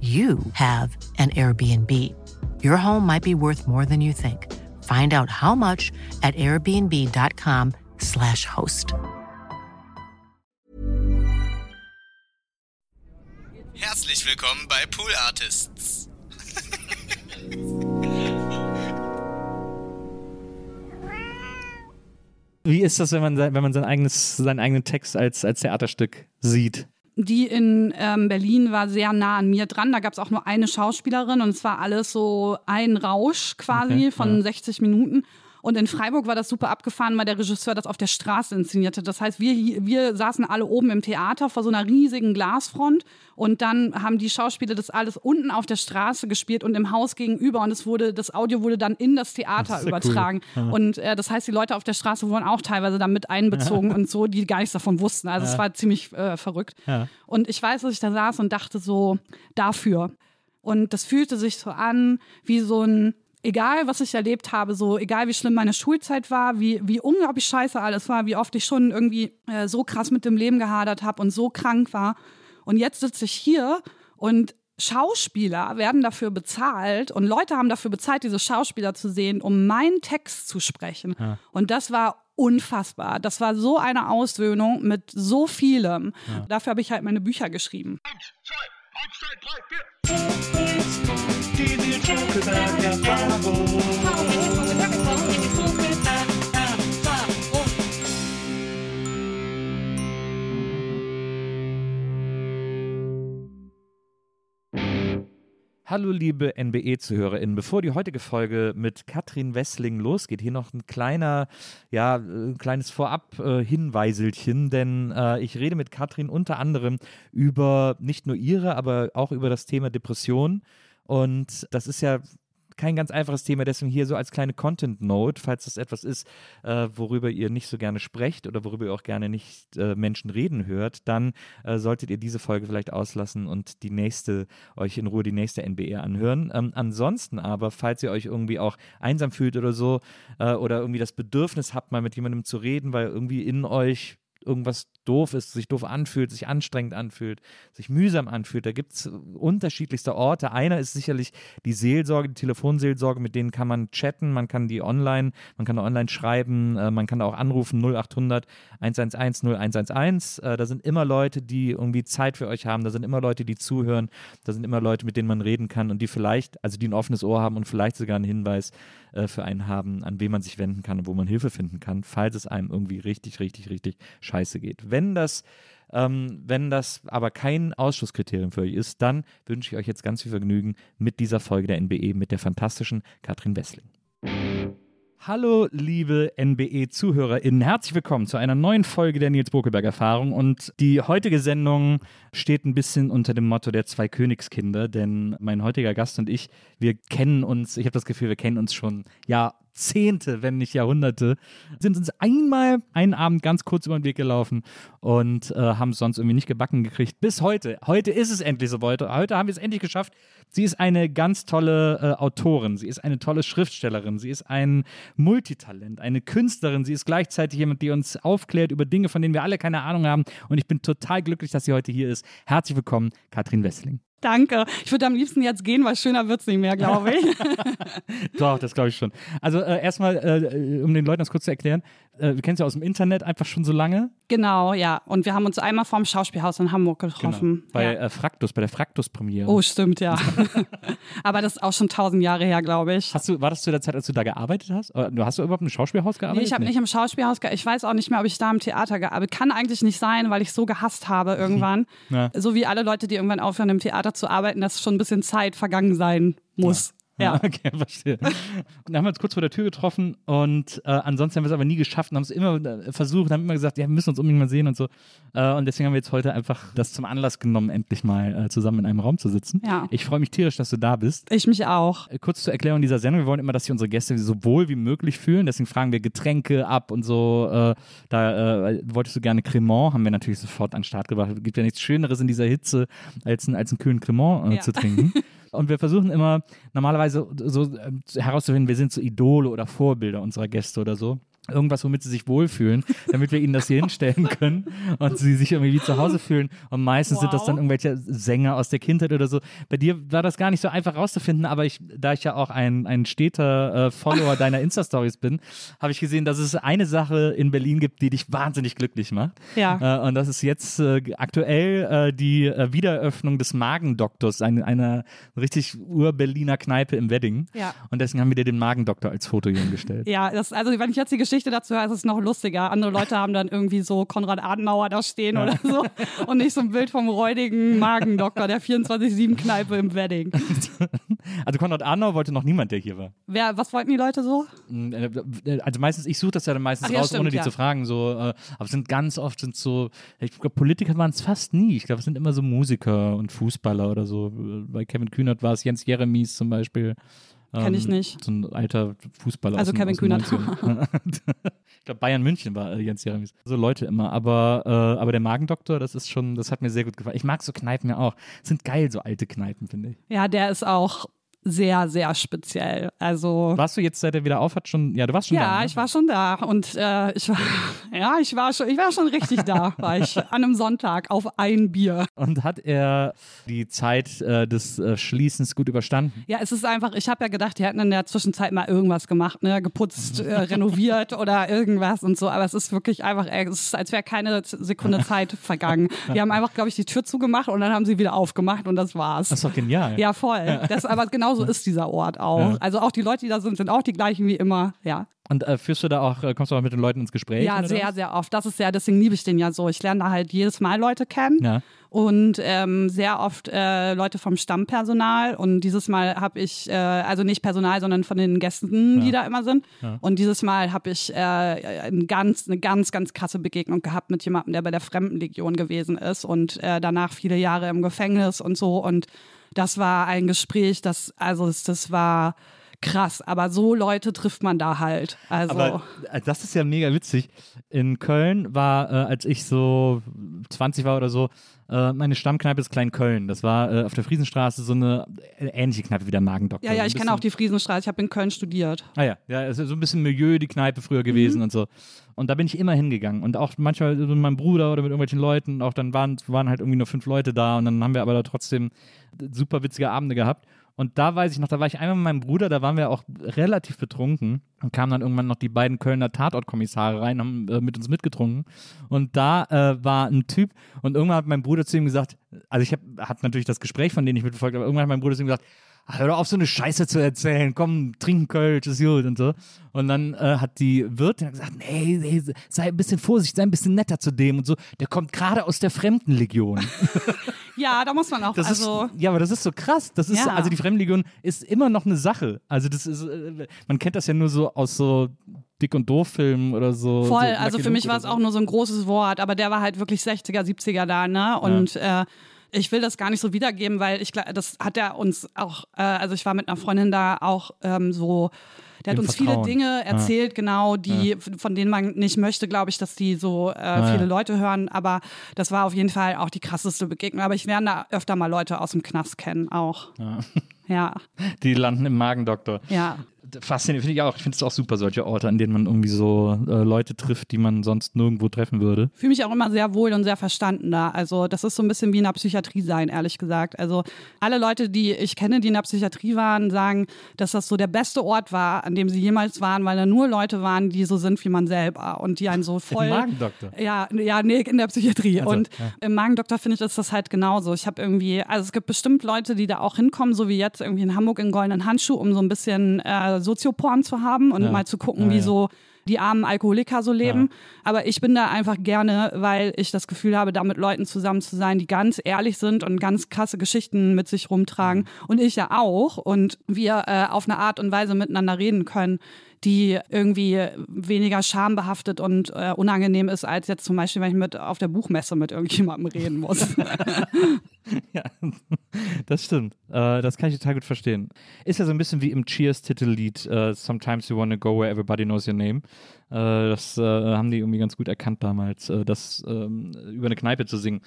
you have an Airbnb. Your home might be worth more than you think. Find out how much at airbnb.com/slash host. Herzlich willkommen bei Pool Artists. Wie ist das, wenn man, sein- wenn man sein eigenes, seinen eigenen Text als, als Theaterstück sieht? Die in ähm, Berlin war sehr nah an mir dran. Da gab es auch nur eine Schauspielerin und es war alles so ein Rausch quasi Okay, von ja. 60 Minuten. Und in Freiburg war das super abgefahren, weil der Regisseur das auf der Straße inszenierte. Das heißt, wir, wir saßen alle oben im Theater vor so einer riesigen Glasfront und dann haben die Schauspieler das alles unten auf der Straße gespielt und im Haus gegenüber und es wurde, das Audio wurde dann in das Theater Das ja cool. übertragen. Ja. Und äh, das heißt, die Leute auf der Straße wurden auch teilweise damit einbezogen und so, die gar nichts davon wussten. Also es Ja. war ziemlich äh, verrückt. Ja. Und ich weiß, dass ich da saß und dachte so, dafür. Und das fühlte sich so an, wie so ein, egal was ich erlebt habe, so egal wie schlimm meine Schulzeit war, wie, wie unglaublich scheiße alles war, wie oft ich schon irgendwie äh, so krass mit dem Leben gehadert habe und so krank war. Und jetzt sitze ich hier und Schauspieler werden dafür bezahlt und Leute haben dafür bezahlt, diese Schauspieler zu sehen, um meinen Text zu sprechen. Und das war unfassbar. Das war so eine Auswöhnung mit so vielem. Dafür habe ich halt meine Bücher geschrieben. Outside like this. Give me a about your Bible. Hallo liebe NBE-ZuhörerInnen, bevor die heutige Folge mit Katrin Wessling losgeht, hier noch ein kleiner, ja, äh, kleines Vorab-Hinweiselchen, denn äh, ich rede mit Katrin unter anderem über nicht nur ihre, aber auch über das Thema Depression. Und das ist ja kein ganz einfaches Thema, deswegen hier so als kleine Content-Note, falls das etwas ist, äh, worüber ihr nicht so gerne sprecht oder worüber ihr auch gerne nicht äh, Menschen reden hört, dann äh, solltet ihr diese Folge vielleicht auslassen und die nächste, euch in Ruhe die nächste NBR anhören. Ähm, ansonsten aber, falls ihr euch irgendwie auch einsam fühlt oder so, äh, oder irgendwie das Bedürfnis habt, mal mit jemandem zu reden, weil irgendwie in euch irgendwas doof ist, sich doof anfühlt, sich anstrengend anfühlt, sich mühsam anfühlt. Da gibt es unterschiedlichste Orte. Einer ist sicherlich die Seelsorge, die Telefonseelsorge, mit denen kann man chatten, man kann die online, man kann online schreiben, äh, man kann auch anrufen 0800 111 0111. Äh, da sind immer Leute, die irgendwie Zeit für euch haben, da sind immer Leute, die zuhören, da sind immer Leute, mit denen man reden kann und die vielleicht, also die ein offenes Ohr haben und vielleicht sogar einen Hinweis äh, für einen haben, an wen man sich wenden kann und wo man Hilfe finden kann, falls es einem irgendwie richtig, richtig, richtig scheiße geht. Wenn das, ähm, wenn das aber kein Ausschlusskriterium für euch ist, dann wünsche ich euch jetzt ganz viel Vergnügen mit dieser Folge der NBE mit der fantastischen Katrin Wessling. Hallo, liebe NBE-ZuhörerInnen. Herzlich willkommen zu einer neuen Folge der Nils Bokelberg-Erfahrung. Und die heutige Sendung steht ein bisschen unter dem Motto der zwei Königskinder, denn mein heutiger Gast und ich, wir kennen uns, ich habe das Gefühl, wir kennen uns schon Jahrzehnte, wenn nicht Jahrhunderte, sind uns einmal einen Abend ganz kurz über den Weg gelaufen und äh, haben es sonst irgendwie nicht gebacken gekriegt. Bis heute. Heute ist es endlich so Heute, heute haben wir es endlich geschafft. Sie ist eine ganz tolle äh, Autorin, sie ist eine tolle Schriftstellerin, sie ist ein Multitalent, eine Künstlerin, sie ist gleichzeitig jemand, die uns aufklärt über Dinge, von denen wir alle keine Ahnung haben. Und ich bin total glücklich, dass sie heute hier ist. Herzlich willkommen, Katrin Wessling. Danke. Ich würde am liebsten jetzt gehen, weil schöner wird's nicht mehr, glaube ich. Doch, das glaube ich schon. Also äh, erstmal, äh, um den Leuten das kurz zu erklären, äh, wir kennen sie aus dem Internet einfach schon so lange. Genau, ja. Und wir haben uns einmal vorm Schauspielhaus in Hamburg getroffen. Bei ja. äh, Fraktus, bei der Fraktus-Premiere. Oh, stimmt, ja. Aber das ist auch schon tausend Jahre her, glaube ich. Hast du, war das zu der Zeit, als du da gearbeitet hast? Oder Du hast du überhaupt im Schauspielhaus gearbeitet? Nee, ich habe nicht im Schauspielhaus gearbeitet. Ich weiß auch nicht mehr, ob ich da im Theater gearbeitet Kann eigentlich nicht sein, weil ich so gehasst habe irgendwann. Ja. So wie alle Leute, die irgendwann aufhören, im Theater zu arbeiten, dass schon ein bisschen Zeit vergangen sein muss. Ja. Okay, verstehe. Und dann haben wir uns kurz vor der Tür getroffen und äh, ansonsten haben wir es aber nie geschafft und haben es immer äh, versucht, haben immer gesagt, ja, wir müssen uns unbedingt mal sehen und so. Äh, und deswegen haben wir jetzt heute einfach das zum Anlass genommen, endlich mal äh, zusammen in einem Raum zu sitzen. Ja. Ich freue mich tierisch, dass du da bist. Ich mich auch. Äh, Kurz zur Erklärung dieser Sendung, wir wollen immer, dass sich unsere Gäste so wohl wie möglich fühlen, deswegen fragen wir Getränke ab und so. Äh, da wolltest du gerne Cremant, haben wir natürlich sofort an den Start gebracht. Es gibt ja nichts Schöneres in dieser Hitze, als, ein, als einen kühlen Cremant Ja. zu trinken. Und wir versuchen immer normalerweise so ähm, herauszufinden, wir sind so Idole oder Vorbilder unserer Gäste oder so. Irgendwas, womit sie sich wohlfühlen, damit wir ihnen das hier hinstellen können und sie sich irgendwie wie zu Hause fühlen. Und meistens sind das dann Wow. irgendwelche Sänger aus der Kindheit oder so. Bei dir war das gar nicht so einfach rauszufinden, aber ich, da ich ja auch ein, ein steter äh, Follower deiner Insta-Stories bin, habe ich gesehen, dass es eine Sache in Berlin gibt, die dich wahnsinnig glücklich macht. Ja. Äh, und das ist jetzt äh, aktuell äh, die äh, Wiedereröffnung des Magendoktors, eine, einer richtig ur-Berliner Kneipe im Wedding. Ja. Und deswegen haben wir dir den Magendoktor als Foto hier hingestellt. Ja, das, also wenn ich jetzt die Geschichte dazu höre, ist es noch lustiger. Andere Leute haben dann irgendwie so Konrad Adenauer da stehen oder so und nicht so ein Bild vom räudigen Magendoktor der 24-7-Kneipe im Wedding. Also Konrad Adenauer wollte noch niemand, der hier war. Wer, was wollten die Leute so? Äh, Also meistens, ich suche das ja dann meistens Ach ja, raus, stimmt, ohne die ja. zu fragen. So, äh, aber es sind ganz oft sind so, ich glaube, Politiker waren es fast nie. Ich glaube, es sind immer so Musiker und Fußballer oder so. Bei Kevin Kühnert war es Jens Jeremies zum Beispiel. Kenn ich Ähm, nicht. So ein alter Fußballer. Also Kevin Kühnert. 90ern. ich glaube, Bayern München war äh, Jens Jeremies. So Leute immer. Aber, äh, aber der Magendoktor, das ist schon, das hat mir sehr gut gefallen. Ich mag so Kneipen ja auch. Sind geil, so alte Kneipen, finde ich. Ja, der ist auch sehr, sehr speziell. Also. Warst du jetzt, seit er wieder aufhat, schon, ja, du warst schon da. Ja, ne? ich war schon da und äh, ich war, ja, ich war schon, ich war schon richtig da, war ich an einem Sonntag auf ein Bier. Und hat er die Zeit äh, des äh, Schließens gut überstanden? Ja, es ist einfach, ich habe ja gedacht, die hätten in der Zwischenzeit mal irgendwas gemacht, ne, geputzt, äh, renoviert oder irgendwas und so, aber es ist wirklich einfach, es ist, als wäre keine Sekunde Zeit vergangen. Die haben einfach, glaube ich, die Tür zugemacht und dann haben sie wieder aufgemacht und das war's. Das ist doch genial. Ja, voll. Das, aber genauso ist dieser Ort auch. Also auch die Leute, die da sind, sind auch die gleichen wie immer, ja. Und äh, führst du da auch, äh, kommst du auch mit den Leuten ins Gespräch? Ja, sehr, was? sehr oft. Das ist ja, deswegen liebe ich den ja so. Ich lerne da halt jedes Mal Leute kennen. Ja. Und ähm, sehr oft äh, Leute vom Stammpersonal. Und dieses Mal habe ich, äh, also nicht Personal, sondern von den Gästen, die da immer sind. Und dieses Mal habe ich äh, ein ganz, eine ganz, ganz krasse Begegnung gehabt mit jemandem, der bei der Fremdenlegion gewesen ist und danach viele Jahre im Gefängnis und so. Und das war ein Gespräch, das, also das, war krass. Aber so Leute trifft man da halt. Also. Aber äh, das ist ja mega witzig. In Köln war, äh, als ich so 20 war oder so, äh, meine Stammkneipe ist Klein-Köln. Das war äh, auf der Friesenstraße so eine äh, ähnliche Kneipe wie der Magendoktor. Ja, ja, ich kenne auch die Friesenstraße. Ich habe in Köln studiert. Ah ja, ja, es ist so ein bisschen Milieu, die Kneipe früher Mhm. gewesen und so. Und da bin ich immer hingegangen. Und auch manchmal mit meinem Bruder oder mit irgendwelchen Leuten. Auch dann waren, waren halt irgendwie nur fünf Leute da und dann haben wir aber da trotzdem super witzige Abende gehabt. Und da weiß ich noch, da war ich einmal mit meinem Bruder, da waren wir auch relativ betrunken und kamen dann irgendwann noch die beiden Kölner Tatortkommissare rein, haben äh, mit uns mitgetrunken. Und da äh, war ein Typ und irgendwann hat mein Bruder zu ihm gesagt, also ich habe hab natürlich das Gespräch von denen nicht mitverfolgt, aber irgendwann hat mein Bruder zu ihm gesagt, "Ah, hör doch auf, so eine Scheiße zu erzählen. Komm, trink Kölsch, ist gut und so. Und dann äh, hat die Wirtin gesagt, nee, nee, sei ein bisschen vorsichtig, sei ein bisschen netter zu dem und so. Der kommt gerade aus der Fremdenlegion. Ja, da muss man auch. Das also, ist, ja, aber das ist so krass. Das ist, Ja. also die Fremdenlegion ist immer noch eine Sache. Also das ist, äh, man kennt das ja nur so aus so Dick- und Doof-Filmen oder so. voll. so also für mich war es auch nur so ein großes Wort, aber der war halt wirklich 60er, 70er da, ne? Und äh, ich will das gar nicht so wiedergeben, weil ich glaube, das hat er uns auch, äh, also ich war mit einer Freundin da auch ähm, so. Der hat Im uns Vertrauen. viele Dinge erzählt, genau, die, von denen man nicht möchte, glaube ich, dass die so äh, ja. viele Leute hören. Aber das war auf jeden Fall auch die krasseste Begegnung. Aber ich lerne da öfter mal Leute aus dem Knast kennen auch. Ja, Die landen im Magendoktor. ja. Faszinierend, finde ich auch. Ich finde es auch super, solche Orte, an denen man irgendwie so äh, Leute trifft, die man sonst nirgendwo treffen würde. fühle mich auch immer sehr wohl und sehr verstanden da. Also das ist so ein bisschen wie in der Psychiatrie sein, ehrlich gesagt. Also alle Leute, die ich kenne, die in der Psychiatrie waren, sagen, dass das so der beste Ort war, an dem sie jemals waren, weil da nur Leute waren, die so sind wie man selber und die einen so voll. Magendoktor. Ja, ja, nee, in der Psychiatrie. Also, und ja. im Magendoktor finde ich, ist das halt genauso. Ich habe irgendwie, also es gibt bestimmt Leute, die da auch hinkommen, so wie jetzt irgendwie in Hamburg in goldenen Handschuh, um so ein bisschen äh, Sozioporn zu haben und Ja. mal zu gucken, Ja, wie so die armen Alkoholiker so leben. Aber ich bin da einfach gerne, weil ich das Gefühl habe, da mit Leuten zusammen zu sein, die ganz ehrlich sind und ganz krasse Geschichten mit sich rumtragen. Und ich ja auch. Und wir äh, auf eine Art und Weise miteinander reden können, die irgendwie weniger schambehaftet und äh, unangenehm ist, als jetzt zum Beispiel, wenn ich mit auf der Buchmesse mit irgendjemandem reden muss. Ja, das stimmt. Äh, das kann ich total gut verstehen. Ist ja so ein bisschen wie im Cheers-Titellied äh, Sometimes you wanna go where everybody knows your name. Äh, das äh, haben die irgendwie ganz gut erkannt damals, äh, das ähm, über eine Kneipe zu singen.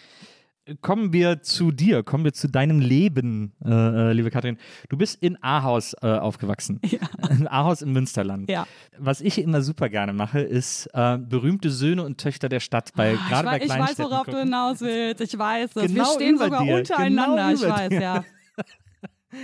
Kommen wir zu dir, kommen wir zu deinem Leben, äh, äh, liebe Katrin. Du bist in Ahaus äh, aufgewachsen. Ja. In Ahaus im Münsterland. Ja. Was ich immer super gerne mache, ist äh, berühmte Söhne und Töchter der Stadt, bei, Ah, gerade bei ich, weiß, worauf du gucken. hinaus willst. Ich weiß es. Wir Genau stehen über sogar dir. untereinander. Genau ich weiß, dir. ja.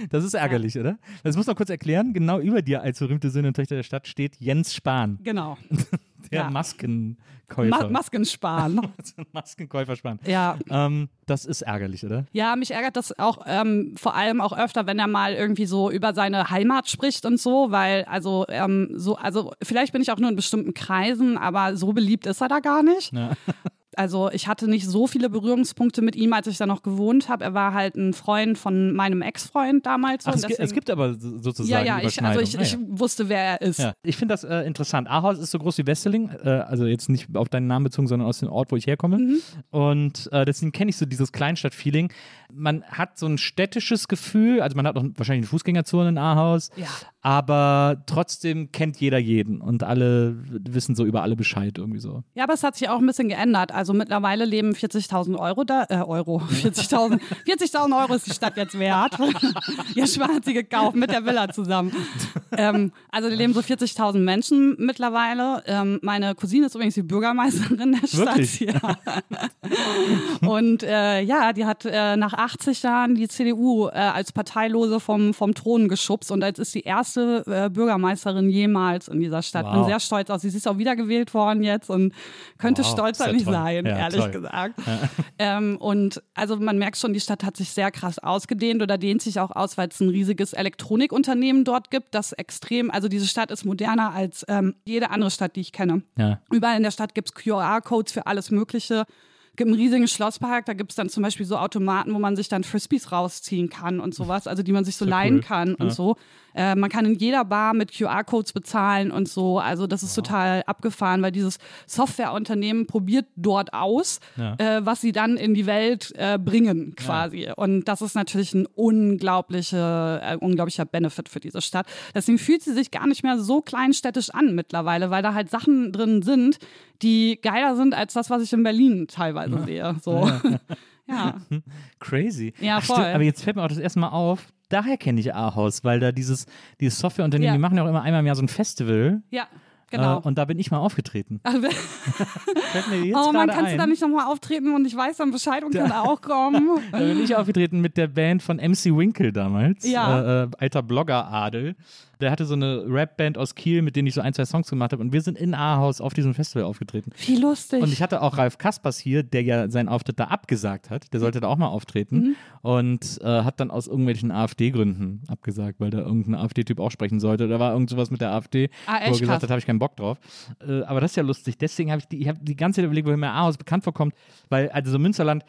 Das ist ärgerlich, oder? Das muss man kurz erklären. Genau über dir als berühmte Söhne und Töchter der Stadt steht Jens Spahn, Genau. der Ja. Maskenkäufer. Ma Masken sparen. Maskenkäufer Spahn. ja. Ähm, das ist ärgerlich, oder? Ja, mich ärgert das auch ähm, vor allem auch öfter, wenn er mal irgendwie so über seine Heimat spricht und so, weil also ähm, so also vielleicht bin ich auch nur in bestimmten Kreisen, aber so beliebt ist er da gar nicht. Ja. Also ich hatte nicht so viele Berührungspunkte mit ihm, als ich da noch gewohnt habe. Er war halt ein Freund von meinem Ex-Freund damals. Ach, es, gi- es deswegen- gibt aber so- sozusagen ja, ja, ich, also ich, ich Ah, ja. wusste, wer er ist. Ja, ich finde das äh, interessant. Ahaus ist so groß wie Wesseling, äh, also jetzt nicht auf deinen Namen bezogen, sondern aus dem Ort, wo ich herkomme. Mhm. Und äh, deswegen kenne ich so dieses Kleinstadt-Feeling. Man hat so ein städtisches Gefühl, also man hat auch wahrscheinlich eine Fußgängerzone in Ahaus, Ja. aber trotzdem kennt jeder jeden und alle wissen so über alle Bescheid irgendwie so. Ja, aber es hat sich auch ein bisschen geändert. Also mittlerweile leben 40.000 Euro da, äh, Euro, 40.000 40.000 Euro ist die Stadt jetzt wert. Ihr sie gekauft mit der Villa zusammen. ähm, also da leben so 40.000 Menschen mittlerweile. Ähm, meine Cousine ist übrigens die Bürgermeisterin der Stadt. Ja. Und äh, ja, die hat äh, nach 80 Jahren die CDU äh, als Parteilose vom, vom Thron geschubst und als ist die erste äh, Bürgermeisterin jemals in dieser Stadt. Wow. Bin sehr stolz auf sie. Sie ist auch wiedergewählt worden jetzt und könnte Wow, stolz ist ja sein, Ja, ehrlich toll. gesagt. Ähm, und also man merkt schon, die Stadt hat sich sehr krass ausgedehnt oder dehnt sich auch aus, weil es ein riesiges Elektronikunternehmen dort gibt, das extrem, also diese Stadt ist moderner als ähm, jede andere Stadt, die ich kenne. Ja. Überall in der Stadt gibt es QR-Codes für alles Mögliche. gibt einen riesigen Schlosspark, da gibt es dann zum Beispiel so Automaten, wo man sich dann Frisbees rausziehen kann und sowas, also die man sich so leihen cool. kann und Ja. so. Äh, man kann in jeder Bar mit QR-Codes bezahlen und so. Also das ist total abgefahren, weil dieses Softwareunternehmen probiert dort aus, Ja. äh, was sie dann in die Welt äh, bringen quasi. Und das ist natürlich ein unglaubliche, äh, unglaublicher Benefit für diese Stadt. Deswegen fühlt sie sich gar nicht mehr so kleinstädtisch an mittlerweile, weil da halt Sachen drin sind, die geiler sind als das, was ich in Berlin teilweise sehe. So. ja. Crazy. Ja, Ach, stimmt, voll. aber jetzt fällt mir auch das erste Mal auf, daher kenne ich Ahaus, weil da dieses, dieses Softwareunternehmen, Ja. die machen ja auch immer einmal im Jahr so ein Festival. Ja, genau. Äh, und da bin ich mal aufgetreten. Jetzt oh man, kannst du ein. da nicht nochmal auftreten und ich weiß dann Bescheid und kann auch kommen? Da bin ich aufgetreten mit der Band von MC Winkle damals. Ja. Äh, äh, alter Blogger-Adel. Der hatte so eine Rap-Band aus Kiel, mit denen ich so ein, zwei Songs gemacht habe. Und wir sind in Ahaus auf diesem Festival aufgetreten. Wie lustig. Und ich hatte auch Ralf Kaspers hier, der ja seinen Auftritt da abgesagt hat. Der sollte da auch mal auftreten. Mhm. Und äh, hat dann aus irgendwelchen AfD-Gründen abgesagt, weil da irgendein AfD-Typ auch sprechen sollte. Da war irgend sowas mit der AfD, Ah, wo er gesagt hat, habe ich keinen Bock drauf. Äh, aber das ist ja lustig. Deswegen habe ich die, ich hab die ganze Zeit überlegt, woher mir Ahaus bekannt vorkommt. Weil, also so Münsterland,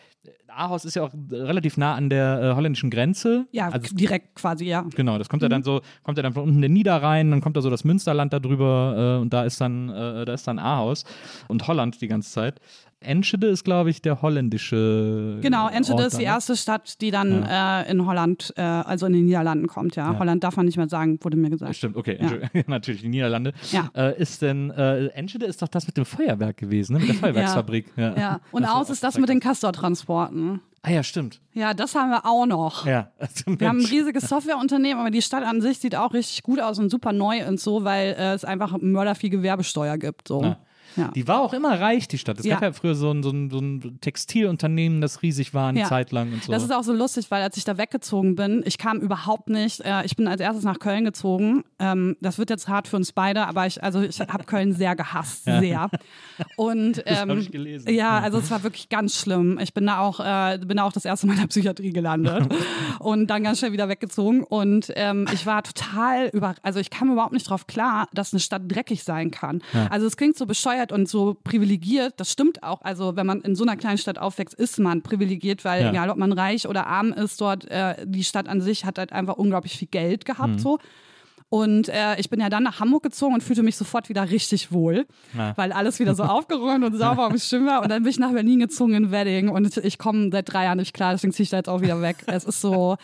Ahaus ist ja auch relativ nah an der äh, holländischen Grenze. ja, also direkt quasi, ja. Genau, das kommt Mhm. ja dann so, kommt ja dann von unten der Niederrhein, dann kommt da so das Münsterland da drüber äh, und da ist dann, äh, da ist dann Ahaus und Holland die ganze Zeit. Enschede ist, glaube ich, der holländische. Genau, Enschede Ort ist die ne? erste Stadt, die dann äh, in Holland, äh, also in den Niederlanden kommt, ja. Ja. Holland darf man nicht mehr sagen, wurde mir gesagt. Stimmt, okay, Ja. Natürlich, die Niederlande. Ja. Äh, ist denn, äh, Enschede ist doch das mit dem Feuerwerk gewesen, ne? mit der Feuerwerksfabrik. Ja, Ja, und Das aus ist das mit den Castor-Transporten. Ah ja, stimmt. Ja, das haben wir auch noch. Ja. Also, Wir haben ein riesiges Softwareunternehmen, aber die Stadt an sich sieht auch richtig gut aus und super neu und so, weil äh, es einfach mörder viel Gewerbesteuer gibt. So. Ja. Ja. Die war auch immer reich, die Stadt. Es gab Ja. ja früher so ein, so, ein, so ein Textilunternehmen, das riesig war eine Ja. Zeit lang und so. Das ist auch so lustig, weil als ich da weggezogen bin, ich kam überhaupt nicht, äh, ich bin als erstes nach Köln gezogen. Ähm, das wird jetzt hart für uns beide, aber ich, also ich habe Köln sehr gehasst, sehr. Und Das hab ähm, ich gelesen. ja, also es war wirklich ganz schlimm. Ich bin da auch, äh, bin da auch das erste Mal in der Psychiatrie gelandet und dann ganz schnell wieder weggezogen. Und ähm, ich war total über, also ich kam überhaupt nicht drauf klar, dass eine Stadt dreckig sein kann. Also es klingt so bescheuert und so privilegiert, das stimmt auch. Also wenn man in so einer kleinen Stadt aufwächst, ist man privilegiert, weil Ja. egal ob man reich oder arm ist, dort äh, die Stadt an sich hat halt einfach unglaublich viel Geld gehabt so. Und äh, ich bin ja dann nach Hamburg gezogen und fühlte mich sofort wieder richtig wohl, Ja. weil alles wieder so aufgeräumt und sauber und bestimmt war. Und dann bin ich nach Berlin gezogen in Wedding und ich komme seit drei Jahren nicht klar, deswegen ziehe ich da jetzt auch wieder weg. Es ist so,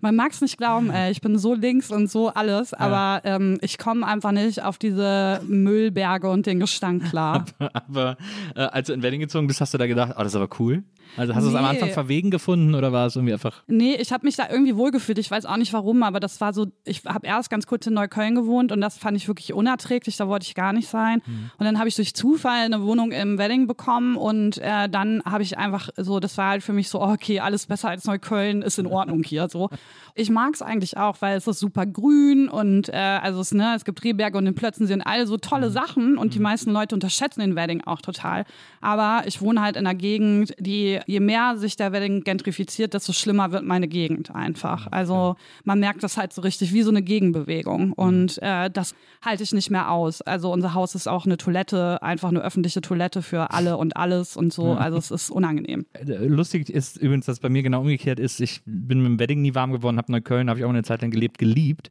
man mag es nicht glauben, ey, ich bin so links und so alles, aber ähm, ich komme einfach nicht auf diese Müllberge und den Gestank klar. Aber äh, als du in Wedding gezogen bist, hast du da gedacht, oh, das ist aber cool. Also hast du es am. Anfang verwegen gefunden oder war es irgendwie einfach. Nee, ich habe mich da irgendwie wohlgefühlt. Ich weiß auch nicht warum, aber das war so, ich habe erst ganz kurz in Neukölln gewohnt und das fand ich wirklich unerträglich, da wollte ich gar nicht sein. Und dann habe ich durch Zufall eine Wohnung im Wedding bekommen und äh, dann habe ich einfach so, das war halt für mich so, oh, okay, alles besser als Neukölln, ist in Ordnung hier so. Ich mag es eigentlich auch, weil es ist super grün und äh, also es, ne, es gibt Rehberge und den Plötzen sind alle so tolle Sachen und die meisten Leute unterschätzen den Wedding auch total. Aber ich wohne halt in einer Gegend, die, je mehr sich der Wedding gentrifiziert, desto schlimmer wird meine Gegend einfach. Also man merkt das halt so richtig wie so eine Gegenbewegung und äh, das halte ich nicht mehr aus. Also unser Haus ist auch eine Toilette, einfach eine öffentliche Toilette für alle und alles und so. Also es ist unangenehm. Äh, Lustig ist übrigens, dass bei mir genau umgekehrt ist. Ich bin mit dem Wedding nie warm geworden, habe Neukölln, habe ich auch eine Zeit lang gelebt, geliebt.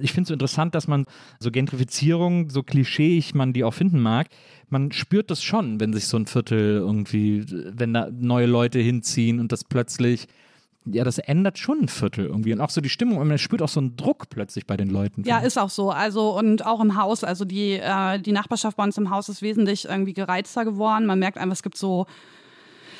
Ich finde es so interessant, dass man so Gentrifizierung, so klischeeig man die auch finden mag, man spürt das schon, wenn sich so ein Viertel irgendwie, wenn da neue Leute hinziehen und das plötzlich, ja, das ändert schon ein Viertel irgendwie. Und auch so die Stimmung, und man spürt auch so einen Druck plötzlich bei den Leuten. Ja, ist auch so. Also und auch im Haus. Also die, äh, die Nachbarschaft bei uns im Haus ist wesentlich irgendwie gereizter geworden. Man merkt einfach, es gibt so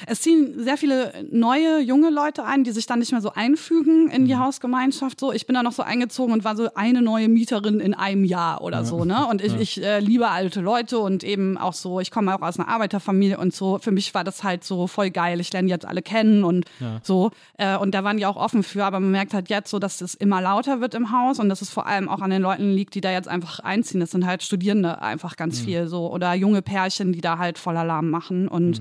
es ziehen sehr viele neue, junge Leute ein, die sich dann nicht mehr so einfügen in die Hausgemeinschaft. So, ich bin da noch so eingezogen und war so eine neue Mieterin in einem Jahr oder so, ne? Und ich, ich äh, liebe alte Leute und eben auch so, ich komme auch aus einer Arbeiterfamilie und so. Für mich war das halt so voll geil. Ich lerne die jetzt alle kennen und so. Äh, und da waren die auch offen für, aber man merkt halt jetzt so, dass es immer lauter wird im Haus und dass es vor allem auch an den Leuten liegt, die da jetzt einfach einziehen. Das sind halt Studierende einfach ganz viel so oder junge Pärchen, die da halt voll Alarm machen und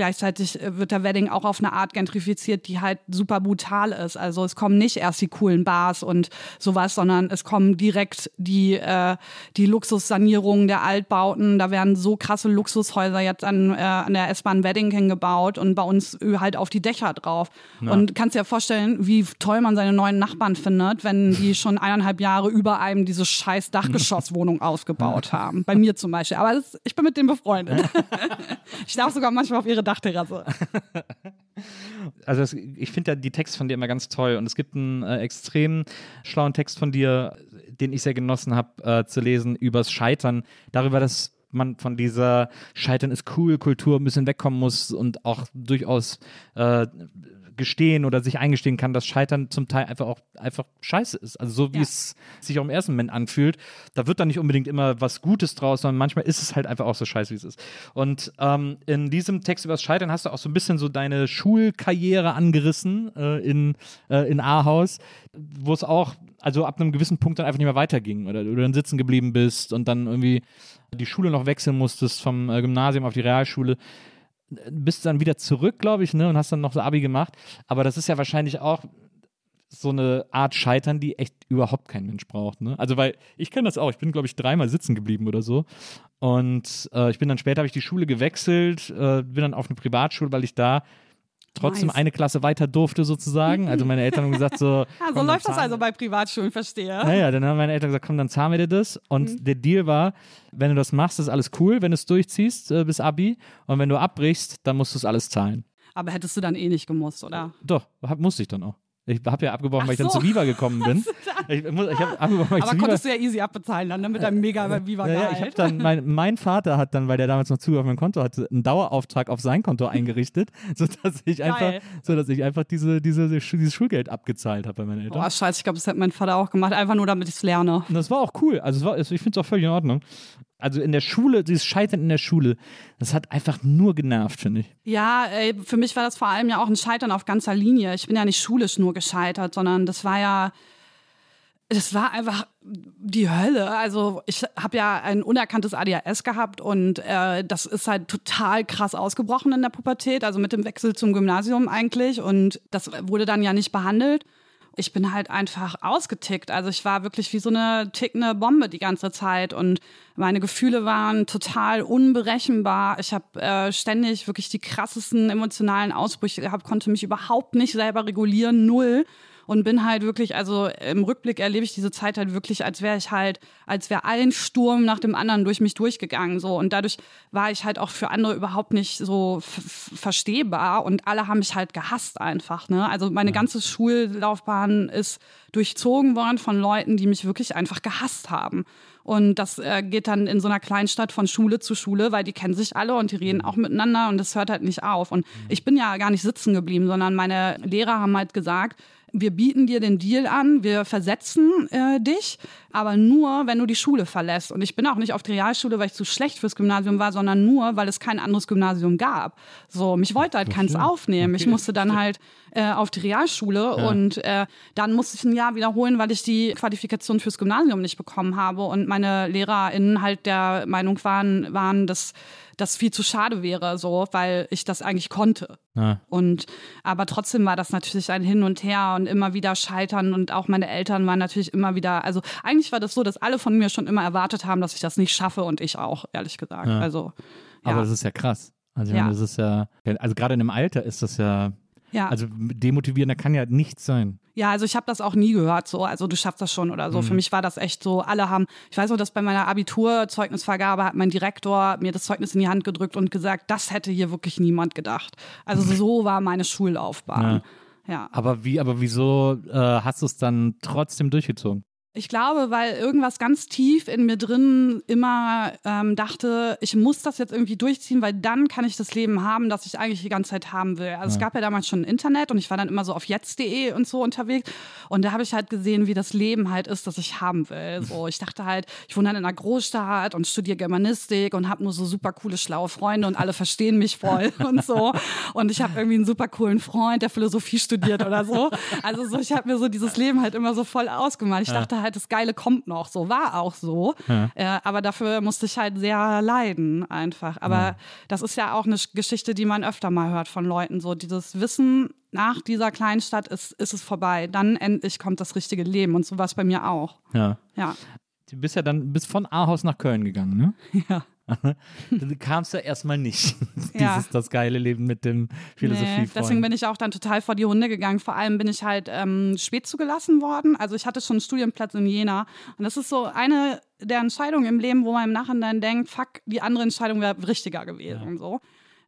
Gleichzeitig äh, wird der Wedding auch auf eine Art gentrifiziert, die halt super brutal ist. Also es kommen nicht erst die coolen Bars und sowas, sondern es kommen direkt die, äh, die Luxussanierungen der Altbauten. Da werden so krasse Luxushäuser jetzt an, äh, an der S-Bahn Wedding hingebaut und bei uns halt auf die Dächer drauf. Und kannst dir vorstellen, wie toll man seine neuen Nachbarn findet, wenn die schon eineinhalb Jahre über einem diese scheiß Dachgeschosswohnung ausgebaut haben. Bei mir zum Beispiel. Aber das, ich bin mit denen befreundet. ich darf sogar manchmal auf ihre Dachterrasse. Also das, ich finde ja die Texte von dir immer ganz toll und es gibt einen äh, extrem schlauen Text von dir, den ich sehr genossen habe äh, zu lesen, übers Scheitern, darüber, dass man von dieser Scheitern ist cool Kultur ein bisschen wegkommen muss und auch durchaus äh, gestehen oder sich eingestehen kann, dass Scheitern zum Teil einfach auch einfach scheiße ist. Also so wie Ja. es sich auch im ersten Moment anfühlt, da wird dann nicht unbedingt immer was Gutes draus, sondern manchmal ist es halt einfach auch so scheiße, wie es ist. Und ähm, in diesem Text über das Scheitern hast du auch so ein bisschen so deine Schulkarriere angerissen äh, in, äh, in Ahaus, wo es auch also ab einem gewissen Punkt dann einfach nicht mehr weiterging oder du dann sitzen geblieben bist und dann irgendwie die Schule noch wechseln musstest vom äh, Gymnasium auf die Realschule bist dann wieder zurück, glaube ich, ne, und hast dann noch so Abi gemacht. Aber das ist ja wahrscheinlich auch so eine Art Scheitern, die echt überhaupt kein Mensch braucht. Ne? Also, weil ich kenne das auch. Ich bin, glaube ich, dreimal sitzen geblieben oder so. Und äh, ich bin dann später, habe ich die Schule gewechselt, äh, bin dann auf eine Privatschule, weil ich da trotzdem Nice. eine Klasse weiter durfte sozusagen. Also meine Eltern haben gesagt so. Ja, so läuft das also bei Privatschulen, verstehe. naja, dann haben meine Eltern gesagt, komm, dann zahlen wir dir das. Und Mhm. der Deal war, wenn du das machst, ist alles cool, wenn du es durchziehst äh, bis Abi. Und wenn du abbrichst, dann musst du es alles zahlen. Aber hättest du dann eh nicht gemusst, oder? Doch, musste ich dann auch. Ich habe ja abgebrochen, Ach weil ich dann so. zu Viva gekommen bin. Ich, muss- ich abgebrochen, weil ich Aber zu Viva konntest du ja easy abbezahlen dann, ne, mit deinem mega viva ja, ja, ich habe dann, mein, mein Vater hat dann, weil der damals noch Zugriff auf mein Konto hatte, einen Dauerauftrag auf sein Konto eingerichtet, sodass ich einfach, sodass ich einfach diese, diese, dieses Schulgeld abgezahlt habe bei meinen Eltern. Boah, scheiße, ich glaube, das hat mein Vater auch gemacht, einfach nur damit ich es lerne. Und das war auch cool. Also war, ich finde es auch völlig in Ordnung. Also in der Schule, dieses Scheitern in der Schule, das hat einfach nur genervt, finde ich. Ja, ey, für mich war das vor allem ja auch ein Scheitern auf ganzer Linie. Ich bin ja nicht schulisch nur gescheitert, sondern das war ja, das war einfach die Hölle. Also ich habe ja ein unerkanntes ADHS gehabt und äh, das ist halt total krass ausgebrochen in der Pubertät, also mit dem Wechsel zum Gymnasium eigentlich und das wurde dann ja nicht behandelt. Ich bin halt einfach ausgetickt. Also ich war wirklich wie so eine tickende Bombe die ganze Zeit und meine Gefühle waren total unberechenbar. Ich habe äh, ständig wirklich die krassesten emotionalen Ausbrüche gehabt, konnte mich überhaupt nicht selber regulieren, null und bin halt wirklich, also im Rückblick erlebe ich diese Zeit halt wirklich, als wäre ich halt, als wäre ein Sturm nach dem anderen durch mich durchgegangen, so. Und dadurch war ich halt auch für andere überhaupt nicht so verstehbar und alle haben mich halt gehasst einfach, ne. Also meine ganze Schullaufbahn ist durchzogen worden von Leuten, die mich wirklich einfach gehasst haben. Und das äh, geht dann in so einer Kleinstadt von Schule zu Schule, weil die kennen sich alle und die reden auch miteinander und das hört halt nicht auf. Und ich bin ja gar nicht sitzen geblieben, sondern meine Lehrer haben halt gesagt, wir bieten dir den Deal an, wir versetzen äh, dich, aber nur, wenn du die Schule verlässt. Und ich bin auch nicht auf die Realschule, weil ich zu schlecht fürs Gymnasium war, sondern nur, weil es kein anderes Gymnasium gab. So, mich wollte halt keins aufnehmen. Ich musste dann halt äh, auf die Realschule und äh, dann musste ich ein Jahr wiederholen, weil ich die Qualifikation fürs Gymnasium nicht bekommen habe und meine LehrerInnen halt der Meinung waren, waren dass das viel zu schade wäre, so, weil ich das eigentlich konnte. Ja. Und aber trotzdem war das natürlich ein Hin und Her und immer wieder scheitern und auch meine Eltern waren natürlich immer wieder, also eigentlich war das so, dass alle von mir schon immer erwartet haben, dass ich das nicht schaffe und ich auch, ehrlich gesagt. Ja. Also ja. Aber das ist ja krass. Also, Ja. das ist ja, also gerade in dem Alter ist das ja, ja. also demotivierender kann ja nichts sein. Ja, also ich habe das auch nie gehört, so, also du schaffst das schon oder so. Für mich war das echt so, alle haben, ich weiß noch, dass bei meiner Abiturzeugnisvergabe hat mein Direktor mir das Zeugnis in die Hand gedrückt und gesagt, das hätte hier wirklich niemand gedacht. Also so war meine Schullaufbahn. Ja. Aber wie, aber wieso äh, hast du es dann trotzdem durchgezogen? Ich glaube, weil irgendwas ganz tief in mir drin immer ähm, dachte, ich muss das jetzt irgendwie durchziehen, weil dann kann ich das Leben haben, das ich eigentlich die ganze Zeit haben will. Also es gab ja damals schon Internet und ich war dann immer so auf jetzt.de und so unterwegs und da habe ich halt gesehen, wie das Leben halt ist, das ich haben will. So, ich dachte halt, ich wohne dann in einer Großstadt und studiere Germanistik und habe nur so super coole, schlaue Freunde und alle verstehen mich voll und so. Und ich habe irgendwie einen super coolen Freund, der Philosophie studiert oder so. Also so, ich habe mir so dieses Leben halt immer so voll ausgemalt. Ich dachte halt, das Geile kommt noch. So war auch so. Äh, aber dafür musste ich halt sehr leiden einfach. Aber das ist ja auch eine Geschichte, die man öfter mal hört von Leuten. So dieses Wissen, nach dieser Kleinstadt ist, ist es vorbei. Dann endlich kommt das richtige Leben. Und so war es bei mir auch. Ja. Ja. Du bist ja dann bis von Ahaus nach Köln gegangen, ne? Ja. Du kamst ja erstmal nicht. Dieses, Ja. das geile Leben mit dem Philosophie. Nee, deswegen bin ich auch dann total vor die Hunde gegangen. Vor allem bin ich halt ähm, spät zugelassen worden. Also ich hatte schon einen Studienplatz in Jena. Und das ist so eine der Entscheidungen im Leben, wo man im Nachhinein denkt, fuck, die andere Entscheidung wäre richtiger gewesen. So.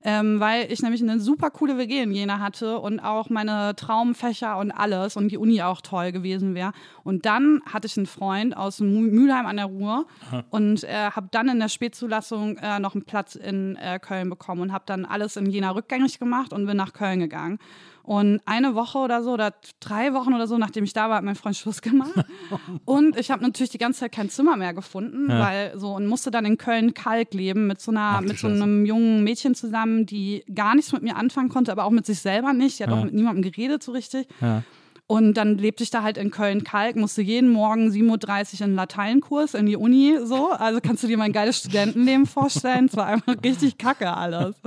Ähm, weil ich nämlich eine super coole WG in Jena hatte und auch meine Traumfächer und alles und die Uni auch toll gewesen wäre. Und dann hatte ich einen Freund aus Mü- Mülheim an der Ruhr und äh, habe dann in der Spätzulassung äh, noch einen Platz in äh, Köln bekommen und habe dann alles in Jena rückgängig gemacht und bin nach Köln gegangen. Und eine Woche oder so oder drei Wochen oder so, nachdem ich da war, hat mein Freund Schluss gemacht. Und ich habe natürlich die ganze Zeit kein Zimmer mehr gefunden, weil so und musste dann in Köln Kalk leben mit so einer, Ach mit so einem jungen Mädchen zusammen, die gar nichts mit mir anfangen konnte, aber auch mit sich selber nicht. Die hat Ja. auch mit niemandem geredet so richtig. Ja. Und dann lebte ich da halt in Köln-Kalk, musste jeden Morgen 7.30 Uhr in Lateinkurs in die Uni, so. Also kannst du dir mein geiles Studentenleben vorstellen? Es war einfach richtig kacke alles.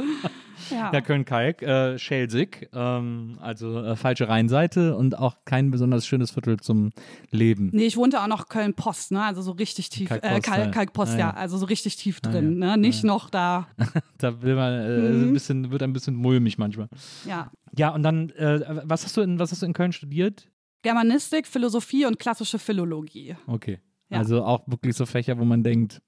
Ja. Ja, Köln-Kalk, äh, Schelsig, ähm, also äh, falsche Rheinseite und auch kein besonders schönes Viertel zum Leben. Nee, ich wohnte auch noch Köln-Post, ne? Also so richtig tief, äh, Kalkpost, ja. Kalk, Kalkpost, ja. ja. Also so richtig tief drin, ne? Nicht noch da. Da will man, äh, Mhm. ein bisschen, wird ein bisschen mulmig manchmal. Ja. Ja, und dann, äh, was hast du in, was hast du in Köln studiert? Germanistik, Philosophie und klassische Philologie. Okay. Ja. Also auch wirklich so Fächer, wo man denkt,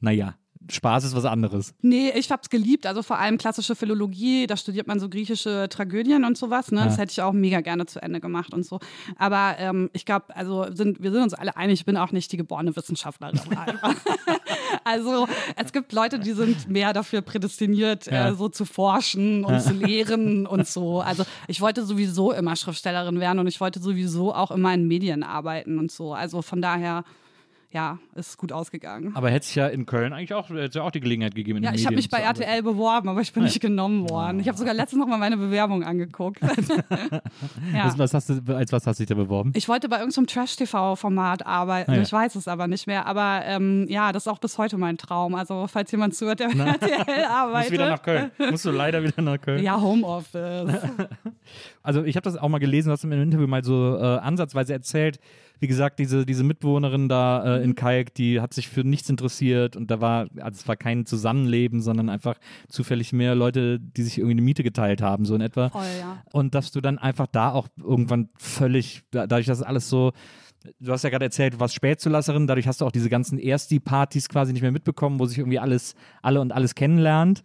naja, Spaß ist was anderes. Nee, ich hab's geliebt. Also vor allem klassische Philologie, da studiert man so griechische Tragödien und sowas. Ne? Das hätte ich auch mega gerne zu Ende gemacht und so. Aber ähm, ich glaube, also sind, wir sind uns alle einig, ich bin auch nicht die geborene Wissenschaftlerin. also es gibt Leute, die sind mehr dafür prädestiniert, Ja. äh, so zu forschen und zu lehren und so. Also ich wollte sowieso immer Schriftstellerin werden und ich wollte sowieso auch immer in Medien arbeiten und so. Also von daher, ja, ist gut ausgegangen. Aber hätte es ja in Köln eigentlich auch, hätte ja auch die Gelegenheit gegeben, in Ja, ich habe mich bei zu arbeiten. RTL beworben, aber ich bin nicht genommen worden. Ich habe sogar letztens noch mal meine Bewerbung angeguckt. ja. Was, was hast du, als was hast du dich da beworben? Ich wollte bei irgendeinem Trash-TV-Format arbeiten. Ah, ja. Ich weiß es aber nicht mehr. Aber ähm, ja, das ist auch bis heute mein Traum. Also, falls jemand zuhört, der bei RTL arbeitet. Musst wieder nach Köln. Musst du leider wieder nach Köln. Ja, Homeoffice. Also ich habe das auch mal gelesen, du hast im Interview mal so äh, ansatzweise erzählt, wie gesagt, diese, diese Mitbewohnerin da äh, Mhm. in Kalk, die hat sich für nichts interessiert und da war, also es war kein Zusammenleben, sondern einfach zufällig mehr Leute, die sich irgendwie eine Miete geteilt haben, so in etwa. Voll, ja. Und dass du dann einfach da auch irgendwann völlig, da- dadurch, dass alles so, du hast ja gerade erzählt, du warst Spätzulasserin, dadurch hast du auch diese ganzen Ersti-Partys quasi nicht mehr mitbekommen, wo sich irgendwie alles, alle und alles kennenlernt.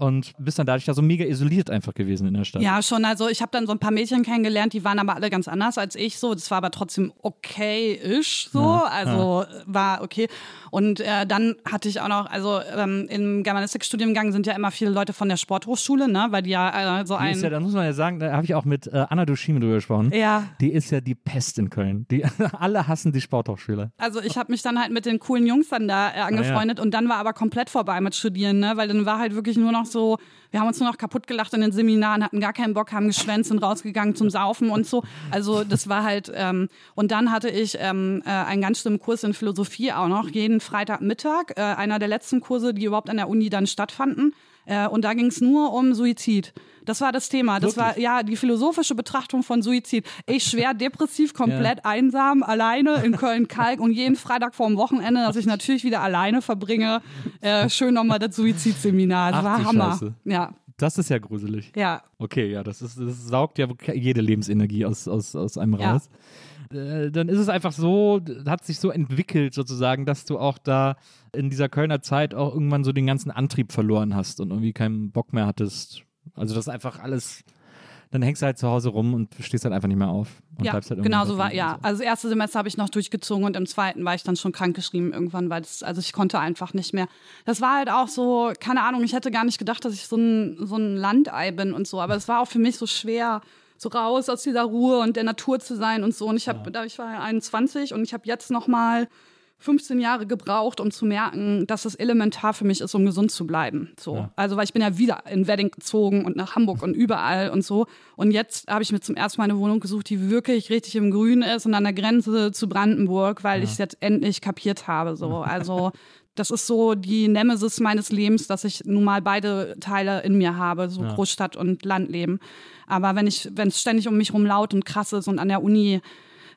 Und bist dann dadurch ja so mega isoliert einfach gewesen in der Stadt. Ja, schon. Also ich habe dann so ein paar Mädchen kennengelernt, die waren aber alle ganz anders als ich. So, das war aber trotzdem okay-ish. So, also war okay. Und äh, dann hatte ich auch noch, also ähm, im Germanistikstudiengang sind ja immer viele Leute von der Sporthochschule, ne, weil die ja äh, so Die ein ist ja, da muss man ja sagen, da habe ich auch mit äh, Anna Duschime drüber gesprochen. Ja. Die ist ja die Pest in Köln. Die, alle hassen die Sporthochschule. Also ich habe mich dann halt mit den coolen Jungs dann da äh, angefreundet und dann war aber komplett vorbei mit Studieren, ne? weil dann war halt wirklich nur noch so, wir haben uns nur noch kaputt gelacht in den Seminaren, hatten gar keinen Bock, haben geschwänzt, sind rausgegangen zum Saufen und so. Also das war halt, ähm, und dann hatte ich ähm, äh, einen ganz schlimmen Kurs in Philosophie auch noch, jeden Freitagmittag, äh, einer der letzten Kurse, die überhaupt an der Uni dann stattfanden. Äh, und da ging es nur um Suizid. Das war das Thema. Das war ja die philosophische Betrachtung von Suizid. Ich schwer depressiv, komplett einsam, alleine in Köln-Kalk und jeden Freitag vorm Wochenende, dass ich natürlich wieder alleine verbringe, äh, schön nochmal das Suizidseminar. Das Ach war Hammer. Scheiße. Ja, Das ist ja gruselig. ja. Okay, ja, das, ist, das saugt ja jede Lebensenergie aus, aus, aus einem Ja. raus. Äh, Dann ist es einfach so, hat sich so entwickelt sozusagen, dass du auch da in dieser Kölner Zeit auch irgendwann so den ganzen Antrieb verloren hast und irgendwie keinen Bock mehr hattest. Also das ist einfach alles, dann hängst du halt zu Hause rum und stehst halt einfach nicht mehr auf. Und Ja, bleibst halt genau so war, ja. so. Also das erste Semester habe ich noch durchgezogen und im zweiten war ich dann schon krankgeschrieben irgendwann, weil das, also ich konnte einfach nicht mehr. Das war halt auch so, keine Ahnung, ich hätte gar nicht gedacht, dass ich so ein, so ein Landei bin und so, aber es war auch für mich so schwer, so raus aus dieser Ruhe und der Natur zu sein und so. Und ich habe, da ich war ja 21 und ich habe jetzt noch mal 15 Jahre gebraucht, um zu merken, dass es elementar für mich ist, um gesund zu bleiben. So. Also, weil ich bin ja wieder in Wedding gezogen und nach Hamburg und überall und so. Und jetzt habe ich mir zum ersten Mal eine Wohnung gesucht, die wirklich richtig im Grün ist und an der Grenze zu Brandenburg, weil ich es jetzt endlich kapiert habe. So. Also, das ist so die Nemesis meines Lebens, dass ich nun mal beide Teile in mir habe, so Großstadt und Landleben. Aber wenn ich, wenn es ständig um mich rum laut und krass ist und an der Uni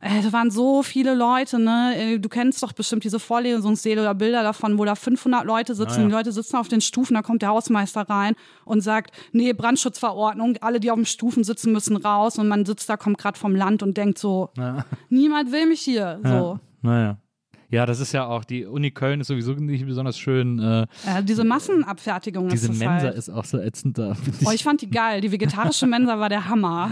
Ey, da waren so viele Leute, ne? Ey, Du kennst doch bestimmt diese Vorlesungssäle oder Bilder davon, wo da 500 Leute sitzen. Die Leute sitzen auf den Stufen, da kommt der Hausmeister rein und sagt, nee, Brandschutzverordnung, alle, die auf den Stufen sitzen, müssen raus. Und man sitzt da, kommt gerade vom Land und denkt so, niemand will mich hier. So. Naja. Ja, das ist ja auch, die Uni Köln ist sowieso nicht besonders schön. Äh, Äh, diese Massenabfertigung diese ist Mensa halt. ist auch so ätzend da. Oh, ich. ich fand die geil. Die vegetarische Mensa war der Hammer.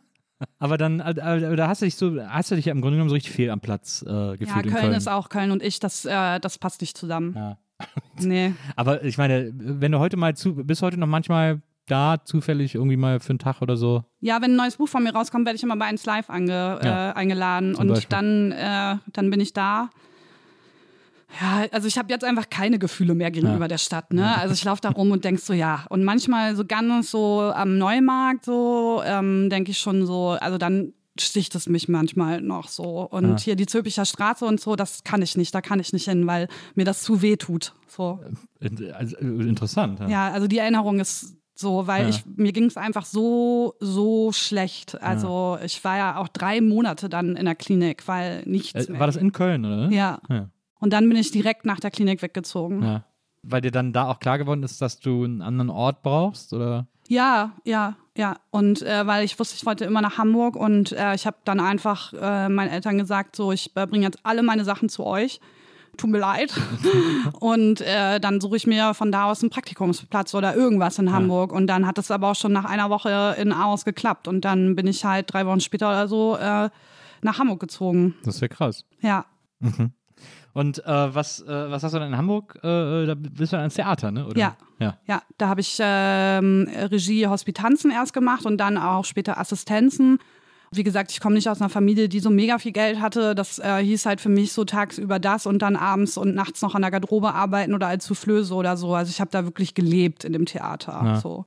Aber dann, da hast du dich so, hast du dich ja im Grunde genommen so richtig fehl am Platz äh, Ja, gefühlt Köln, in Köln. ist auch Köln und ich, das, äh, das passt nicht zusammen. Ja. Nee. Aber ich meine, wenn du heute mal zu, bist heute noch manchmal da zufällig irgendwie mal für einen Tag oder so. Ja, wenn ein neues Buch von mir rauskommt, werde ich immer bei 1 Live ange, Ja. äh, eingeladen und Beispiel. dann, äh, dann bin ich da. Ja, also ich habe jetzt einfach keine Gefühle mehr gegenüber Ja. der Stadt, ne? Also ich laufe da rum und denk so, ja. Und manchmal so ganz so am Neumarkt so, ähm, denke ich schon so, also dann sticht es mich manchmal noch so. Und Ja. hier die Zülpicher Straße und so, das kann ich nicht, da kann ich nicht hin, weil mir das zu weh tut. So. In- Also, äh, interessant. Ja. Ja, also die Erinnerung ist so, weil Ja. ich mir ging es einfach so so schlecht. Also ich war ja auch drei Monate dann in der Klinik, weil nichts Äh. War das in Köln, oder? Ja. ja. Und dann bin ich direkt nach der Klinik weggezogen. Ja, ja. Weil dir dann da auch klar geworden ist, dass du einen anderen Ort brauchst, oder? ja, ja. Und äh, weil ich wusste, ich wollte immer nach Hamburg und äh, ich habe dann einfach äh, meinen Eltern gesagt, so ich äh, bringe jetzt alle meine Sachen zu euch. tut mir leid. und äh, dann suche ich mir von da aus einen Praktikumsplatz oder irgendwas in Hamburg. Und dann hat es aber auch schon nach einer Woche in Aarhus geklappt. Und dann bin ich halt drei Wochen später oder so äh, nach Hamburg gezogen. Das wäre krass. Ja. Und äh, was, äh, was hast du denn in Hamburg? Äh, da bist du dann ins Theater, ne? Oder? Ja. ja. Ja, da habe ich ähm, Regie Hospitanzen erst gemacht und dann auch später Assistenzen. Wie gesagt, ich komme nicht aus einer Familie, die so mega viel Geld hatte. Das äh, hieß halt für mich so tagsüber das und dann abends und nachts noch an der Garderobe arbeiten oder als Soufflöse oder so. Also ich habe da wirklich gelebt in dem Theater. Ja. So.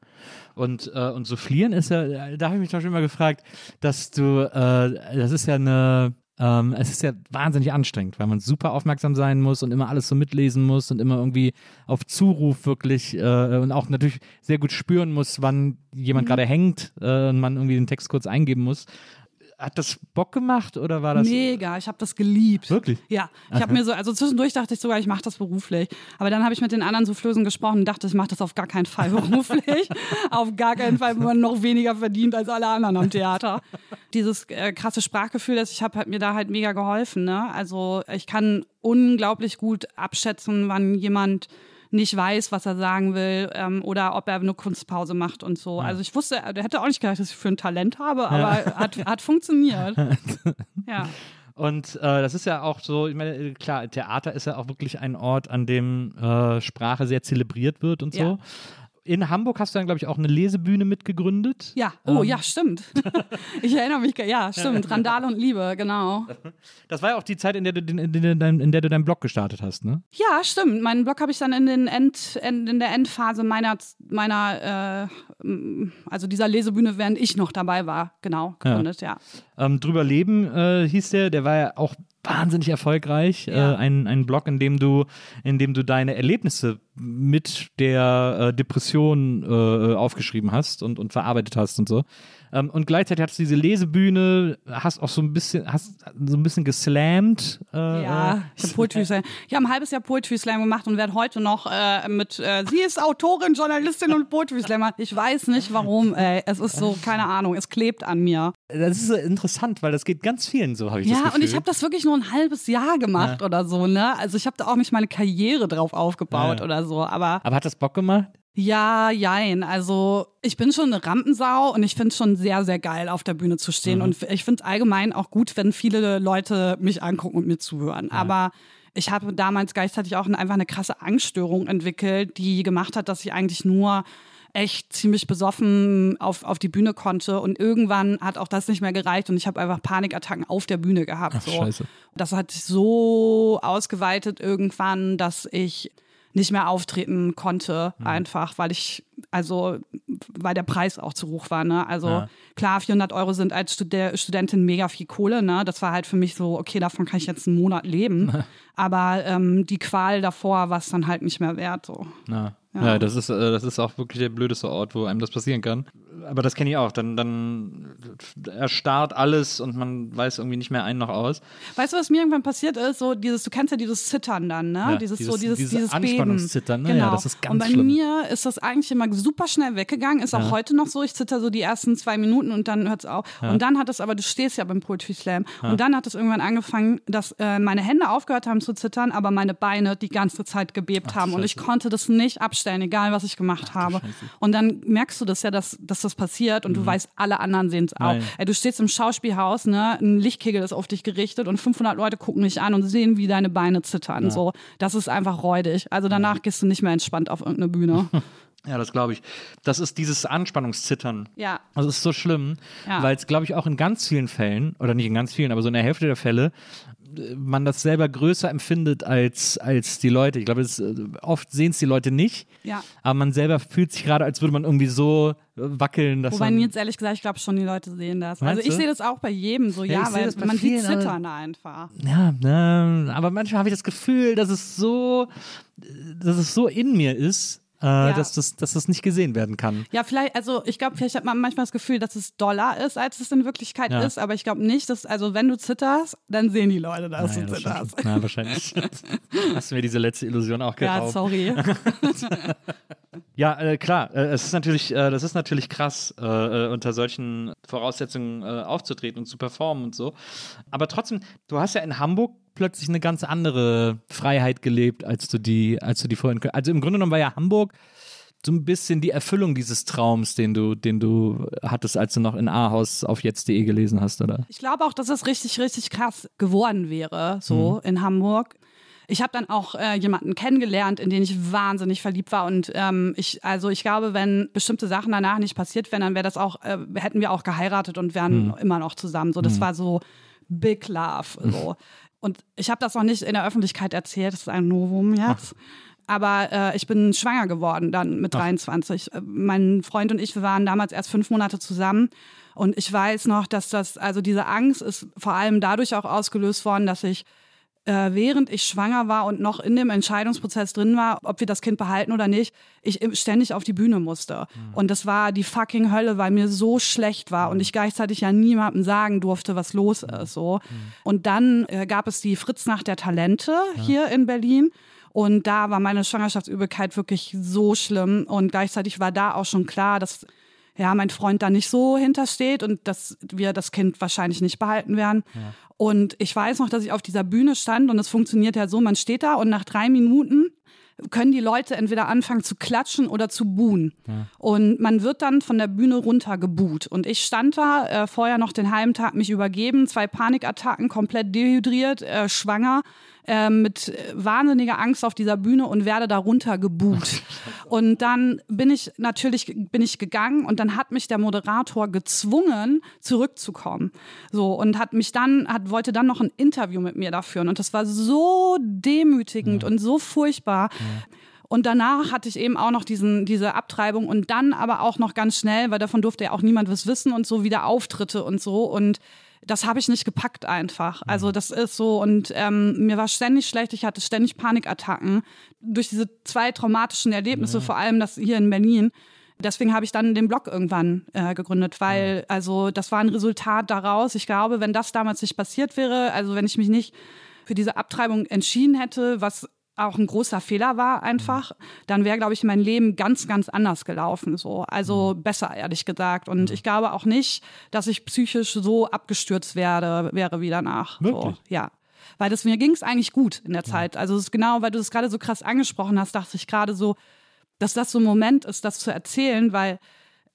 Und, äh, und Soufflieren ist ja, da habe ich mich doch schon mal gefragt, dass du, äh, das ist ja eine, ähm, es ist ja wahnsinnig anstrengend, weil man super aufmerksam sein muss und immer alles so mitlesen muss und immer irgendwie auf Zuruf wirklich äh, und auch natürlich sehr gut spüren muss, wann jemand gerade hängt äh, und man irgendwie den Text kurz eingeben muss. Hat das Bock gemacht oder war das? Mega, ich habe das geliebt. Wirklich? Ja, ich habe mir so, also zwischendurch dachte ich sogar, ich mache das beruflich. Aber dann habe ich mit den anderen Soufflösen gesprochen und dachte, ich mache das auf gar keinen Fall beruflich. auf gar keinen Fall, wo man noch weniger verdient als alle anderen am Theater. Dieses äh, krasse Sprachgefühl, das ich habe, hat mir da halt mega geholfen. Ne? Also ich kann unglaublich gut abschätzen, wann jemand nicht weiß, was er sagen will ähm, oder ob er eine Kunstpause macht und so. Also ich wusste, er hätte auch nicht gedacht, dass ich für ein Talent habe, aber hat, hat funktioniert. ja. Und äh, das ist ja auch so, ich meine, klar, Theater ist ja auch wirklich ein Ort, an dem äh, Sprache sehr zelebriert wird und so. Ja. In Hamburg hast du dann, glaube ich, auch eine Lesebühne mitgegründet. Ja, oh Ähm. ja, stimmt. ich erinnere mich, ja, stimmt. Randale und Liebe, genau. Das war ja auch die Zeit, in der du, in der, dein- in der du deinen Blog gestartet hast, ne? Ja, stimmt. Meinen Blog habe ich dann in, den End, in, in der Endphase meiner, meiner äh, also dieser Lesebühne, während ich noch dabei war, genau, gegründet, ja. Ähm, drüber leben äh, hieß der, der war ja auch wahnsinnig erfolgreich. Ja. Äh, ein, ein Blog, in dem du, in dem du deine Erlebnisse mit der äh, Depression äh, aufgeschrieben hast und, und verarbeitet hast und so. Ähm, und gleichzeitig hattest du diese Lesebühne, hast auch so ein bisschen, hast so ein bisschen geslammt. Äh, Ja, ich habe Poetry Slam. Ich habe ein halbes Jahr Poetry Slam gemacht und werde heute noch äh, mit, äh, sie ist Autorin, Journalistin und Poetry Slammer. Ich weiß nicht warum, ey. Es ist so, keine Ahnung, es klebt an mir. Das ist äh, interessant, weil das geht ganz vielen so, habe ich das Ja, Gefühl. und ich habe das wirklich nur ein halbes Jahr gemacht oder so, ne? Also ich habe da auch nicht meine Karriere drauf aufgebaut Ja. oder so, aber Aber hat das Bock gemacht? Ja, jein. Also ich bin schon eine Rampensau und ich finde es schon sehr, sehr geil, auf der Bühne zu stehen. Und ich finde es allgemein auch gut, wenn viele Leute mich angucken und mir zuhören. Aber ich habe damals gleichzeitig auch einfach eine krasse Angststörung entwickelt, die gemacht hat, dass ich eigentlich nur echt ziemlich besoffen auf, auf die Bühne konnte und irgendwann hat auch das nicht mehr gereicht und ich habe einfach Panikattacken auf der Bühne gehabt. Ach, so. scheiße. Das hat sich so ausgeweitet irgendwann, dass ich nicht mehr auftreten konnte, Mhm. einfach, weil ich, also, weil der Preis auch zu hoch war, ne? Also, Ja. klar, 400 Euro sind als Stud Studentin mega viel Kohle, ne? Das war halt für mich so, okay, davon kann ich jetzt einen Monat leben. Aber ähm, die Qual davor war es dann halt nicht mehr wert, so. Na. Ja, Ja. das, ist, äh, das ist auch wirklich der blödeste Ort, wo einem das passieren kann. Aber das kenne ich auch. Dann, dann erstarrt alles und man weiß irgendwie nicht mehr ein noch aus. Weißt du, was mir irgendwann passiert ist? So dieses, du kennst ja dieses Zittern dann, ne? Ja, dieses, dieses- so dieses, dieses dieses Beben. Anspannungszittern, ne? Ja, Genau. das ist ganz Und bei schlimm. mir ist das eigentlich immer super schnell weggegangen. Ist auch heute noch so. Ich zitter so die ersten zwei Minuten und dann hört es auf. Und dann hat es aber, du stehst ja beim Poetry Slam. Und dann hat es irgendwann angefangen, dass äh, meine Hände aufgehört haben zu zittern, aber meine Beine die ganze Zeit gebebt haben. Und ich konnte das nicht abstellen, egal was ich gemacht habe. Und dann merkst du das ja, dass, dass das passiert und du weißt, alle anderen sehen es auch. Ey, du stehst im Schauspielhaus, ne, ein Lichtkegel ist auf dich gerichtet und 500 Leute gucken dich an und sehen, wie deine Beine zittern. So, das ist einfach räudig. Also danach gehst du nicht mehr entspannt auf irgendeine Bühne. Ja, das glaube ich. Das ist dieses Anspannungszittern. Ja. Das ist so schlimm, Ja. weil es, glaube ich, auch in ganz vielen Fällen, oder nicht in ganz vielen, aber so in der Hälfte der Fälle, man das selber größer empfindet als, als die Leute. Ich glaube, es, äh, oft sehen es die Leute nicht, Ja. aber man selber fühlt sich gerade, als würde man irgendwie so äh, wackeln, dass Wobei man. jetzt ehrlich gesagt, ich glaube schon, die Leute sehen das. Meinst also ich sehe das auch bei jedem so, Ja, ja, weil man vielen, sieht Zittern einfach. Ja, ne, aber manchmal habe ich das Gefühl, dass es so, dass es so in mir ist, äh, dass, das, dass das nicht gesehen werden kann. Ja, vielleicht, also ich glaube, vielleicht hat man manchmal das Gefühl, dass es doller ist, als es in Wirklichkeit Ja. ist, aber ich glaube nicht, dass, also wenn du zitterst, dann sehen die Leute, dass Ja, du zitterst. Na, wahrscheinlich. Hast du mir diese letzte Illusion auch Ja, geraubt. sorry. Ja, äh, klar, äh, es ist natürlich, äh, das ist natürlich krass, äh, äh, unter solchen Voraussetzungen äh, aufzutreten und zu performen und so. Aber trotzdem, du hast ja in Hamburg plötzlich eine ganz andere Freiheit gelebt, als du die, als du die vorhin. Also im Grunde genommen war ja Hamburg so ein bisschen die Erfüllung dieses Traums, den du, den du hattest, als du noch in Ahaus auf jetzt.de gelesen hast, oder? Ich glaube auch, dass es richtig, richtig krass geworden wäre, so mhm. in Hamburg. Ich habe dann auch äh, jemanden kennengelernt, in den ich wahnsinnig verliebt war. Und ähm, ich, also ich glaube, wenn bestimmte Sachen danach nicht passiert wären, dann wäre das auch, äh, hätten wir auch geheiratet und wären mhm. immer noch zusammen. So, das mhm. war so Big Love. So. Und ich habe das noch nicht in der Öffentlichkeit erzählt, das ist ein Novum jetzt. Ach. Aber äh, ich bin schwanger geworden dann mit 23. Ach. Äh, mein Freund und ich, wir waren damals erst fünf Monate zusammen. Und ich weiß noch, dass das, also diese Angst ist vor allem dadurch auch ausgelöst worden, dass ich äh, während ich schwanger war und noch in dem Entscheidungsprozess drin war, ob wir das Kind behalten oder nicht, ich ständig auf die Bühne musste. Mhm. Und das war die fucking Hölle, weil mir so schlecht war mhm. und ich gleichzeitig ja niemandem sagen durfte, was los mhm. ist. So. Mhm. Und dann äh, gab es die Fritznacht der Talente ja. hier in Berlin. Und da war meine Schwangerschaftsübelkeit wirklich so schlimm. Und gleichzeitig war da auch schon klar, dass ja, mein Freund da nicht so hintersteht und dass wir das Kind wahrscheinlich nicht behalten werden. Ja. Und ich weiß noch, dass ich auf dieser Bühne stand und es funktioniert ja so, man steht da und nach drei Minuten können die Leute entweder anfangen zu klatschen oder zu buhen. Ja. Und man wird dann von der Bühne runter gebuht. Und ich stand da, äh, vorher noch den halben Tag mich übergeben, zwei Panikattacken, komplett dehydriert, äh, schwanger äh, mit wahnsinniger Angst auf dieser Bühne und werde darunter gebucht. und dann bin ich natürlich bin ich gegangen und dann hat mich der Moderator gezwungen zurückzukommen. So und hat mich dann hat wollte dann noch ein Interview mit mir da führen und das war so demütigend ja. und so furchtbar. Ja. Und danach hatte ich eben auch noch diesen, diese Abtreibung und dann aber auch noch ganz schnell, weil davon durfte ja auch niemand was wissen und so wieder Auftritte und so. Und das habe ich nicht gepackt einfach. Also mhm. das ist so und ähm, mir war ständig schlecht, ich hatte ständig Panikattacken durch diese zwei traumatischen Erlebnisse, ja. vor allem das hier in Berlin. Deswegen habe ich dann den Blog irgendwann äh, gegründet, weil also das war ein Resultat daraus. Ich glaube, wenn das damals nicht passiert wäre, also wenn ich mich nicht für diese Abtreibung entschieden hätte, was auch ein großer Fehler war einfach, dann wäre, glaube ich, mein Leben ganz, ganz anders gelaufen. So. Also mhm. besser, ehrlich gesagt. Und mhm. ich glaube auch nicht, dass ich psychisch so abgestürzt werde, wäre wie danach. Wirklich? So, ja. Weil das mir ging es eigentlich gut in der Zeit. Also es ist genau, weil du es gerade so krass angesprochen hast, dachte ich gerade so, dass das so ein Moment ist, das zu erzählen, weil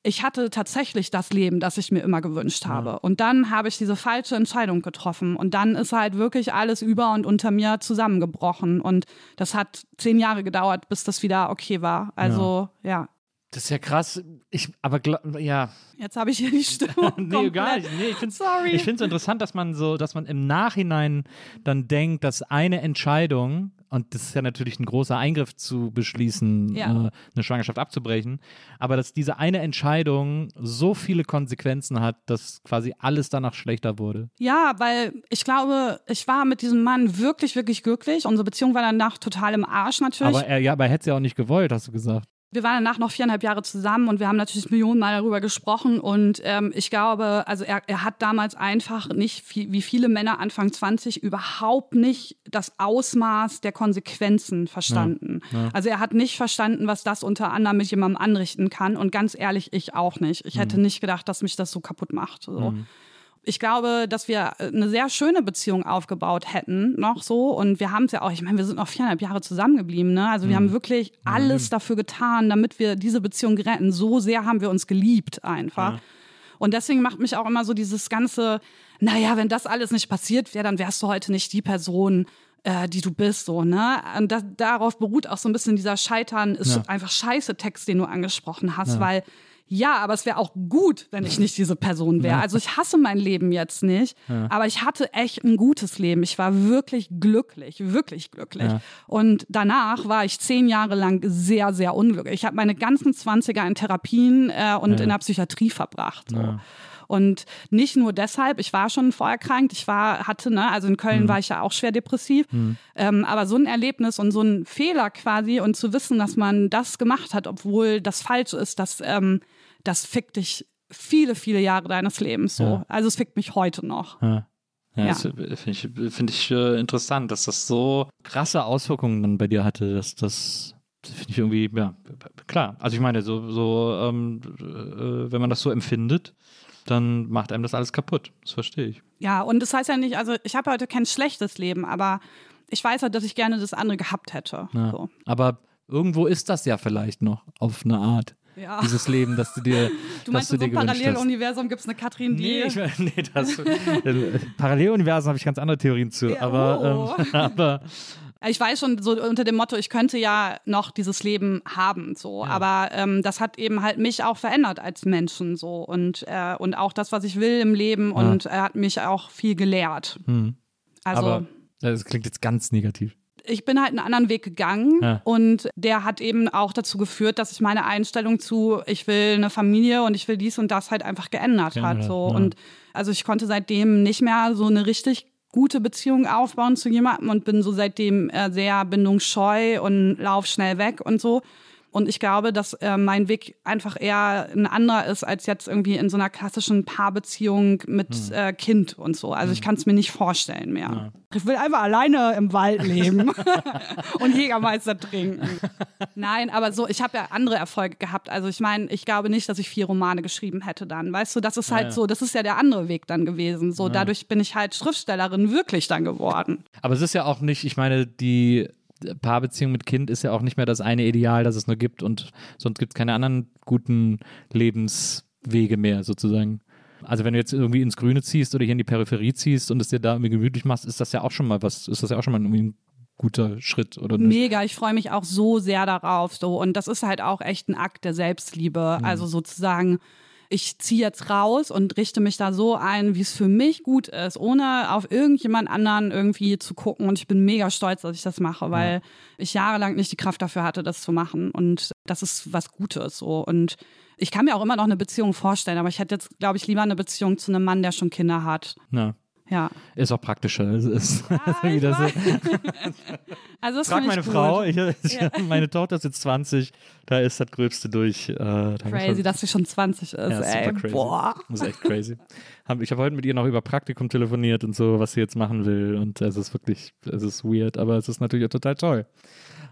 ich hatte tatsächlich das Leben, das ich mir immer gewünscht habe. Ja. Und dann habe ich diese falsche Entscheidung getroffen. Und dann ist halt wirklich alles über und unter mir zusammengebrochen. Und das hat zehn Jahre gedauert, bis das wieder okay war. Also, ja. ja. Das ist ja krass. Ich, aber ja. Jetzt habe ich hier die Stimmung. nee, gar nicht. Nee, ich finde es interessant, dass man so, dass man im Nachhinein dann denkt, dass eine Entscheidung und das ist ja natürlich ein großer Eingriff zu beschließen, ja. äh, eine Schwangerschaft abzubrechen. Aber dass diese eine Entscheidung so viele Konsequenzen hat, dass quasi alles danach schlechter wurde. Ja, weil ich glaube, ich war mit diesem Mann wirklich, wirklich glücklich. Unsere Beziehung war danach total im Arsch natürlich. Aber er, ja, aber er hätte es ja auch nicht gewollt, hast du gesagt wir waren danach noch viereinhalb Jahre zusammen und wir haben natürlich Millionen Mal darüber gesprochen. Und ähm, ich glaube, also er, er hat damals einfach nicht, viel, wie viele Männer Anfang 20, überhaupt nicht das Ausmaß der Konsequenzen verstanden. Ja, ja. Also er hat nicht verstanden, was das unter anderem mit jemandem anrichten kann. Und ganz ehrlich, ich auch nicht. Ich hätte mhm. nicht gedacht, dass mich das so kaputt macht. So. Mhm ich glaube, dass wir äh, eine sehr schöne Beziehung aufgebaut hätten, noch so. Und wir haben es ja auch, ich meine, wir sind noch viereinhalb Jahre zusammengeblieben, ne? Also wir mhm. haben wirklich alles mhm. dafür getan, damit wir diese Beziehung retten. So sehr haben wir uns geliebt einfach. Ja. Und deswegen macht mich auch immer so dieses ganze, naja, wenn das alles nicht passiert wäre, dann wärst du heute nicht die Person, äh, die du bist, so, ne? Und das, darauf beruht auch so ein bisschen dieser Scheitern, ist ja. einfach scheiße Text, den du angesprochen hast, ja. weil ja, aber es wäre auch gut, wenn ich nicht diese Person wäre. Also ich hasse mein Leben jetzt nicht, ja. aber ich hatte echt ein gutes Leben. Ich war wirklich glücklich, wirklich glücklich. Ja. Und danach war ich zehn Jahre lang sehr, sehr unglücklich. Ich habe meine ganzen Zwanziger in Therapien äh, und ja. in der Psychiatrie verbracht. So. Und nicht nur deshalb, ich war schon vorher krank, ich war, hatte, ne, also in Köln mhm. war ich ja auch schwer depressiv, mhm. ähm, aber so ein Erlebnis und so ein Fehler quasi und zu wissen, dass man das gemacht hat, obwohl das falsch ist, das ähm, das fickt dich viele, viele Jahre deines Lebens so. Ja. Also es fickt mich heute noch. Ja. Ja, ja. finde ich, find ich äh, interessant, dass das so krasse Auswirkungen dann bei dir hatte, dass das finde ich irgendwie, ja, klar. Also ich meine, so, so ähm, äh, wenn man das so empfindet, dann macht einem das alles kaputt. Das verstehe ich. Ja, und das heißt ja nicht, also ich habe heute kein schlechtes Leben, aber ich weiß halt, dass ich gerne das andere gehabt hätte. Ja. So. Aber irgendwo ist das ja vielleicht noch auf eine Art. Ja. Dieses Leben, das du dir, Du meinst, du in so einem. Paralleluniversum gibt es eine Katrin, die. Nee, ich, nee das, äh, Paralleluniversen habe ich ganz andere Theorien zu. Ja, aber, oh. ähm, aber Ich weiß schon, so unter dem Motto, ich könnte ja noch dieses Leben haben, so. Aber ähm, das hat eben halt mich auch verändert als Menschen, so. Und, äh, und auch das, was ich will im Leben. Und er hat mich auch viel gelehrt. Also. Hm. aber das klingt jetzt ganz negativ. Ich bin halt einen anderen Weg gegangen Ja. und der hat eben auch dazu geführt, dass sich meine Einstellung zu, ich will eine Familie und ich will dies und das halt einfach geändert hat. So. ja. Und also ich konnte seitdem nicht mehr so eine richtig gute Beziehung aufbauen zu jemandem und bin so seitdem äh, sehr bindungsscheu und lauf schnell weg und so. Und ich glaube, dass äh, mein Weg einfach eher ein anderer ist als jetzt irgendwie in so einer klassischen Paarbeziehung mit äh, Kind und so. Also ich kann es mir nicht vorstellen mehr. Ich will einfach alleine im Wald leben und Jägermeister trinken. Nein, aber so, ich habe ja andere Erfolge gehabt. Also ich meine, ich glaube nicht, dass ich vier Romane geschrieben hätte dann. Weißt du, das ist halt so, das ist ja der andere Weg dann gewesen. So, dadurch bin ich halt Schriftstellerin wirklich dann geworden. Aber es ist ja auch nicht, ich meine, die Paarbeziehung mit Kind ist ja auch nicht mehr das eine Ideal, das es nur gibt und sonst gibt es keine anderen guten Lebenswege mehr sozusagen. Also wenn du jetzt irgendwie ins Grüne ziehst oder hier in die Peripherie ziehst und es dir da irgendwie gemütlich machst, ist das ja auch schon mal was, ist das ja auch schon mal ein guter Schritt, oder nicht? Mega, ich freue mich auch so sehr darauf. So. Und das ist halt auch echt ein Akt der Selbstliebe. Also sozusagen, ich ziehe jetzt raus und richte mich da so ein, wie es für mich gut ist, ohne auf irgendjemand anderen irgendwie zu gucken. Und ich bin mega stolz, dass ich das mache, weil ich jahrelang nicht die Kraft dafür hatte, das zu machen. Und das ist was Gutes. So. Und ich kann mir auch immer noch eine Beziehung vorstellen, aber ich hätte jetzt, glaube ich, lieber eine Beziehung zu einem Mann, der schon Kinder hat. Na, Ja. ist auch praktischer. Es ist, ich das. Also das Frag meine ich gut. Frau, ich, meine Tochter ist jetzt 20, da ist das Gröbste durch. Äh, Crazy, dass sie schon 20 ist. Ja, ist ey. crazy. Boah. Das ist echt crazy. Ich habe heute mit ihr noch über Praktikum telefoniert und so, was sie jetzt machen will. Und es ist wirklich, es ist weird, aber es ist natürlich auch total toll.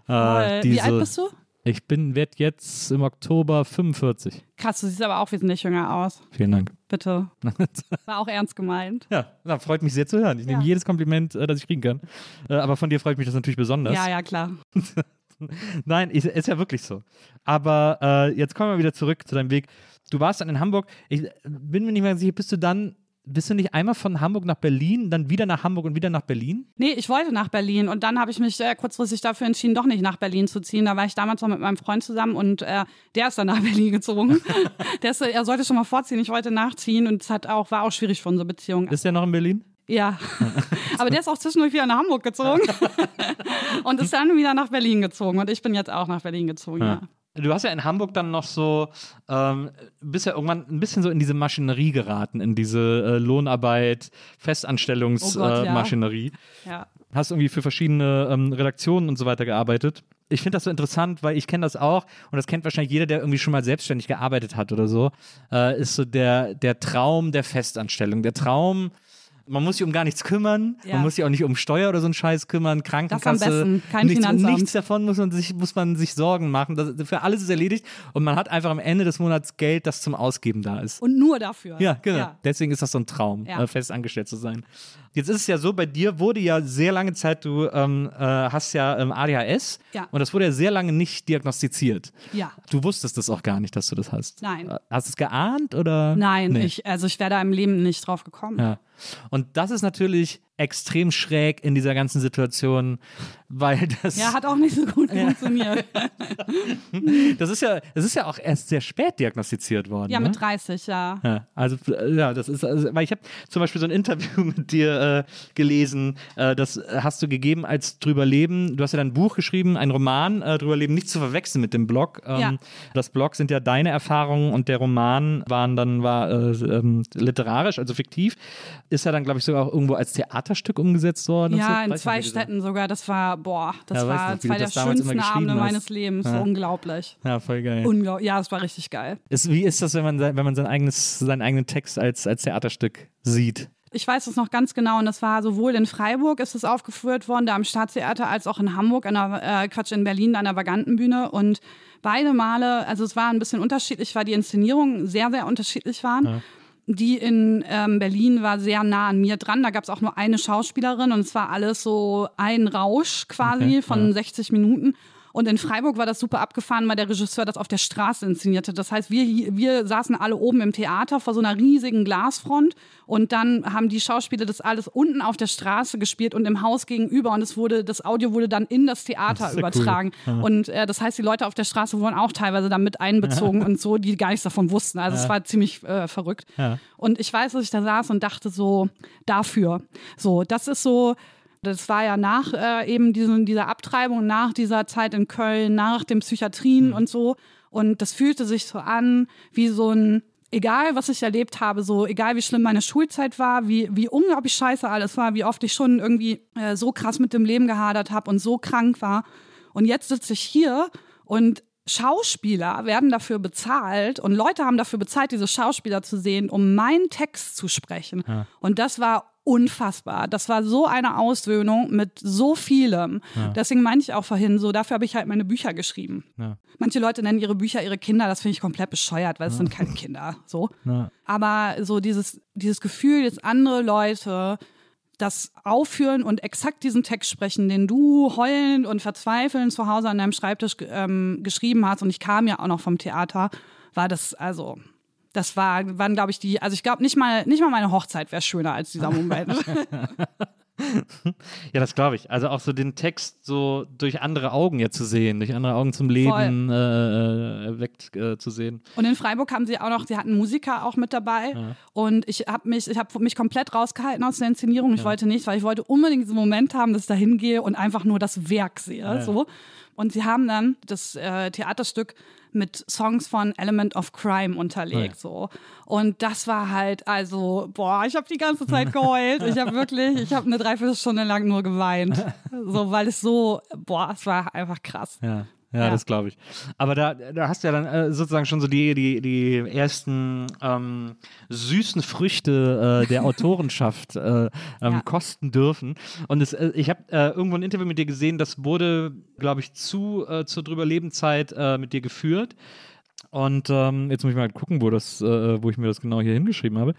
Äh, Wie diese- alt bist du? Ich bin, werd jetzt im Oktober 45. Krass, du siehst aber auch wesentlich jünger aus. Vielen Dank. Bitte. War auch ernst gemeint. Ja, na, freut mich sehr zu hören. Ich nehme Ja. jedes Kompliment, äh, das ich kriegen kann. Äh, aber von dir freut mich das natürlich besonders. Ja, ja, klar. Nein, ist, ist ja wirklich so. Aber äh, jetzt kommen wir wieder zurück zu deinem Weg. Du warst dann in Hamburg. Ich äh, bin mir nicht mehr sicher, bist du dann, bist du nicht einmal von Hamburg nach Berlin, dann wieder nach Hamburg und wieder nach Berlin? Nee, ich wollte nach Berlin und dann habe ich mich äh, kurzfristig dafür entschieden, doch nicht nach Berlin zu ziehen. Da war ich damals noch mit meinem Freund zusammen und äh, der ist dann nach Berlin gezogen. der ist, er sollte schon mal vorziehen, ich wollte nachziehen und es hat auch, war auch schwierig für unsere Beziehung. Ist der noch in Berlin? Ja. Aber der ist auch zwischendurch wieder nach Hamburg gezogen und ist dann wieder nach Berlin gezogen und ich bin jetzt auch nach Berlin gezogen, ja. Du hast ja in Hamburg dann noch so, ähm, bist ja irgendwann ein bisschen so in diese Maschinerie geraten, in diese äh, Lohnarbeit, Oh Festanstellungsmaschinerie. ja. äh, ja. hast irgendwie für verschiedene ähm, Redaktionen und so weiter gearbeitet. Ich finde das so interessant, weil ich kenne das auch und das kennt wahrscheinlich jeder, der irgendwie schon mal selbstständig gearbeitet hat oder so, äh, ist so der, der Traum der Festanstellung. Der Traum, man muss sich um gar nichts kümmern, Ja. man muss sich auch nicht um Steuer oder so einen Scheiß kümmern, Krankenkasse, besten, kein nichts, Finanzamt. nichts davon muss man sich, muss man sich Sorgen machen. Das, für alles ist erledigt und man hat einfach am Ende des Monats Geld, das zum Ausgeben da ist. Und nur dafür. Ja, genau. Ja. Deswegen ist das so ein Traum, Ja. äh, fest angestellt zu sein. Jetzt ist es ja so, bei dir wurde ja sehr lange Zeit, du ähm, äh, hast ja ähm, ADHS Ja. und das wurde ja sehr lange nicht diagnostiziert. Ja. Du wusstest das auch gar nicht, dass du das hast. Nein. Hast du es geahnt oder? Nein, Nee. ich, also ich wäre da im Leben nicht drauf gekommen. Ja. Und das ist natürlich extrem schräg in dieser ganzen Situation, weil das, Ja, hat auch nicht so gut funktioniert. das ist ja, das ist ja auch erst sehr spät diagnostiziert worden. Ja, ne? mit 30, ja. Ja, also ja, das ist, also, weil ich habe zum Beispiel so ein Interview mit dir äh, gelesen, äh, das hast du gegeben als drüber leben. Du hast ja dein Buch geschrieben, ein Roman äh, drüber leben, nicht zu verwechseln mit dem Blog. Ähm, Ja. Das Blog sind ja deine Erfahrungen und der Roman waren dann war äh, ähm, literarisch, also fiktiv, ist ja dann glaube ich sogar auch irgendwo als Theaterstück umgesetzt worden. und so. Ja, in zwei Städten sogar. Das war, boah, das Ja, war zwei der schönsten Abende meines Lebens. Ja. Unglaublich. Ja, voll geil. Unglaublich. Ja, es war richtig geil. Ist, wie ist das, wenn man, wenn man sein eigenes, seinen eigenen Text als, als Theaterstück sieht? Ich weiß es noch ganz genau und das war sowohl in Freiburg ist es aufgeführt worden, da am Staatstheater, als auch in Hamburg, an der, äh, Quatsch, in Berlin an der Vagantenbühne und beide Male, also es war ein bisschen unterschiedlich, weil die Inszenierungen sehr, sehr unterschiedlich waren. Die in ähm, Berlin war sehr nah an mir dran. Da gab es auch nur eine Schauspielerin und es war alles so ein Rausch quasi Okay, von ja. 60 Minuten. Und in Freiburg war das super abgefahren, weil der Regisseur das auf der Straße inszenierte. Das heißt, wir, wir saßen alle oben im Theater vor so einer riesigen Glasfront und dann haben die Schauspieler das alles unten auf der Straße gespielt und im Haus gegenüber und es wurde, das Audio wurde dann in das Theater Das ja cool. übertragen. Und äh, das heißt, die Leute auf der Straße wurden auch teilweise da mit einbezogen und so, die gar nichts davon wussten. Also es war ziemlich äh, verrückt. Ja. Und ich weiß, dass ich da saß und dachte so, dafür. So, das ist so, das war ja nach äh, eben diesen, dieser Abtreibung, nach dieser Zeit in Köln, nach dem Psychiatrien und so. Und das fühlte sich so an wie so ein, egal was ich erlebt habe, so egal wie schlimm meine Schulzeit war, wie, wie unglaublich scheiße alles war, wie oft ich schon irgendwie äh, so krass mit dem Leben gehadert habe und so krank war. Und jetzt sitze ich hier und Schauspieler werden dafür bezahlt und Leute haben dafür bezahlt, diese Schauspieler zu sehen, um meinen Text zu sprechen. Und das war unfassbar. Das war so eine Auswöhnung mit so vielem. Deswegen meinte ich auch vorhin so, dafür habe ich halt meine Bücher geschrieben. Ja. Manche Leute nennen ihre Bücher ihre Kinder, das finde ich komplett bescheuert, weil es sind keine Kinder. So. Ja. Aber so dieses, dieses Gefühl, dass andere Leute das aufführen und exakt diesen Text sprechen, den du heulend und verzweifelnd zu Hause an deinem Schreibtisch ähm, geschrieben hast. Und ich kam ja auch noch vom Theater, war das also. Das war, waren, glaube ich, die, also ich glaube nicht mal, nicht mal meine Hochzeit wäre schöner als dieser Moment. Ja, das glaube ich. Also auch so den Text so durch andere Augen jetzt zu sehen, durch andere Augen zum Leben äh, äh, erweckt äh, zu sehen. Und in Freiburg haben sie auch noch, sie hatten Musiker auch mit dabei. Und ich habe mich, ich habe mich komplett rausgehalten aus der Inszenierung. Ich wollte nicht, weil ich wollte unbedingt diesen Moment haben, dass ich da hingehe und einfach nur das Werk sehe. So. Und sie haben dann das äh, Theaterstück mit Songs von Element of Crime unterlegt. So. Und das war halt, also, boah, ich habe die ganze Zeit geheult. Ich habe wirklich, ich habe eine Dreiviertelstunde lang nur geweint. So, weil es so, boah, es war einfach krass. Ja. Ja, Ja. das glaube ich. Aber da, da hast du ja dann äh, sozusagen schon so die, die, die ersten ähm, süßen Früchte äh, der Autorenschaft äh, ähm, Ja. kosten dürfen. Und es, äh, ich habe äh, irgendwo ein Interview mit dir gesehen, das wurde, glaube ich, zu äh, zur drüber Lebenszeit äh, mit dir geführt. Und ähm, jetzt muss ich mal gucken, wo das, wo ich mir das genau hier hingeschrieben habe.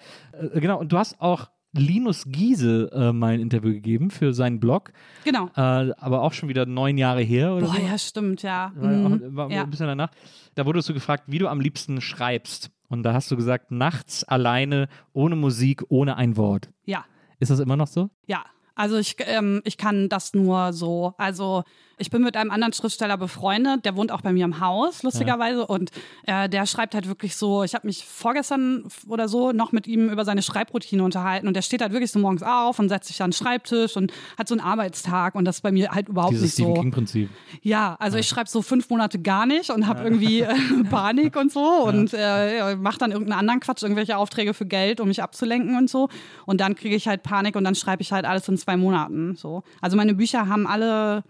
Genau, und du hast auch Linus Giese äh, mal ein Interview gegeben für seinen Blog, Genau. äh, aber auch schon wieder neun Jahre her oder Boah, so. ja, stimmt, ja. War, Mhm. auch, war ja. ein bisschen danach. Da wurdest du gefragt, wie du am liebsten schreibst. Und da hast du gesagt, nachts alleine, ohne Musik, ohne ein Wort. ja. Ist das immer noch so? Ja, also ich, ähm, ich kann das nur so. Also ich bin mit einem anderen Schriftsteller befreundet, der wohnt auch bei mir im Haus, lustigerweise. Und äh, der schreibt halt wirklich so, ich habe mich vorgestern oder so noch mit ihm über seine Schreibroutine unterhalten und der steht halt wirklich so morgens auf und setzt sich an den Schreibtisch und hat so einen Arbeitstag und das ist bei mir halt überhaupt Dieses nicht Stephen so. King-Prinzip. Ja, also ich schreibe so fünf Monate gar nicht und habe irgendwie äh, Panik und so und äh, mache dann irgendeinen anderen Quatsch, irgendwelche Aufträge für Geld, um mich abzulenken und so. Und dann kriege ich halt Panik und dann schreibe ich halt alles in zwei Monaten. So. Also meine Bücher haben alle,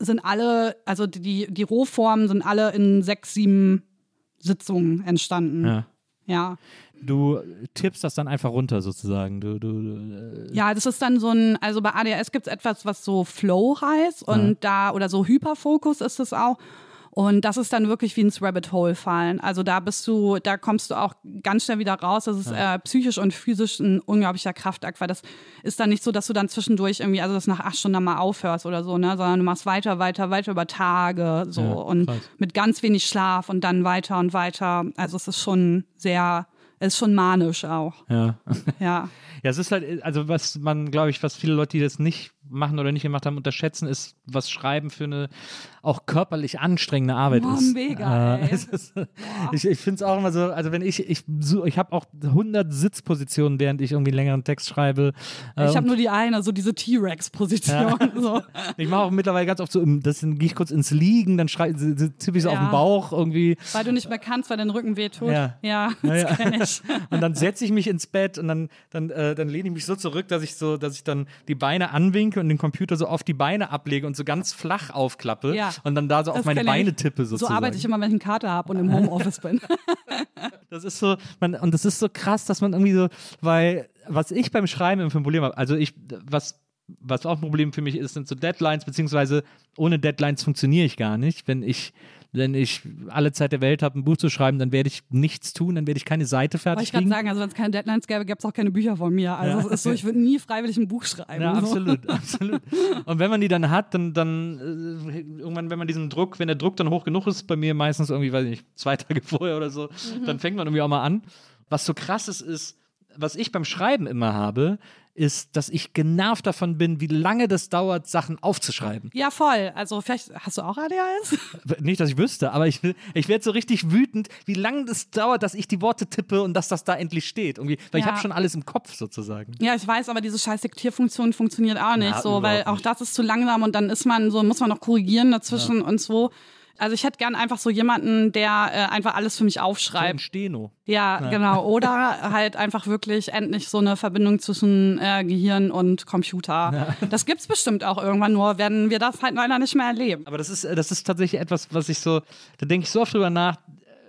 sind alle, also die, die Rohformen sind alle in sechs, sieben Sitzungen entstanden. Ja. Ja. Du tippst das dann einfach runter sozusagen. Du, du, äh, Ja, das ist dann so ein, also bei ADHS gibt es etwas, was so Flow heißt und da, oder so Hyperfokus ist es auch. Und das ist dann wirklich wie ins Rabbit Hole fallen. Also da bist du, da kommst du auch ganz schnell wieder raus. Das ist äh, psychisch und physisch ein unglaublicher Kraftakt, weil das ist dann nicht so, dass du dann zwischendurch irgendwie, also das nach acht Stunden dann mal aufhörst oder so, ne, sondern du machst weiter, weiter, weiter über Tage, so Ja, und krass. mit ganz wenig Schlaf und dann weiter und weiter. Also es ist schon sehr, es ist schon manisch auch. ja. Ja. Ja, es ist halt, also was man, glaube ich, was viele Leute, die das nicht machen oder nicht gemacht haben, unterschätzen, ist, was Schreiben für eine auch körperlich anstrengende Arbeit Boah, ist. mega, es ist ich ich finde es auch immer so, also wenn ich, ich, so, ich habe auch 100 Sitzpositionen, während ich irgendwie einen längeren Text schreibe. Äh, Ich habe und nur die eine, so diese T-Rex-Position. So. ich mache auch mittlerweile ganz oft so, das gehe ich kurz ins Liegen, dann schrei- tippe ich so auf Ja. den Bauch irgendwie. Weil du nicht mehr kannst, weil dein Rücken wehtut. Ja. ja Ja, das ja. kenn ich. Und dann setze ich mich ins Bett und dann, dann, äh, dann lehne ich mich so zurück, dass ich so, dass ich dann die Beine anwinke und den Computer so auf die Beine ablege und so ganz flach aufklappe Ja. und dann da so auf Das meine kenn ich. Beine tippe So sozusagen. arbeite ich immer, wenn ich einen Kater habe und im Homeoffice bin. Das ist so, man, und das ist so krass, dass man irgendwie so, weil, was ich beim Schreiben ein Problem habe, also ich, was was auch ein Problem für mich ist, sind so Deadlines, beziehungsweise ohne Deadlines funktioniere ich gar nicht. Wenn ich wenn ich alle Zeit der Welt habe, ein Buch zu schreiben, dann werde ich nichts tun, dann werde ich keine Seite fertig Wollte ich gerade kriegen. sagen, also wenn es keine Deadlines gäbe, gäbe es auch keine Bücher von mir. Also Ja. es ist so, ich würde nie freiwillig ein Buch schreiben. Ja, so. absolut, absolut. Und wenn man die dann hat, dann, dann äh, irgendwann, wenn man diesen Druck, wenn der Druck dann hoch genug ist, bei mir meistens irgendwie, weiß ich nicht, zwei Tage vorher oder so, dann fängt man irgendwie auch mal an. Was so krass ist, ist, was ich beim Schreiben immer habe, ist, dass ich genervt davon bin, wie lange das dauert, Sachen aufzuschreiben. Ja, voll. Also vielleicht hast du auch ADHS? Nicht, dass ich wüsste, aber ich, ich werde so richtig wütend, wie lange das dauert, dass ich die Worte tippe und dass das da endlich steht. Irgendwie, weil ich Ja. habe schon alles im Kopf sozusagen. Ja, ich weiß, aber diese scheiß Diktierfunktion funktioniert auch nicht Ja, so, weil auch das ist zu langsam und dann ist man so, muss man noch korrigieren dazwischen und so. Also ich hätte gern einfach so jemanden, der äh, einfach alles für mich So ein aufschreibt. Steno. Ja, genau. Oder halt einfach wirklich endlich so eine Verbindung zwischen äh, Gehirn und Computer. Das gibt's bestimmt auch irgendwann, nur werden wir das halt leider nicht mehr erleben. Aber das ist, äh, das ist tatsächlich etwas, was ich so, da denke ich so oft drüber nach,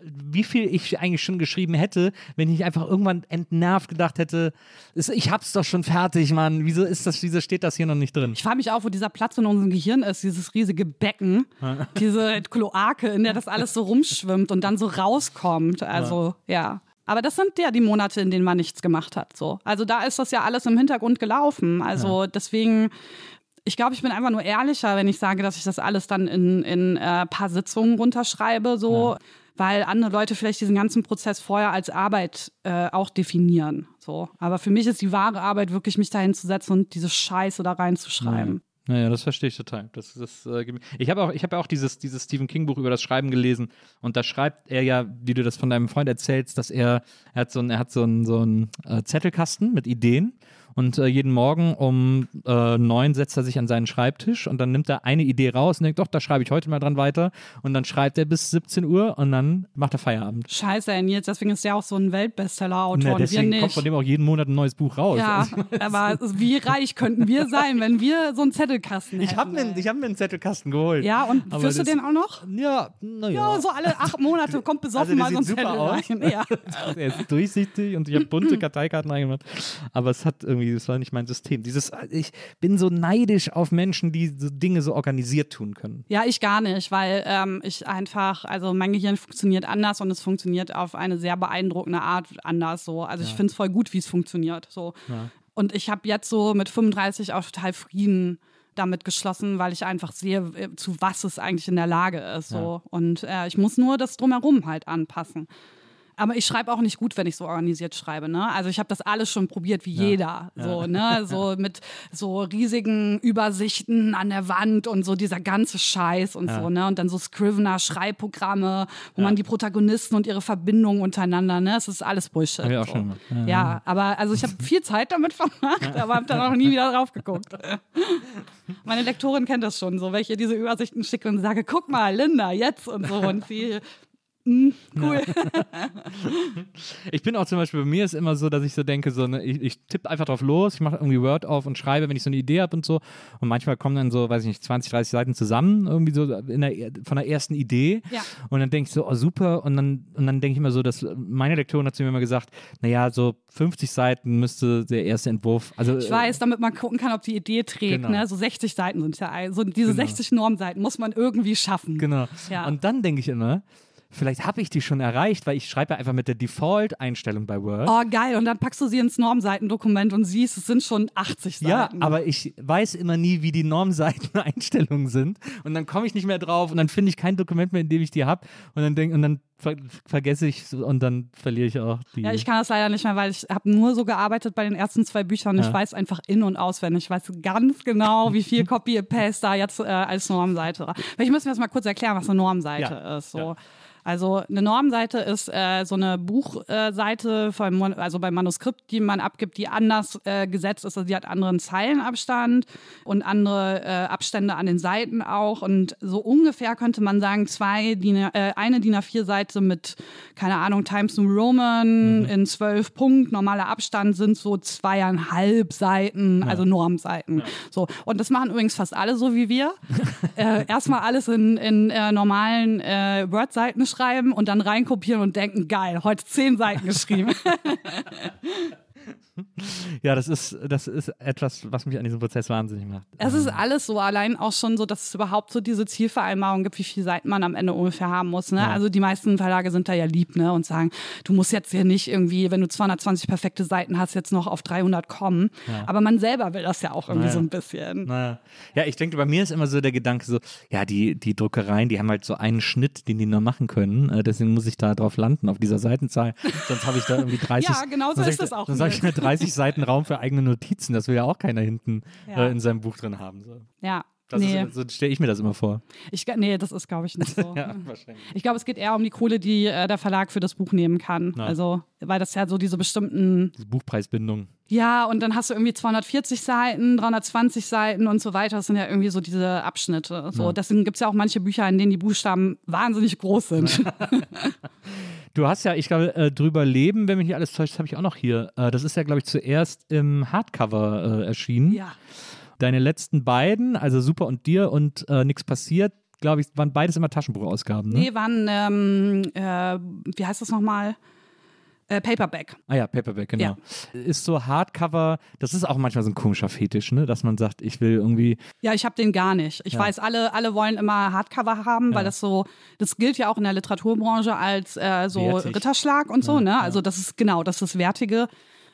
wie viel ich eigentlich schon geschrieben hätte, wenn ich einfach irgendwann entnervt gedacht hätte, ich hab's doch schon fertig, Mann. Wieso ist das, wieso steht das hier noch nicht drin? Ich frage mich auch, wo dieser Platz in unserem Gehirn ist, dieses riesige Becken, diese Kloake, in der das alles so rumschwimmt und dann so rauskommt. Also, ja. Aber das sind ja die Monate, in denen man nichts gemacht hat. So. Also da ist das ja alles im Hintergrund gelaufen. Also deswegen, ich glaube, ich bin einfach nur ehrlicher, wenn ich sage, dass ich das alles dann in, in äh, paar Sitzungen runterschreibe, so. Weil andere Leute vielleicht diesen ganzen Prozess vorher als Arbeit äh, auch definieren. So. Aber für mich ist die wahre Arbeit wirklich, mich dahin zu setzen und diese Scheiße da reinzuschreiben. Naja, das verstehe ich total. Das, das, äh, ich habe auch, ich habe ja auch dieses, dieses Stephen King Buch über das Schreiben gelesen und da schreibt er ja, wie du das von deinem Freund erzählst, dass er, er hat so einen, so einen, so einen äh, Zettelkasten mit Ideen und äh, jeden Morgen um äh, neun setzt er sich an seinen Schreibtisch und dann nimmt er eine Idee raus und denkt, doch, da schreibe ich heute mal dran weiter und dann schreibt er bis 17 Uhr und dann macht er Feierabend. Scheiße, Nils, deswegen ist der auch so ein Weltbestseller-Autor wir deswegen kommt von dem auch jeden Monat ein neues Buch raus. ja, Also, aber wie reich könnten wir sein, wenn wir so einen Zettelkasten hätten? ich habe mir, ich hab mir einen Zettelkasten geholt. Ja, und Aber führst du den auch noch? Ja, naja. Ja, so alle acht Monate kommt besoffen Also mal so ein Zettel aus. rein. Ja. er ist durchsichtig und ich habe bunte Karteikarten reingemacht. Aber es hat irgendwie, das war nicht mein System. Dieses, ich bin so neidisch auf Menschen, die so Dinge so organisiert tun können. Ja, ich gar nicht, weil ähm, ich einfach, also mein Gehirn funktioniert anders und es funktioniert auf eine sehr beeindruckende Art anders so. Also ich finde es voll gut, wie es funktioniert. So. Und ich habe jetzt so mit 35 auch total Frieden damit geschlossen, weil ich einfach sehe, äh, zu was es eigentlich in der Lage ist. So. Und äh, ich muss nur das drumherum halt anpassen. Aber ich schreibe auch nicht gut, wenn ich so organisiert schreibe. Ne? Also ich habe das alles schon probiert, wie jeder. So, ne? so mit so riesigen Übersichten an der Wand und so dieser ganze Scheiß und so. Ne? Und dann so Scrivener-Schreibprogramme, wo man die Protagonisten und ihre Verbindungen untereinander, ne? Es ist alles Bullshit. Hab ich auch so. schon gemacht. Ja, Ja, aber also ich habe viel Zeit damit vermacht, aber habe dann auch nie wieder drauf geguckt. Meine Lektorin kennt das schon, so, wenn ich ihr diese Übersichten schicke und sage, guck mal, Linda, jetzt und so. Und sie, mm, cool. Ich bin auch zum Beispiel, bei mir ist immer so, dass ich so denke, so, ne, ich, ich tippe einfach drauf los, ich mache irgendwie Word auf und schreibe, wenn ich so eine Idee habe und so. Und manchmal kommen dann so, weiß ich nicht, 20, 30 Seiten zusammen, irgendwie so der, von der ersten Idee. Ja. Und dann denke ich so, oh super. Und dann, und dann denke ich immer so, dass meine Lektorin hat zu mir immer gesagt, naja, so 50 Seiten müsste der erste Entwurf. Also, Ich weiß, damit man gucken kann, ob die Idee trägt. Genau. Ne? So 60 Seiten sind ja, so diese 60 Normseiten muss man irgendwie schaffen. Genau. Ja. Und dann denke ich immer, vielleicht habe ich die schon erreicht, weil ich schreibe ja einfach mit der Default-Einstellung bei Word. Oh, geil. Und dann packst du sie ins Normseitendokument und siehst, es sind schon 80 Ja, Seiten. aber ich weiß immer nie, wie die Normseiten-Einstellungen sind. Und dann komme ich nicht mehr drauf und dann finde ich kein Dokument mehr, in dem ich die habe. Und dann denk, und dann ver vergesse ich und dann verliere ich auch die. Ja, ich kann das leider nicht mehr, weil ich habe nur so gearbeitet bei den ersten zwei Büchern. Ich Ja. weiß einfach in- und auswendig. Ich weiß ganz genau, wie viel Copy-Paste da jetzt äh, als Normseite war. Vielleicht müssen wir jetzt mal kurz erklären, was eine Normseite Ja. ist. So. Ja. Also eine Normseite ist äh, so eine Buchseite, Mon- also beim Manuskript, die man abgibt, die anders äh, gesetzt ist. Also die hat anderen Zeilenabstand und andere äh, Abstände an den Seiten auch. Und so ungefähr könnte man sagen, zwei DIN, äh, eine DIN A4-Seite mit, keine Ahnung, Times New Roman in zwölf Punkt, normaler Abstand sind so zweieinhalb Seiten, also Normseiten. So. Und das machen übrigens fast alle so wie wir. äh, erstmal alles in, in äh, normalen äh, Word-Seiten schreiben und dann reinkopieren und denken, geil, heute zehn Seiten geschrieben. Ja, das ist, das ist etwas, was mich an diesem Prozess wahnsinnig macht. Es ist alles so, allein auch schon so, dass es überhaupt so diese Zielvereinbarung gibt, wie viele Seiten man am Ende ungefähr haben muss. Ne? Ja. Also die meisten Verlage sind da ja lieb ne? und sagen, du musst jetzt hier nicht irgendwie, wenn du 220 perfekte Seiten hast, jetzt noch auf 300 kommen. Aber man selber will das ja auch irgendwie Naja. so ein bisschen. Naja. Ja, ich denke, bei mir ist immer so der Gedanke so, ja, die, die Druckereien, die haben halt so einen Schnitt, den die nur machen können. Äh, deswegen muss ich da drauf landen, auf dieser Seitenzahl. Sonst habe ich da irgendwie 30. Ja, genau so ist das auch ich mir 30 Seiten Raum für eigene Notizen. Das will ja auch keiner hinten Ja. äh, in seinem Buch drin haben. So, Ja. nee, ist, so stelle ich mir das immer vor. ich, nee, das ist, glaube ich, nicht so. Ja. Ich glaube, es geht eher um die Kohle, die äh, der Verlag für das Buch nehmen kann. Ja. Also, weil das ja so diese bestimmten Diese Buchpreisbindung. Ja, und dann hast du irgendwie 240 Seiten, 320 Seiten und so weiter. Das sind ja irgendwie so diese Abschnitte. So. Deswegen gibt es ja auch manche Bücher, in denen die Buchstaben wahnsinnig groß sind. Du hast ja, ich glaube, äh, drüber leben, wenn mich nicht alles täuscht, habe ich auch noch hier. Äh, das ist ja, glaube ich, zuerst im Hardcover äh, erschienen. ja. Deine letzten beiden, also Super und dir und äh, nichts passiert, glaube ich, waren beides immer Taschenbuchausgaben. Ne? Nee, waren, ähm, äh, wie heißt das nochmal? Äh, Paperback. Ah ja, Paperback, genau. Ist so Hardcover, das ist auch manchmal so ein komischer Fetisch, ne? dass man sagt, ich will irgendwie, Ja, ich habe den gar nicht. Ich Ja. weiß, alle, alle wollen immer Hardcover haben, weil das so, das gilt ja auch in der Literaturbranche als äh, so Wertig. Ritterschlag und so, ne? Also das ist genau, das ist Wertige.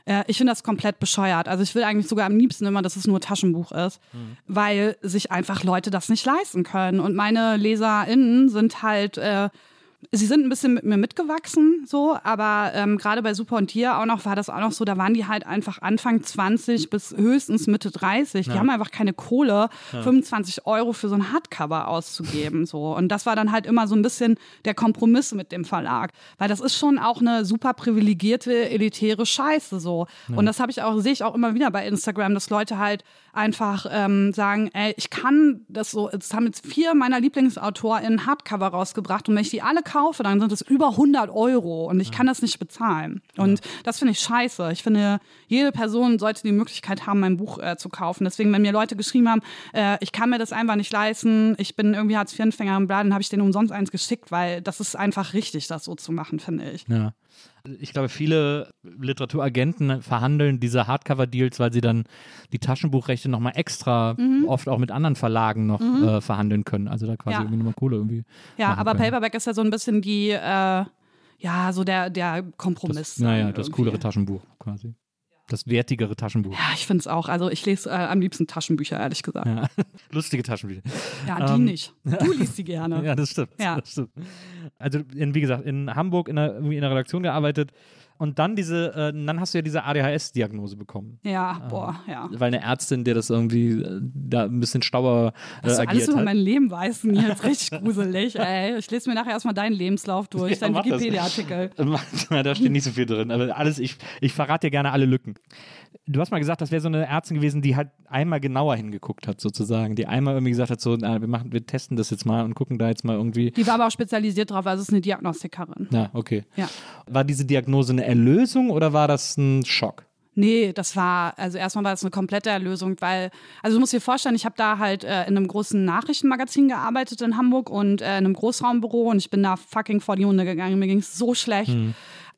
Äh, ich finde das komplett bescheuert. Also ich will eigentlich sogar am liebsten immer, dass es nur Taschenbuch ist, weil sich einfach Leute das nicht leisten können. Und meine LeserInnen sind halt äh, Sie sind ein bisschen mit mir mitgewachsen, so, aber ähm, gerade bei Super und Tier auch noch war das auch noch so, da waren die halt einfach Anfang 20 bis höchstens Mitte 30. Die haben einfach keine Kohle, 25 Euro für so ein Hardcover auszugeben, so. Und das war dann halt immer so ein bisschen der Kompromiss mit dem Verlag, weil das ist schon auch eine super privilegierte, elitäre Scheiße, so. Und das habe ich auch, sehe ich auch immer wieder bei Instagram, dass Leute halt einfach ähm, sagen, ey, ich kann das so, es haben jetzt vier meiner LieblingsautorInnen Hardcover rausgebracht und wenn ich die alle kaufe, dann sind es über 100 Euro und ich kann das nicht bezahlen. Und das finde ich scheiße. Ich finde, jede Person sollte die Möglichkeit haben, mein Buch äh, zu kaufen. Deswegen, wenn mir Leute geschrieben haben, äh, ich kann mir das einfach nicht leisten, ich bin irgendwie Hartz-IV-Empfänger im Bladen, habe ich denen umsonst eins geschickt, weil das ist einfach richtig, das so zu machen, finde ich. ja. Ich glaube, viele Literaturagenten verhandeln diese Hardcover-Deals, weil sie dann die Taschenbuchrechte nochmal extra, Mhm. oft auch mit anderen Verlagen noch äh, verhandeln können. Also da quasi Ja. irgendwie nochmal Kohle irgendwie. Ja, aber können. Paperback ist ja so ein bisschen die, äh, ja, so der, der Kompromiss. Das, naja, das irgendwie. coolere Taschenbuch quasi. Das wertigere Taschenbuch. Ja, ich finde es auch. Also ich lese äh, am liebsten Taschenbücher, ehrlich gesagt. Ja, Ja. Lustige Taschenbücher. die Ähm, nicht. Du liest die gerne. Ja, das stimmt. Ja. Das stimmt. Also, in, wie gesagt, in Hamburg in der, in der Redaktion gearbeitet und dann diese, äh, dann hast du ja diese ADHS-Diagnose bekommen. Ja, boah, ja. Weil eine Ärztin, der das irgendwie äh, da ein bisschen stauer äh, Was du alles agiert über hat. mein Leben weißt, Nils, richtig gruselig, ey. Ich lese mir nachher erstmal deinen Lebenslauf durch, Ja, deinen. Wikipedia-Artikel. Da steht nicht so viel drin, aber alles, ich, ich verrate dir gerne alle Lücken. Du hast mal gesagt, das wäre so eine Ärztin gewesen, die halt einmal genauer hingeguckt hat, sozusagen. Die einmal irgendwie gesagt hat, so, na, wir machen, wir testen das jetzt mal und gucken da jetzt mal irgendwie. Die war aber auch spezialisiert drauf, also es ist eine Diagnostikerin. Na, okay. Ja. War diese Diagnose eine Erlösung oder war das ein Schock? Nee, das war, also erstmal war das eine komplette Erlösung, weil, also du musst dir vorstellen, ich habe da halt äh, in einem großen Nachrichtenmagazin gearbeitet in Hamburg und äh, in einem Großraumbüro und ich bin da fucking vor die Hunde gegangen. Mir ging es so schlecht.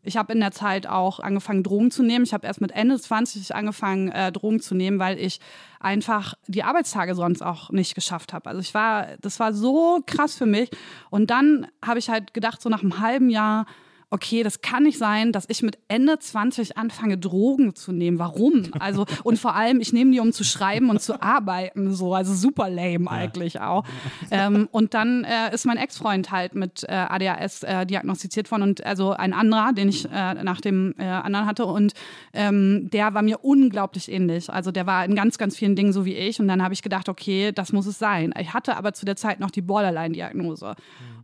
Ich habe in der Zeit auch angefangen, Drogen zu nehmen. Ich habe erst mit Ende 20 angefangen, äh, Drogen zu nehmen, weil ich einfach die Arbeitstage sonst auch nicht geschafft habe. Also ich war, das war so krass für mich. Und dann habe ich halt gedacht, so nach einem halben Jahr, okay, das kann nicht sein, dass ich mit Ende 20 anfange, Drogen zu nehmen. Warum? Also, und vor allem, ich nehme die, um zu schreiben und zu arbeiten, so. Also super lame eigentlich auch. Ähm, und dann äh, ist mein Ex-Freund halt mit äh, ADHS äh, diagnostiziert worden und also ein anderer, den ich äh, nach dem äh, anderen hatte und ähm, der war mir unglaublich ähnlich. Also der war in ganz, ganz vielen Dingen so wie ich und dann habe ich gedacht, okay, das muss es sein. Ich hatte aber zu der Zeit noch die Borderline-Diagnose.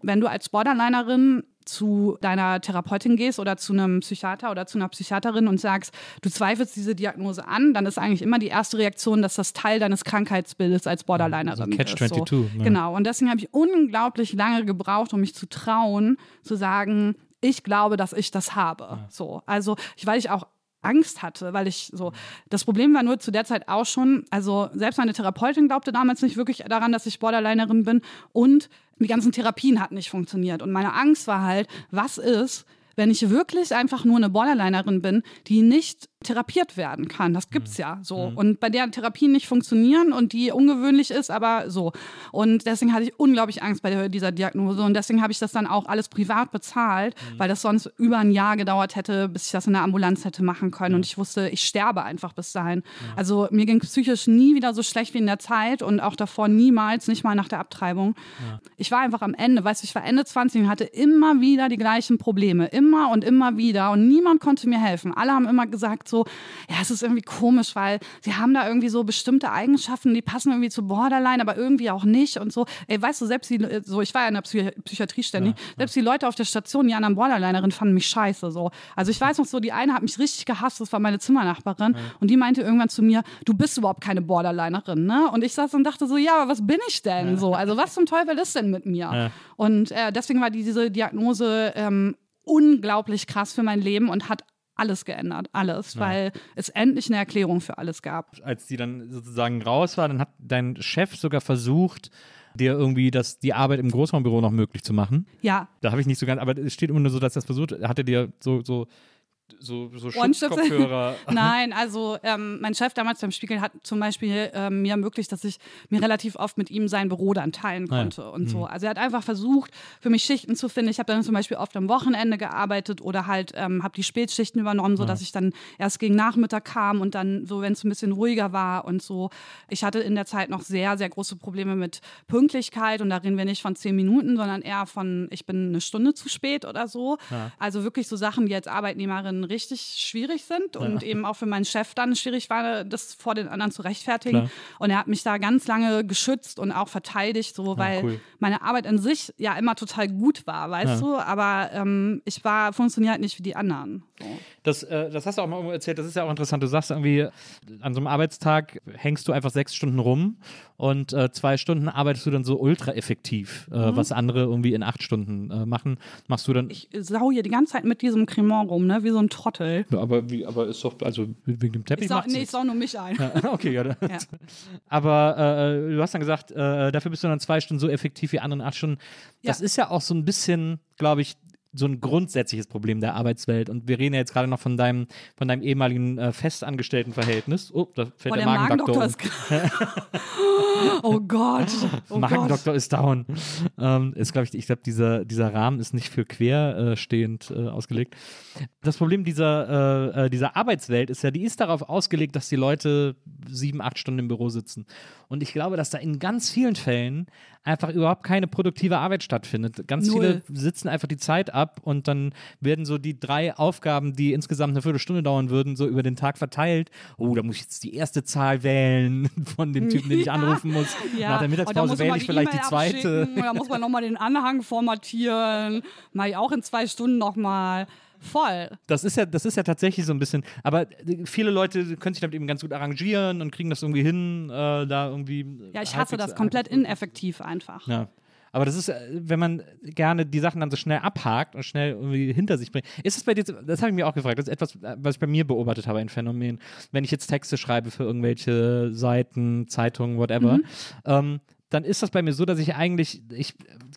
Wenn du als Borderlinerin zu deiner Therapeutin gehst oder zu einem Psychiater oder zu einer Psychiaterin und sagst, du zweifelst diese Diagnose an, dann ist eigentlich immer die erste Reaktion, dass das Teil deines Krankheitsbildes als Borderlinerin Also Catch ist. So. 22, ja. Genau. Und deswegen habe ich unglaublich lange gebraucht, um mich zu trauen, zu sagen, ich glaube, dass ich das habe. So. Also, ich, weil ich auch Angst hatte, weil ich so, das Problem war nur zu der Zeit auch schon, also selbst meine Therapeutin glaubte damals nicht wirklich daran, dass ich Borderlinerin bin und die ganzen Therapien hatten nicht funktioniert. Und meine Angst war halt, was ist, wenn ich wirklich einfach nur eine Borderlinerin bin, die nicht therapiert werden kann. Das gibt's ja so. Und bei der Therapien nicht funktionieren und die ungewöhnlich ist, aber so. Und deswegen hatte ich unglaublich Angst bei der, dieser Diagnose. Und deswegen habe ich das dann auch alles privat bezahlt, weil das sonst über ein Jahr gedauert hätte, bis ich das in der Ambulanz hätte machen können. Und ich wusste, ich sterbe einfach bis dahin. Also mir ging psychisch nie wieder so schlecht wie in der Zeit und auch davor niemals, nicht mal nach der Abtreibung. Ich war einfach am Ende, weißt du, ich war Ende 20 und hatte immer wieder die gleichen Probleme. Immer und immer wieder. Und niemand konnte mir helfen. Alle haben immer gesagt so, ja, es ist irgendwie komisch, weil sie haben da irgendwie so bestimmte Eigenschaften, die passen irgendwie zu Borderline, aber irgendwie auch nicht und so. Ey, weißt du, selbst die, so, ich war ja in der Psy Psychiatrie ständig, selbst die Leute auf der Station, die anderen Borderlinerin fanden mich scheiße, so. Also ich weiß noch so, die eine hat mich richtig gehasst, das war meine Zimmernachbarin und die meinte irgendwann zu mir, du bist überhaupt keine Borderlinerin, ne? Und ich saß und dachte so, ja, aber was bin ich denn so? Also was zum Teufel ist denn mit mir? Und äh, deswegen war diese Diagnose ähm, unglaublich krass für mein Leben und hat alles geändert, alles, weil es endlich eine Erklärung für alles gab. Als die dann sozusagen raus war, dann hat dein Chef sogar versucht, dir irgendwie das, die Arbeit im Großraumbüro noch möglich zu machen. Ja, Da habe ich nicht so ganz, aber es steht immer nur so, dass das versucht, hat er dir so, so, so, so? Schutzkopfhörer. Nein, also ähm, mein Chef damals beim Spiegel hat zum Beispiel ähm, mir ermöglicht, dass ich mir relativ oft mit ihm sein Büro dann teilen Ah ja. konnte und so. Also er hat einfach versucht, für mich Schichten zu finden. Ich habe dann zum Beispiel oft am Wochenende gearbeitet oder halt ähm, habe die Spätschichten übernommen, sodass ich dann erst gegen Nachmittag kam und dann so, wenn es ein bisschen ruhiger war und so. Ich hatte in der Zeit noch sehr, sehr große Probleme mit Pünktlichkeit und da reden wir nicht von zehn Minuten, sondern eher von, ich bin eine Stunde zu spät oder so. Also wirklich so Sachen, die als Arbeitnehmerin richtig schwierig sind und eben auch für meinen Chef dann schwierig war, das vor den anderen zu rechtfertigen. Klar. Und er hat mich da ganz lange geschützt und auch verteidigt, so weil cool. meine Arbeit an sich ja immer total gut war, weißt du, aber ähm, ich war funktioniert nicht wie die anderen. So. Das, äh, das hast du auch mal erzählt, das ist ja auch interessant. Du sagst irgendwie, an so einem Arbeitstag hängst du einfach sechs Stunden rum und äh, zwei Stunden arbeitest du dann so ultra effektiv, äh, Mhm. was andere irgendwie in acht Stunden äh, machen. Machst du dann. Ich sau hier die ganze Zeit mit diesem Cremant rum, ne, wie so ein Trottel. Ja, aber, wie, aber ist doch, also wegen dem Teppich Ich sau, nee, ich sau nur mich ein. Okay, ja. Ja. Aber äh, du hast dann gesagt, äh, dafür bist du dann zwei Stunden so effektiv wie andere in acht Stunden. Das Ja. ist ja auch so ein bisschen, glaube ich, so ein grundsätzliches Problem der Arbeitswelt. Und wir reden ja jetzt gerade noch von deinem, von deinem ehemaligen äh, festangestellten Verhältnis. Oh, da fällt Oh, der, der Magendoktor. Magendoktor um. oh Gott. Oh Magendoktor ist down. Ähm, ist, glaube ich, ich glaube, dieser, dieser Rahmen ist nicht für querstehend äh, ausgelegt. Das Problem dieser, äh, äh, dieser Arbeitswelt ist ja, die ist darauf ausgelegt, dass die Leute sieben, acht Stunden im Büro sitzen. Und ich glaube, dass da in ganz vielen Fällen einfach überhaupt keine produktive Arbeit stattfindet. Ganz Null. viele sitzen einfach die Zeit ab und dann werden so die drei Aufgaben, die insgesamt eine Viertelstunde dauern würden, so über den Tag verteilt. Oh, da muss ich jetzt die erste Zahl wählen von dem Typen, den ich Ja. anrufen muss. Nach der Mittagspause wähle ich vielleicht die E-Mail zweite. Da muss man nochmal den Anhang formatieren. Mach ich auch in zwei Stunden nochmal. Voll. Das ist ja, das ist ja tatsächlich so ein bisschen, aber äh, viele Leute können sich damit eben ganz gut arrangieren und kriegen das irgendwie hin, äh, da irgendwie. Ja, ich hasse das komplett ineffektiv einfach. Ja. Aber das ist, äh, wenn man gerne die Sachen dann so schnell abhakt und schnell irgendwie hinter sich bringt. Ist es bei dir, das habe ich mir auch gefragt, das ist etwas, äh, was ich bei mir beobachtet habe, ein Phänomen. Wenn ich jetzt Texte schreibe für irgendwelche Seiten, Zeitungen, whatever, ähm, dann ist das bei mir so, dass ich eigentlich, ich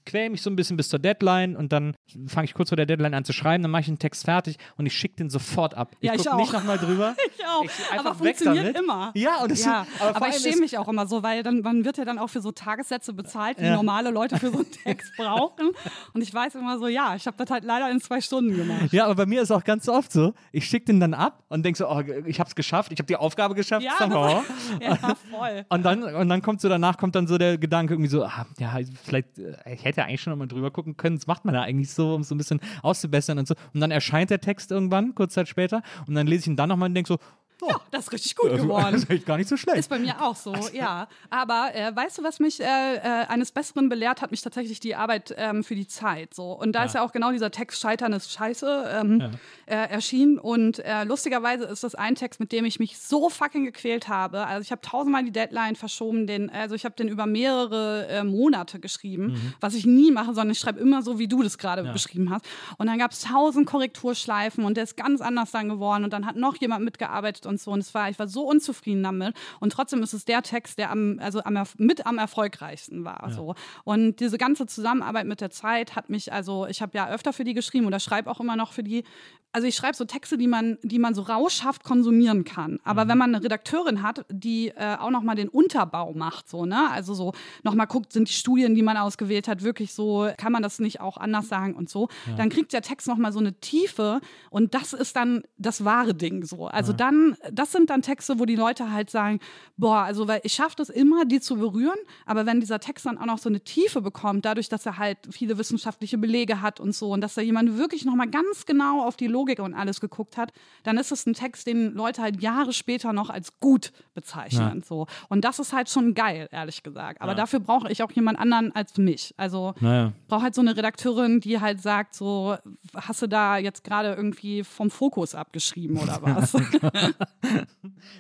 quäle mich so ein bisschen bis zur Deadline und dann fange ich kurz vor der Deadline an zu schreiben, dann mache ich einen Text fertig und ich schicke den sofort ab. Ja, ich gucke nicht nochmal drüber. Ich auch. Ich aber funktioniert damit. immer. Ja, und das ja. aber aber, vor ich schäme ist- mich auch immer so, weil dann man wird ja dann auch für so Tagessätze bezahlt, die Ja. normale Leute für so einen Text brauchen. Und ich weiß immer so, ja, ich habe das halt leider in zwei Stunden gemacht. Ja, aber bei mir ist auch ganz oft so, ich schicke den dann ab und denke so, oh, ich habe es geschafft, ich habe die Aufgabe geschafft. Ja, somehow. Ja, voll. Und dann, und dann kommt so danach kommt dann so der Gedanke irgendwie so, ah, ja, vielleicht, äh, ich hätte ja eigentlich schon mal drüber gucken können, das macht man ja eigentlich so, um so ein bisschen auszubessern und so. Und dann erscheint der Text irgendwann, kurz Zeit später, und dann lese ich ihn dann nochmal und denke so, oh, Das ist richtig gut das geworden. ist echt gar nicht so schlecht. Ist bei mir auch so, ja. Aber äh, weißt du, was mich äh, äh, eines Besseren belehrt hat, mich tatsächlich die Arbeit ähm, für die Zeit. So. Und da ist ja auch genau dieser Text Scheitern ist Scheiße ähm, äh, erschienen. Und äh, lustigerweise ist das ein Text, mit dem ich mich so fucking gequält habe. Also ich habe tausendmal die Deadline verschoben, den, also ich habe den über mehrere Monate geschrieben, was ich nie mache, sondern ich schreibe immer so, wie du das gerade beschrieben hast. Und dann gab es tausend Korrekturschleifen und der ist ganz anders dann geworden. Und dann hat noch jemand mitgearbeitet und so. Und es war, ich war so unzufrieden damit. Und trotzdem ist es der Text, der am, also am, mit am erfolgreichsten war. So. Und diese ganze Zusammenarbeit mit der Zeit hat mich, also ich habe ja öfter für die geschrieben oder schreibe auch immer noch für die. Also ich schreibe so Texte, die man, die man so rauschhaft konsumieren kann. Aber Mhm. wenn man eine Redakteurin hat, die äh, auch nochmal den Unterbau macht, so, ne? Also so nochmal guckt, sind die Studien, die man ausgewählt hat, wirklich so, kann man das nicht auch anders sagen und so, dann kriegt der Text nochmal so eine Tiefe und das ist dann das wahre Ding so. Also dann, das sind dann Texte, wo die Leute halt sagen, boah, also weil ich schaffe das immer, die zu berühren, aber wenn dieser Text dann auch noch so eine Tiefe bekommt, dadurch, dass er halt viele wissenschaftliche Belege hat und so und dass da jemand wirklich nochmal ganz genau auf die Logik und alles geguckt hat, dann ist es ein Text, den Leute halt Jahre später noch als gut bezeichnen. So. Und das ist halt schon geil, ehrlich gesagt. Aber dafür brauche ich auch jemand anderen als mich. Also Naja. brauche halt so eine Redakteurin, die halt sagt, so, hast du da jetzt gerade irgendwie vom Fokus abgeschrieben oder was?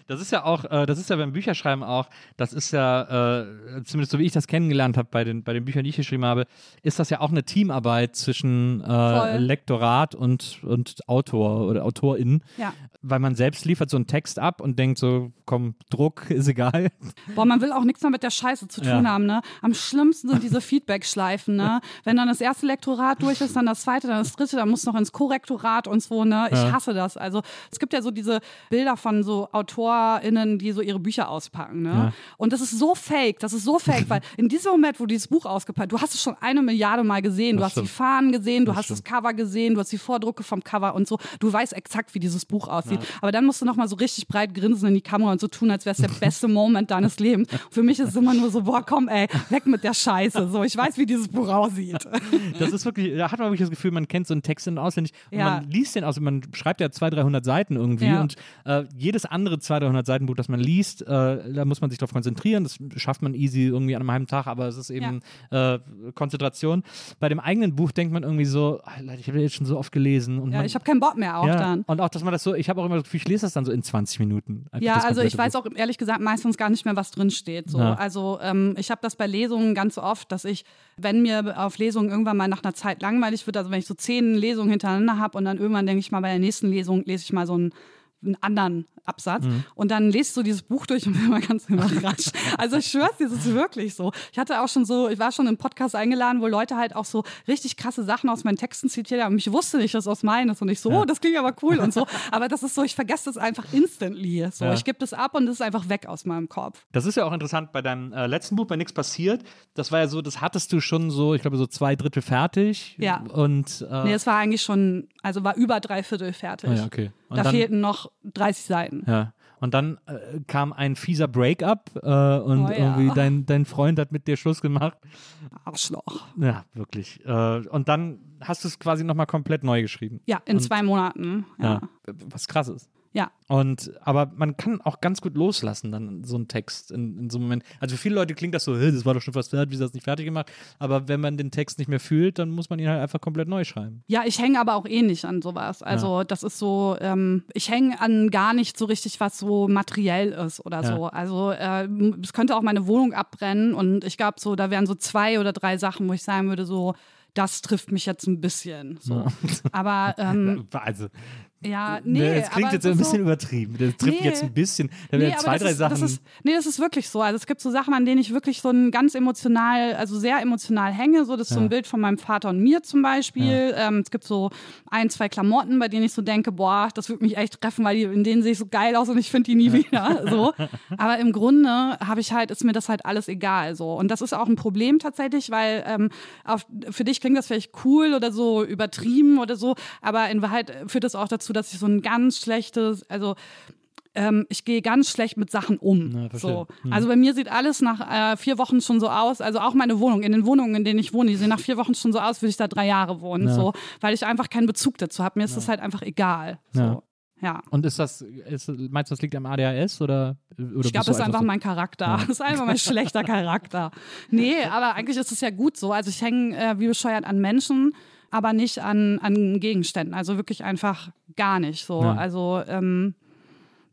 Das ist ja auch, äh, das ist ja beim Bücherschreiben auch, das ist ja, äh, zumindest so wie ich das kennengelernt habe bei den, bei den Büchern, die ich geschrieben habe, ist das ja auch eine Teamarbeit zwischen äh. Lektorat und, und Autor oder Autorin. ja. Weil man selbst liefert so einen Text ab und denkt so, komm, Druck ist egal. Boah, man will auch nichts mehr mit der Scheiße zu tun Ja. haben, ne? Am schlimmsten sind diese Feedback-Schleifen, ne? Wenn dann das erste Lektorat durch ist, dann das zweite, dann das dritte, dann muss noch ins Korrektorat und so, ne? Ich hasse das. Also es gibt ja so diese Bilder von so AutorInnen, die so ihre Bücher auspacken, ne? Ja. Und das ist so fake, das ist so fake, weil in diesem Moment, wo du dieses Buch ausgepackt, du hast es schon eine Milliarde Mal gesehen, du Das hast die. Fahnen gesehen, du Das hast stimmt. das Cover gesehen, du hast die Vordrucke vom Cover und so. Du weißt exakt, wie dieses Buch aussieht. Aber dann musst du noch mal so richtig breit grinsen in die Kamera und so tun, als wäre es der beste Moment deines Lebens. Für mich ist es immer nur so, boah, komm, ey, weg mit der Scheiße. So, ich weiß, wie dieses Buch aussieht. Das ist wirklich, da hat man wirklich das Gefühl, man kennt so einen Text in- auswendig und Ja. man liest den aus, man schreibt ja 200, 300 Seiten irgendwie Ja. und äh, jedes andere 200, 300 Seitenbuch, das man liest, äh, da muss man sich darauf konzentrieren, das schafft man easy irgendwie an einem halben Tag, aber es ist eben äh, Konzentration. Bei dem eigenen Buch denkt man irgendwie so, ah, ich habe jetzt schon so oft gelesen und Ja, man, ich habe keinen Bock mehr auch ja, dann. Und auch, dass man das so, ich habe auch immer das Gefühl, ich lese das dann so in 20 Minuten. Ja, also ich weiß auch ehrlich gesagt meistens gar nicht mehr, was drin steht. So. Ja. Also ähm, ich habe das bei Lesungen ganz oft, dass ich, wenn mir auf Lesungen irgendwann mal nach einer Zeit langweilig wird, also wenn ich so zehn Lesungen hintereinander habe und dann irgendwann denke ich mal, bei der nächsten Lesung lese ich mal so einen, einen anderen Absatz Mhm. und dann lest du dieses Buch durch und bin immer ganz überrascht. Also ich schwör's dir, das ist wirklich so. Ich hatte auch schon so, ich war schon im Podcast eingeladen, wo Leute halt auch so richtig krasse Sachen aus meinen Texten zitiert haben. Ich wusste nicht, dass das aus meinen ist und ich so, oh, das klingt aber cool und so. Aber das ist so, ich vergesse das einfach instantly. So, Ja. ich gebe das ab und das ist einfach weg aus meinem Kopf. Das ist ja auch interessant bei deinem äh, letzten Buch, bei Nichts passiert. Das war ja so, das hattest du schon so, ich glaube, so zwei Drittel fertig. Ja. Und äh, Nee, es war eigentlich schon, also war über drei Viertel fertig. Ah ja, okay. Und da dann- fehlten noch 30 Seiten. Ja. Und dann äh, kam ein fieser Breakup äh, und Oh ja. irgendwie dein, dein Freund hat mit dir Schluss gemacht. Arschloch. Ja, wirklich. Äh, und dann hast du es quasi nochmal komplett neu geschrieben. Ja, in Und- zwei Monaten. Ja. Ja. Was krass ist. Ja. Und aber man kann auch ganz gut loslassen, dann so einen Text in, in so einem Moment. Also für viele Leute klingt das so, "Hä, das war doch schon fast fertig, hast du das nicht fertig gemacht? Aber wenn man den Text nicht mehr fühlt, dann muss man ihn halt einfach komplett neu schreiben. Ja, ich hänge aber auch eh nicht an sowas. Also das ist so, ähm, ich hänge an gar nicht so richtig, was so materiell ist oder Ja. so. Also äh, es könnte auch meine Wohnung abbrennen und ich glaube so, da wären so zwei oder drei Sachen, wo ich sagen würde, so, das trifft mich jetzt ein bisschen. So. Aber ähm, Also, ja, nee. nee, das klingt aber jetzt ein bisschen so, übertrieben. Das trifft Nee. jetzt ein bisschen. Da Nee, zwei, das drei ist, Sachen. Das ist, nee, das ist wirklich so. Also es gibt so Sachen, an denen ich wirklich so ein ganz emotional, also sehr emotional hänge. So, das ist so ein Bild von meinem Vater und mir zum Beispiel. Ähm, es gibt so ein, zwei Klamotten, bei denen ich so denke, boah, das würde mich echt treffen, weil die, in denen sehe ich so geil aus und ich finde die nie wieder. So. Aber im Grunde habe ich halt, ist mir das halt alles egal. So. Und das ist auch ein Problem tatsächlich, weil ähm, auf, für dich klingt das vielleicht cool oder so übertrieben oder so, aber in Wahrheit führt das auch dazu, dass ich so ein ganz schlechtes, also ähm, ich gehe ganz schlecht mit Sachen um. Ja, verstehe. so. Mhm. Also bei mir sieht alles nach äh, vier Wochen schon so aus, also auch meine Wohnung, in den Wohnungen, in denen ich wohne, die sehen nach vier Wochen schon so aus, würde ich da drei Jahre wohnen, Ja. so, weil ich einfach keinen Bezug dazu habe. Mir ist das halt einfach egal. So. Ja. Ja. Und ist das, ist, meinst du, das liegt am ADHS oder? oder Ich glaube, das ist einfach so? mein Charakter. Das ist einfach mein schlechter Charakter. Nee, aber eigentlich ist es ja gut so. Also ich hänge äh, wie bescheuert an Menschen, aber nicht an, an Gegenständen. Also wirklich einfach gar nicht so. Ja. Also ähm,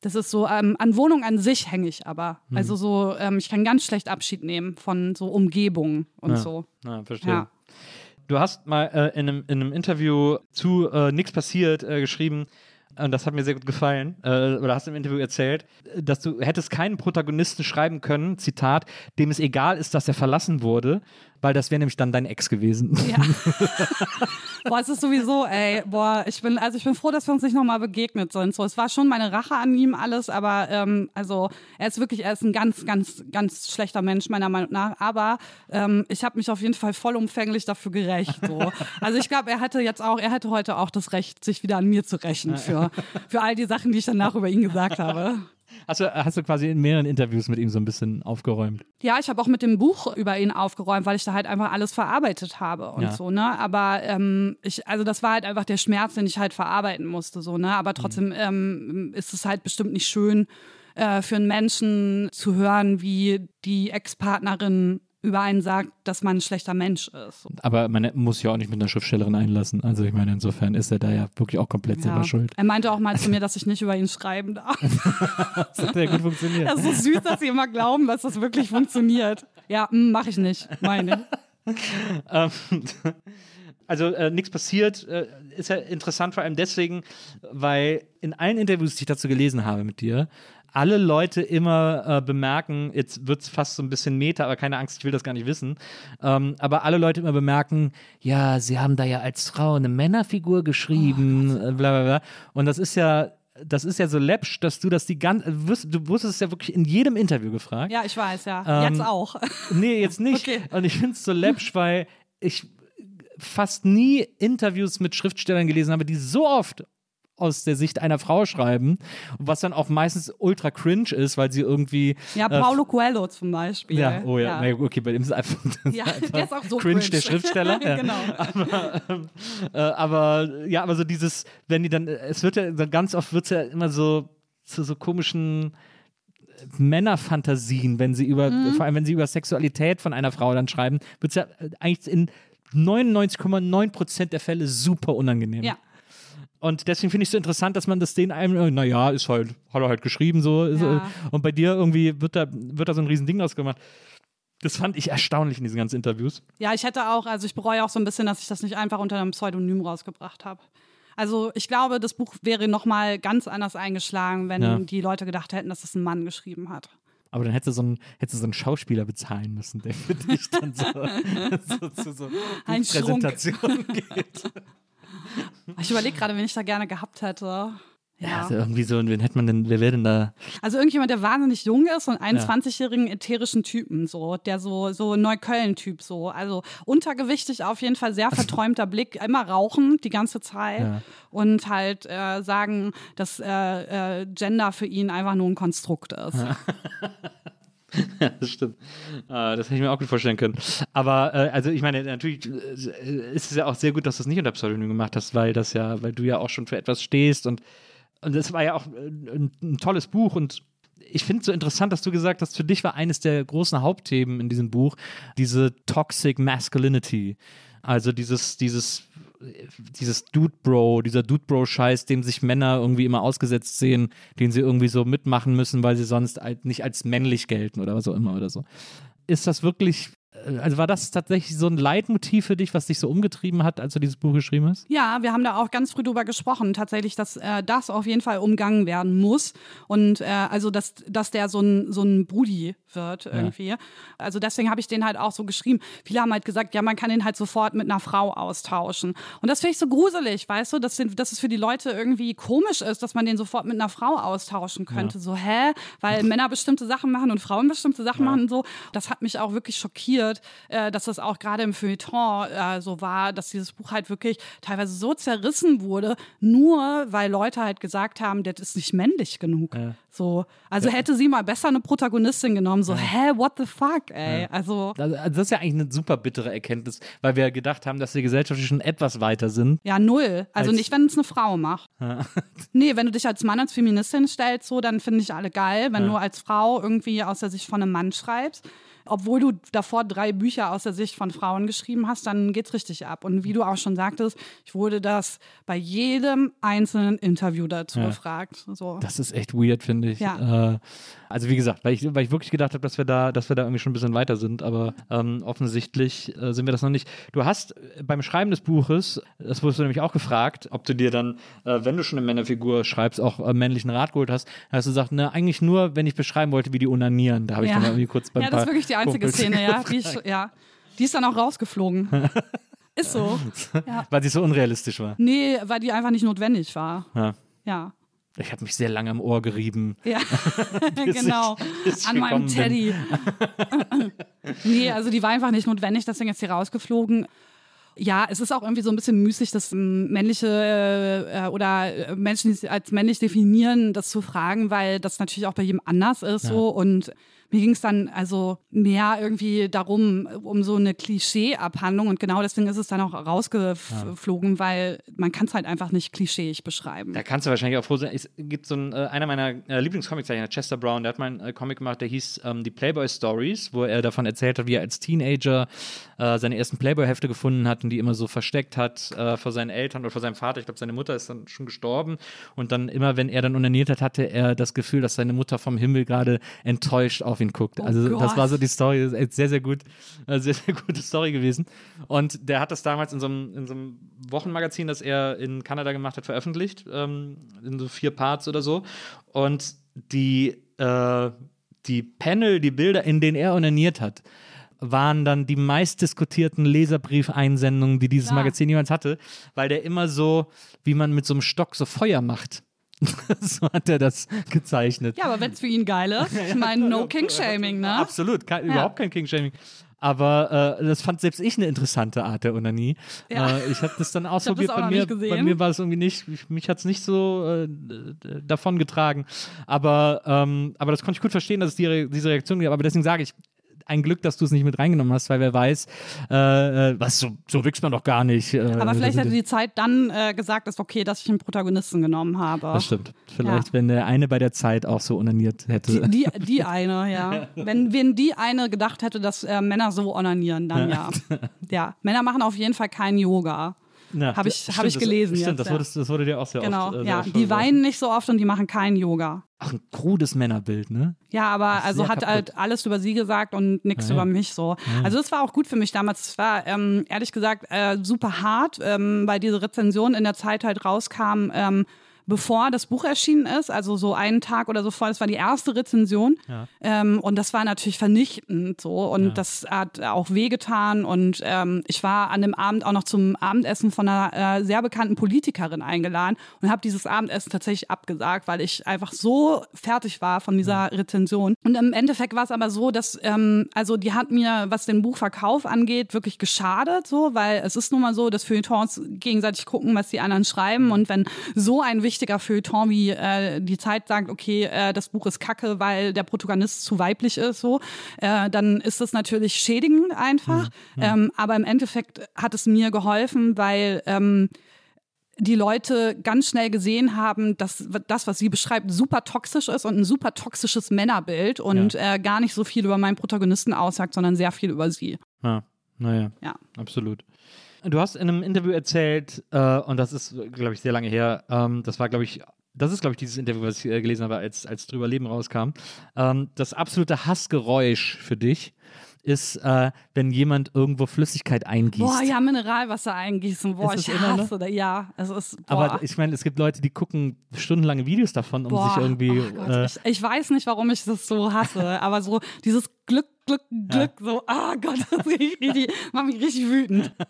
das ist so, ähm, an Wohnung an sich hänge ich aber. Hm. Also so, ähm, ich kann ganz schlecht Abschied nehmen von so Umgebung und Ja. so. Ja, verstehe. Ja. Du hast mal äh, in, einem, in einem Interview zu äh, Nix passiert äh, geschrieben, und das hat mir sehr gut gefallen, äh, oder hast im Interview erzählt, dass du hättest keinen Protagonisten schreiben können, Zitat, dem es egal ist, dass er verlassen wurde, weil das wäre nämlich dann dein Ex gewesen. Ja. boah, es ist sowieso, ey, boah, ich bin, also ich bin froh, dass wir uns nicht nochmal begegnet sind. So, es war schon meine Rache an ihm alles, aber ähm, also er ist wirklich, er ist ein ganz, ganz, ganz schlechter Mensch meiner Meinung nach. Aber ähm, ich habe mich auf jeden Fall vollumfänglich dafür gerecht. So. Also ich glaube, er hätte jetzt auch, er hätte heute auch das Recht, sich wieder an mir zu rächen für, für all die Sachen, die ich danach über ihn gesagt habe. Hast du, hast du quasi in mehreren Interviews mit ihm so ein bisschen aufgeräumt? Ja, ich habe auch mit dem Buch über ihn aufgeräumt, weil ich da halt einfach alles verarbeitet habe und Ja. so, ne? Aber ähm, ich, also das war halt einfach der Schmerz, den ich halt verarbeiten musste, so, ne? Aber trotzdem ähm, ist es halt bestimmt nicht schön äh, für einen Menschen zu hören, wie die Ex-Partnerin über einen sagt, dass man ein schlechter Mensch ist. Aber man muss ja auch nicht mit einer Schriftstellerin einlassen. Also ich meine, insofern ist er da ja wirklich auch komplett selber Ja. schuld. Er meinte auch mal zu mir, dass ich nicht über ihn schreiben darf. Das hat ja gut funktioniert. Das ist so süß, dass sie immer glauben, dass das wirklich funktioniert. Ja, mache ich nicht, meine. Ähm, also äh, nichts passiert, äh, ist ja interessant vor allem deswegen, weil in allen Interviews, die ich dazu gelesen habe mit dir, alle Leute immer äh, bemerken, jetzt wird es fast so ein bisschen Meta, aber keine Angst, ich will das gar nicht wissen, ähm, aber alle Leute immer bemerken, ja, sie haben da ja als Frau eine Männerfigur geschrieben, äh, bla bla bla. Und das ist ja, das ist ja so läppsch, dass du das die ganze, du wusstest es ja wirklich in jedem Interview gefragt. Ja, ich weiß, ja. Ähm, Jetzt auch. Nee, jetzt nicht. Okay. Und ich finde es so läppsch, weil ich fast nie Interviews mit Schriftstellern gelesen habe, die so oft aus der Sicht einer Frau schreiben, was dann auch meistens ultra cringe ist, weil sie irgendwie Ja, äh, Paulo Coelho zum Beispiel. ja, oh ja, Na, okay, bei dem ist es einfach, Ja, der ist auch so cringe, cringe. der Schriftsteller. ja. genau. aber, ähm, äh, aber ja, aber so dieses, wenn die dann, es wird ja ganz oft wird es ja immer so zu so komischen Männerfantasien, wenn sie über, Mhm. vor allem wenn sie über Sexualität von einer Frau dann schreiben, wird es ja äh, eigentlich in 99,9 Prozent der Fälle super unangenehm. Ja. Und deswegen finde ich es so interessant, dass man das den einem, äh, naja, ist halt, hat er halt geschrieben so. Ja. äh, Und bei dir irgendwie wird da, wird da so ein Riesending ausgemacht. Das fand ich erstaunlich in diesen ganzen Interviews. Ja, ich hätte auch, also ich bereue auch so ein bisschen, dass ich das nicht einfach unter einem Pseudonym rausgebracht habe. Also ich glaube, das Buch wäre nochmal ganz anders eingeschlagen, wenn Ja. die Leute gedacht hätten, dass es ein Mann geschrieben hat. Aber dann hättest du so einen, hättest du so einen Schauspieler bezahlen müssen, der für dich dann so, so zu so Ein Schrunk. Präsentationen geht. Ich überlege gerade, wen ich da gerne gehabt hätte. Ja. Also irgendwie so, wen hätte man denn, wer wäre denn da? Also irgendjemand, der wahnsinnig jung ist und einen 20-jährigen ätherischen Typen, so, der so, so Neukölln-Typ, so. Also untergewichtig auf jeden Fall, sehr verträumter Blick, immer rauchen die ganze Zeit Ja. und halt äh, sagen, dass äh, äh, Gender für ihn einfach nur ein Konstrukt ist. Ja, das stimmt. Äh, das hätte ich mir auch gut vorstellen können. Aber äh, also ich meine, natürlich äh, ist es ja auch sehr gut, dass du es nicht unter Pseudonym gemacht hast, weil das ja, weil du ja auch schon für etwas stehst und und das war ja auch äh, ein, ein tolles Buch und ich finde es so interessant, dass du gesagt hast, für dich war eines der großen Hauptthemen in diesem Buch diese Toxic Masculinity. Also dieses, dieses, dieses Dude Bro, dieser Dude Bro Scheiß, dem sich Männer irgendwie immer ausgesetzt sehen, den sie irgendwie so mitmachen müssen, weil sie sonst nicht als männlich gelten oder was auch immer oder so. Ist das wirklich, äh, also war das tatsächlich so ein Leitmotiv für dich, was dich so umgetrieben hat, als du dieses Buch geschrieben hast? Ja, wir haben da auch ganz früh drüber gesprochen, tatsächlich, dass äh, das auf jeden Fall umgangen werden muss. Und äh, also, dass, dass der so ein, so ein Brudi wird irgendwie. Also deswegen habe ich den halt auch so geschrieben. Viele haben halt gesagt, ja, man kann den halt sofort mit einer Frau austauschen. Und das finde ich so gruselig, weißt du, dass, den, dass es für die Leute irgendwie komisch ist, dass man den sofort mit einer Frau austauschen könnte. So, hä? Weil Männer bestimmte Sachen machen und Frauen bestimmte Sachen machen und so. Das hat mich auch wirklich schockiert, äh, dass das auch gerade im Feuilleton äh, so war, dass dieses Buch halt wirklich teilweise so zerrissen wurde, nur weil Leute halt gesagt haben, das ist nicht männlich genug. So, also hätte sie mal besser eine Protagonistin genommen, so, hä, what the fuck, ey. Also, Also das ist ja eigentlich eine super bittere Erkenntnis, weil wir gedacht haben, dass wir gesellschaftlich schon etwas weiter sind. ja, null. Also Als- nicht, wenn es eine Frau macht. nee, wenn du dich als Mann als Feministin stellst, so, dann finde ich alle geil. Wenn du als Frau irgendwie aus der Sicht von einem Mann schreibst, obwohl du davor drei Bücher aus der Sicht von Frauen geschrieben hast, dann geht's richtig ab. Und wie du auch schon sagtest, ich wurde das bei jedem einzelnen Interview dazu gefragt. So. Das ist echt weird, finde ich. Ja. Äh, also wie gesagt, weil ich, weil ich wirklich gedacht habe, dass wir da, dass wir da irgendwie schon ein bisschen weiter sind, aber ähm, offensichtlich äh, sind wir das noch nicht. Du hast äh, beim Schreiben des Buches, das wurdest du nämlich auch gefragt, ob du dir dann, äh, wenn du schon eine Männerfigur schreibst, auch äh, männlichen Rat geholt hast, hast du gesagt, ne, eigentlich nur, wenn ich beschreiben wollte, wie die unanieren. Da habe ich Ja. dann irgendwie kurz beim ja, das ist wirklich die einzige Szene, ja. Die ich, ja. Die ist dann auch rausgeflogen. ist so. Ja. Weil sie so unrealistisch war. Nee, weil die einfach nicht notwendig war. Ja. Ja. Ich habe mich sehr lange am Ohr gerieben. Ja, genau. ich- An meinem. Teddy. nee, also die war einfach nicht notwendig, deswegen ist sie rausgeflogen. Ja, es ist auch irgendwie so ein bisschen müßig, dass ähm, männliche äh, oder äh, Menschen, die sich als männlich definieren, das zu fragen, weil das natürlich auch bei jedem anders ist so und mir ging es dann also mehr irgendwie darum, um so eine Klischee-Abhandlung und genau deswegen ist es dann auch rausgeflogen, weil man kann es halt einfach nicht klischeeig beschreiben. Da kannst du wahrscheinlich auch froh sein. Es gibt so einen, äh, einer meiner äh, Lieblingscomiczeichner, Chester Brown, der hat mal einen äh, Comic gemacht, der hieß ähm, Die Playboy Stories, wo er davon erzählt hat, wie er als Teenager äh, seine ersten Playboy-Hefte gefunden hat und die immer so versteckt hat äh, vor seinen Eltern oder vor seinem Vater. Ich glaube, seine Mutter ist dann schon gestorben. Und dann immer, wenn er dann unaniert hat, hatte er das Gefühl, dass seine Mutter vom Himmel gerade enttäuscht auf ihn guckt. also das Gott. war so die Story, Das sehr, sehr gut, äh, sehr, sehr gute Story gewesen. Und der hat das damals in so einem, in so einem Wochenmagazin, das er in Kanada gemacht hat, veröffentlicht, ähm, in so vier Parts oder so. Und die, äh, die Panel, die Bilder, in denen er onaniert hat, waren dann die meistdiskutierten Leserbriefeinsendungen, die dieses Ja. Magazin jemals hatte, weil der immer so, wie man mit so einem Stock so Feuer macht. so hat er das gezeichnet. Ja, aber wenn es für ihn geil ist, ich meine, no King-Shaming, ne? Absolut, kein, überhaupt kein King-Shaming. Aber äh, das fand selbst ich eine interessante Art der Onanie. Ja. Äh, ich habe das dann das ausprobiert. auch Bei mir, bei mir war es irgendwie nicht, ich, mich hat es nicht so äh, davon getragen. Aber, ähm, aber das konnte ich gut verstehen, dass es die, Re- diese Reaktion gab. Aber deswegen sage ich, ein Glück, dass du es nicht mit reingenommen hast, weil wer weiß, äh, äh, was, so, so wächst man doch gar nicht. Äh, Aber vielleicht hätte die Zeit dann äh, gesagt, ist okay, dass ich einen Protagonisten genommen habe. das stimmt. Vielleicht, Ja. wenn der eine bei der Zeit auch so onaniert hätte. Die, die eine, ja. Wenn, wenn die eine gedacht hätte, dass äh, Männer so onanieren, dann ja. Ja, Männer machen auf jeden Fall kein Yoga. Ja, Hab ich- hab ich gelesen Stimmt, jetzt, das, ja. wurde, das wurde dir auch sehr Genau, oft. äh, sehr ja. Die weinen nicht so oft und die machen kein Yoga. Ach, ein krudes Männerbild, ne? Ja, aber also sehr hat kaputt. halt alles über sie gesagt und nichts über mich so. Also das war auch gut für mich damals. Es war ähm, ehrlich gesagt äh, super hart, ähm, weil diese Rezension in der Zeit halt rauskam. Ähm, bevor das Buch erschienen ist, also so einen Tag oder so vor, das war die erste Rezension. Ähm, und das war natürlich vernichtend so. Und das hat auch wehgetan. Und ähm, ich war an dem Abend auch noch zum Abendessen von einer äh, sehr bekannten Politikerin eingeladen und habe dieses Abendessen tatsächlich abgesagt, weil ich einfach so fertig war von dieser Rezension. Und im Endeffekt war es aber so, dass ähm, also die hat mir, was den Buchverkauf angeht, wirklich geschadet so, weil es ist nun mal so, dass Feuilletons gegenseitig gucken, was die anderen schreiben. Und wenn so ein wichtiger Feuilleton wie äh, die Zeit sagt, okay, äh, das Buch ist kacke, weil der Protagonist zu weiblich ist, so, äh, dann ist das natürlich schädigend einfach. Ähm, aber im Endeffekt hat es mir geholfen, weil ähm, die Leute ganz schnell gesehen haben, dass das, was sie beschreibt, super toxisch ist und ein super toxisches Männerbild und äh, gar nicht so viel über meinen Protagonisten aussagt, sondern sehr viel über sie. Ja, naja, Ja. absolut. Du hast in einem Interview erzählt, äh, und das ist, glaube ich, sehr lange her, ähm, das war, glaube ich, das ist, glaube ich, dieses Interview, was ich äh, gelesen habe, als, als drüber Leben rauskam. Ähm, das absolute Hassgeräusch für dich ist, äh, wenn jemand irgendwo Flüssigkeit eingießt. Boah, ja, Mineralwasser eingießen. Boah, ich immer hasse das. Ja, es ist. Boah. Aber ich meine, es gibt Leute, die gucken stundenlange Videos davon, um Boah, sich irgendwie. oh Gott, äh, ich, ich weiß nicht, warum ich das so hasse, aber so dieses Glück, Glück, Glück, so, ah Gott, das richtig, macht mich richtig wütend.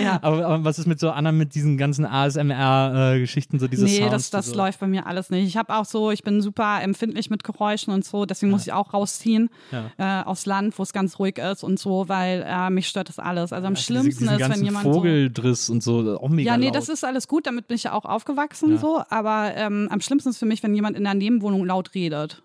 Ja. aber, aber was ist mit so anderen, mit diesen ganzen ASMR-Geschichten, so diese Nee, Sounds? das, die das so, läuft bei mir alles nicht. Ich habe auch so, ich bin super empfindlich mit Geräuschen und so, deswegen muss ich auch rausziehen äh, aufs Land, wo es ganz ruhig ist und so, weil äh, mich stört das alles. Also am diese- schlimmsten diesen ist, wenn jemand so Vogeldriss und so, auch mega Ja, nee, laut. das ist alles gut, damit bin ich ja auch aufgewachsen so, aber ähm, am schlimmsten ist für mich, wenn jemand in der Nebenwohnung laut redet.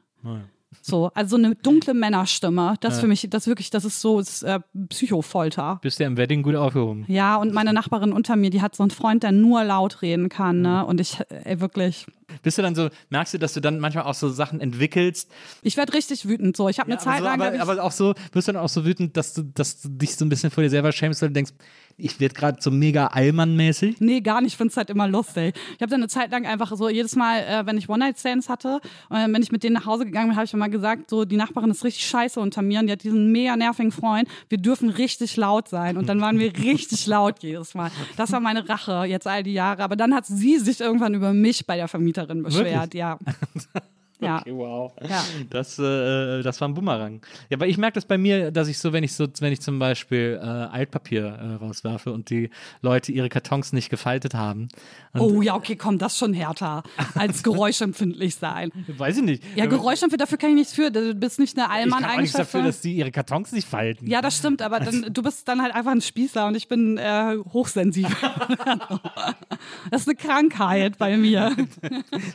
So, also so eine dunkle Männerstimme, das für mich, das wirklich, das ist so ist, äh, Psychofolter. Bist ja im Wedding gut aufgehoben. Ja, und meine Nachbarin unter mir, die hat so einen Freund, der nur laut reden kann, ne? Und ich, ey, wirklich, Bist du dann so, merkst du, dass du dann manchmal auch so Sachen entwickelst? ich werde richtig wütend. So, ich habe eine Zeit aber, lang, so, hab aber, aber auch so, wirst du dann auch so wütend, dass du, dass du dich so ein bisschen vor dir selber schämst, weil du denkst, ich werde gerade so mega Allmann-mäßig. Nee, gar nicht. Ich finde es halt immer lustig. Ich habe dann eine Zeit lang einfach so, jedes Mal, äh, wenn ich One-Night-Stands hatte, äh, wenn ich mit denen nach Hause gegangen bin, habe ich immer gesagt, so, die Nachbarin ist richtig scheiße unter mir und die hat diesen mega nervigen Freund. Wir dürfen richtig laut sein. Und dann waren wir richtig laut jedes Mal. Das war meine Rache jetzt all die Jahre. Aber dann hat sie sich irgendwann über mich bei der Vermieterin beschwert, Wirklich? ja. Ja. Okay, wow. Ja. Das, äh, das war ein Bumerang. Ja, aber ich merke das bei mir, dass ich so, wenn ich so, wenn ich zum Beispiel äh, Altpapier äh, rauswerfe und die Leute ihre Kartons nicht gefaltet haben. Oh ja, okay, komm, das ist schon härter als geräuschempfindlich sein. Weiß ich nicht. Ja, Geräuschempfindlich, dafür kann ich nichts für. Du bist nicht eine Ich kann auch nichts dafür, dass die ihre Kartons nicht falten. Ja, das stimmt, aber dann, du bist dann halt einfach ein Spießer und ich bin äh, hochsensibel. das ist eine Krankheit bei mir.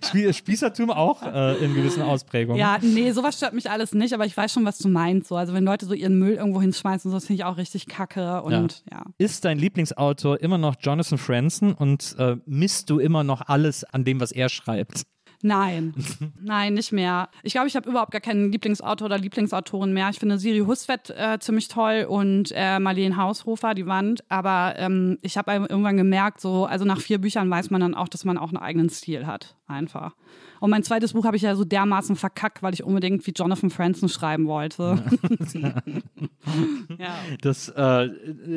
Spie Spießertum auch äh, in gewissen Ausprägungen. Ja, nee, sowas stört mich alles nicht, aber ich weiß schon, was du meinst. So. Also wenn Leute so ihren Müll irgendwo hinschmeißen, so, das finde ich auch richtig kacke und ja. Ist dein Lieblingsautor immer noch Jonathan Franzen und äh, misst du immer noch alles an dem, was er schreibt? Nein, nein, nicht mehr. Ich glaube, ich habe überhaupt gar keinen Lieblingsautor oder Lieblingsautorin mehr. Ich finde Siri Husvet äh, ziemlich toll und äh, Marlene Haushofer, die Wand. Aber ähm, ich habe irgendwann gemerkt, so, also nach vier Büchern weiß man dann auch, dass man auch einen eigenen Stil hat. Einfach. Und mein zweites Buch habe ich ja so dermaßen verkackt, weil ich unbedingt wie Jonathan Franzen schreiben wollte. ja. Das, äh,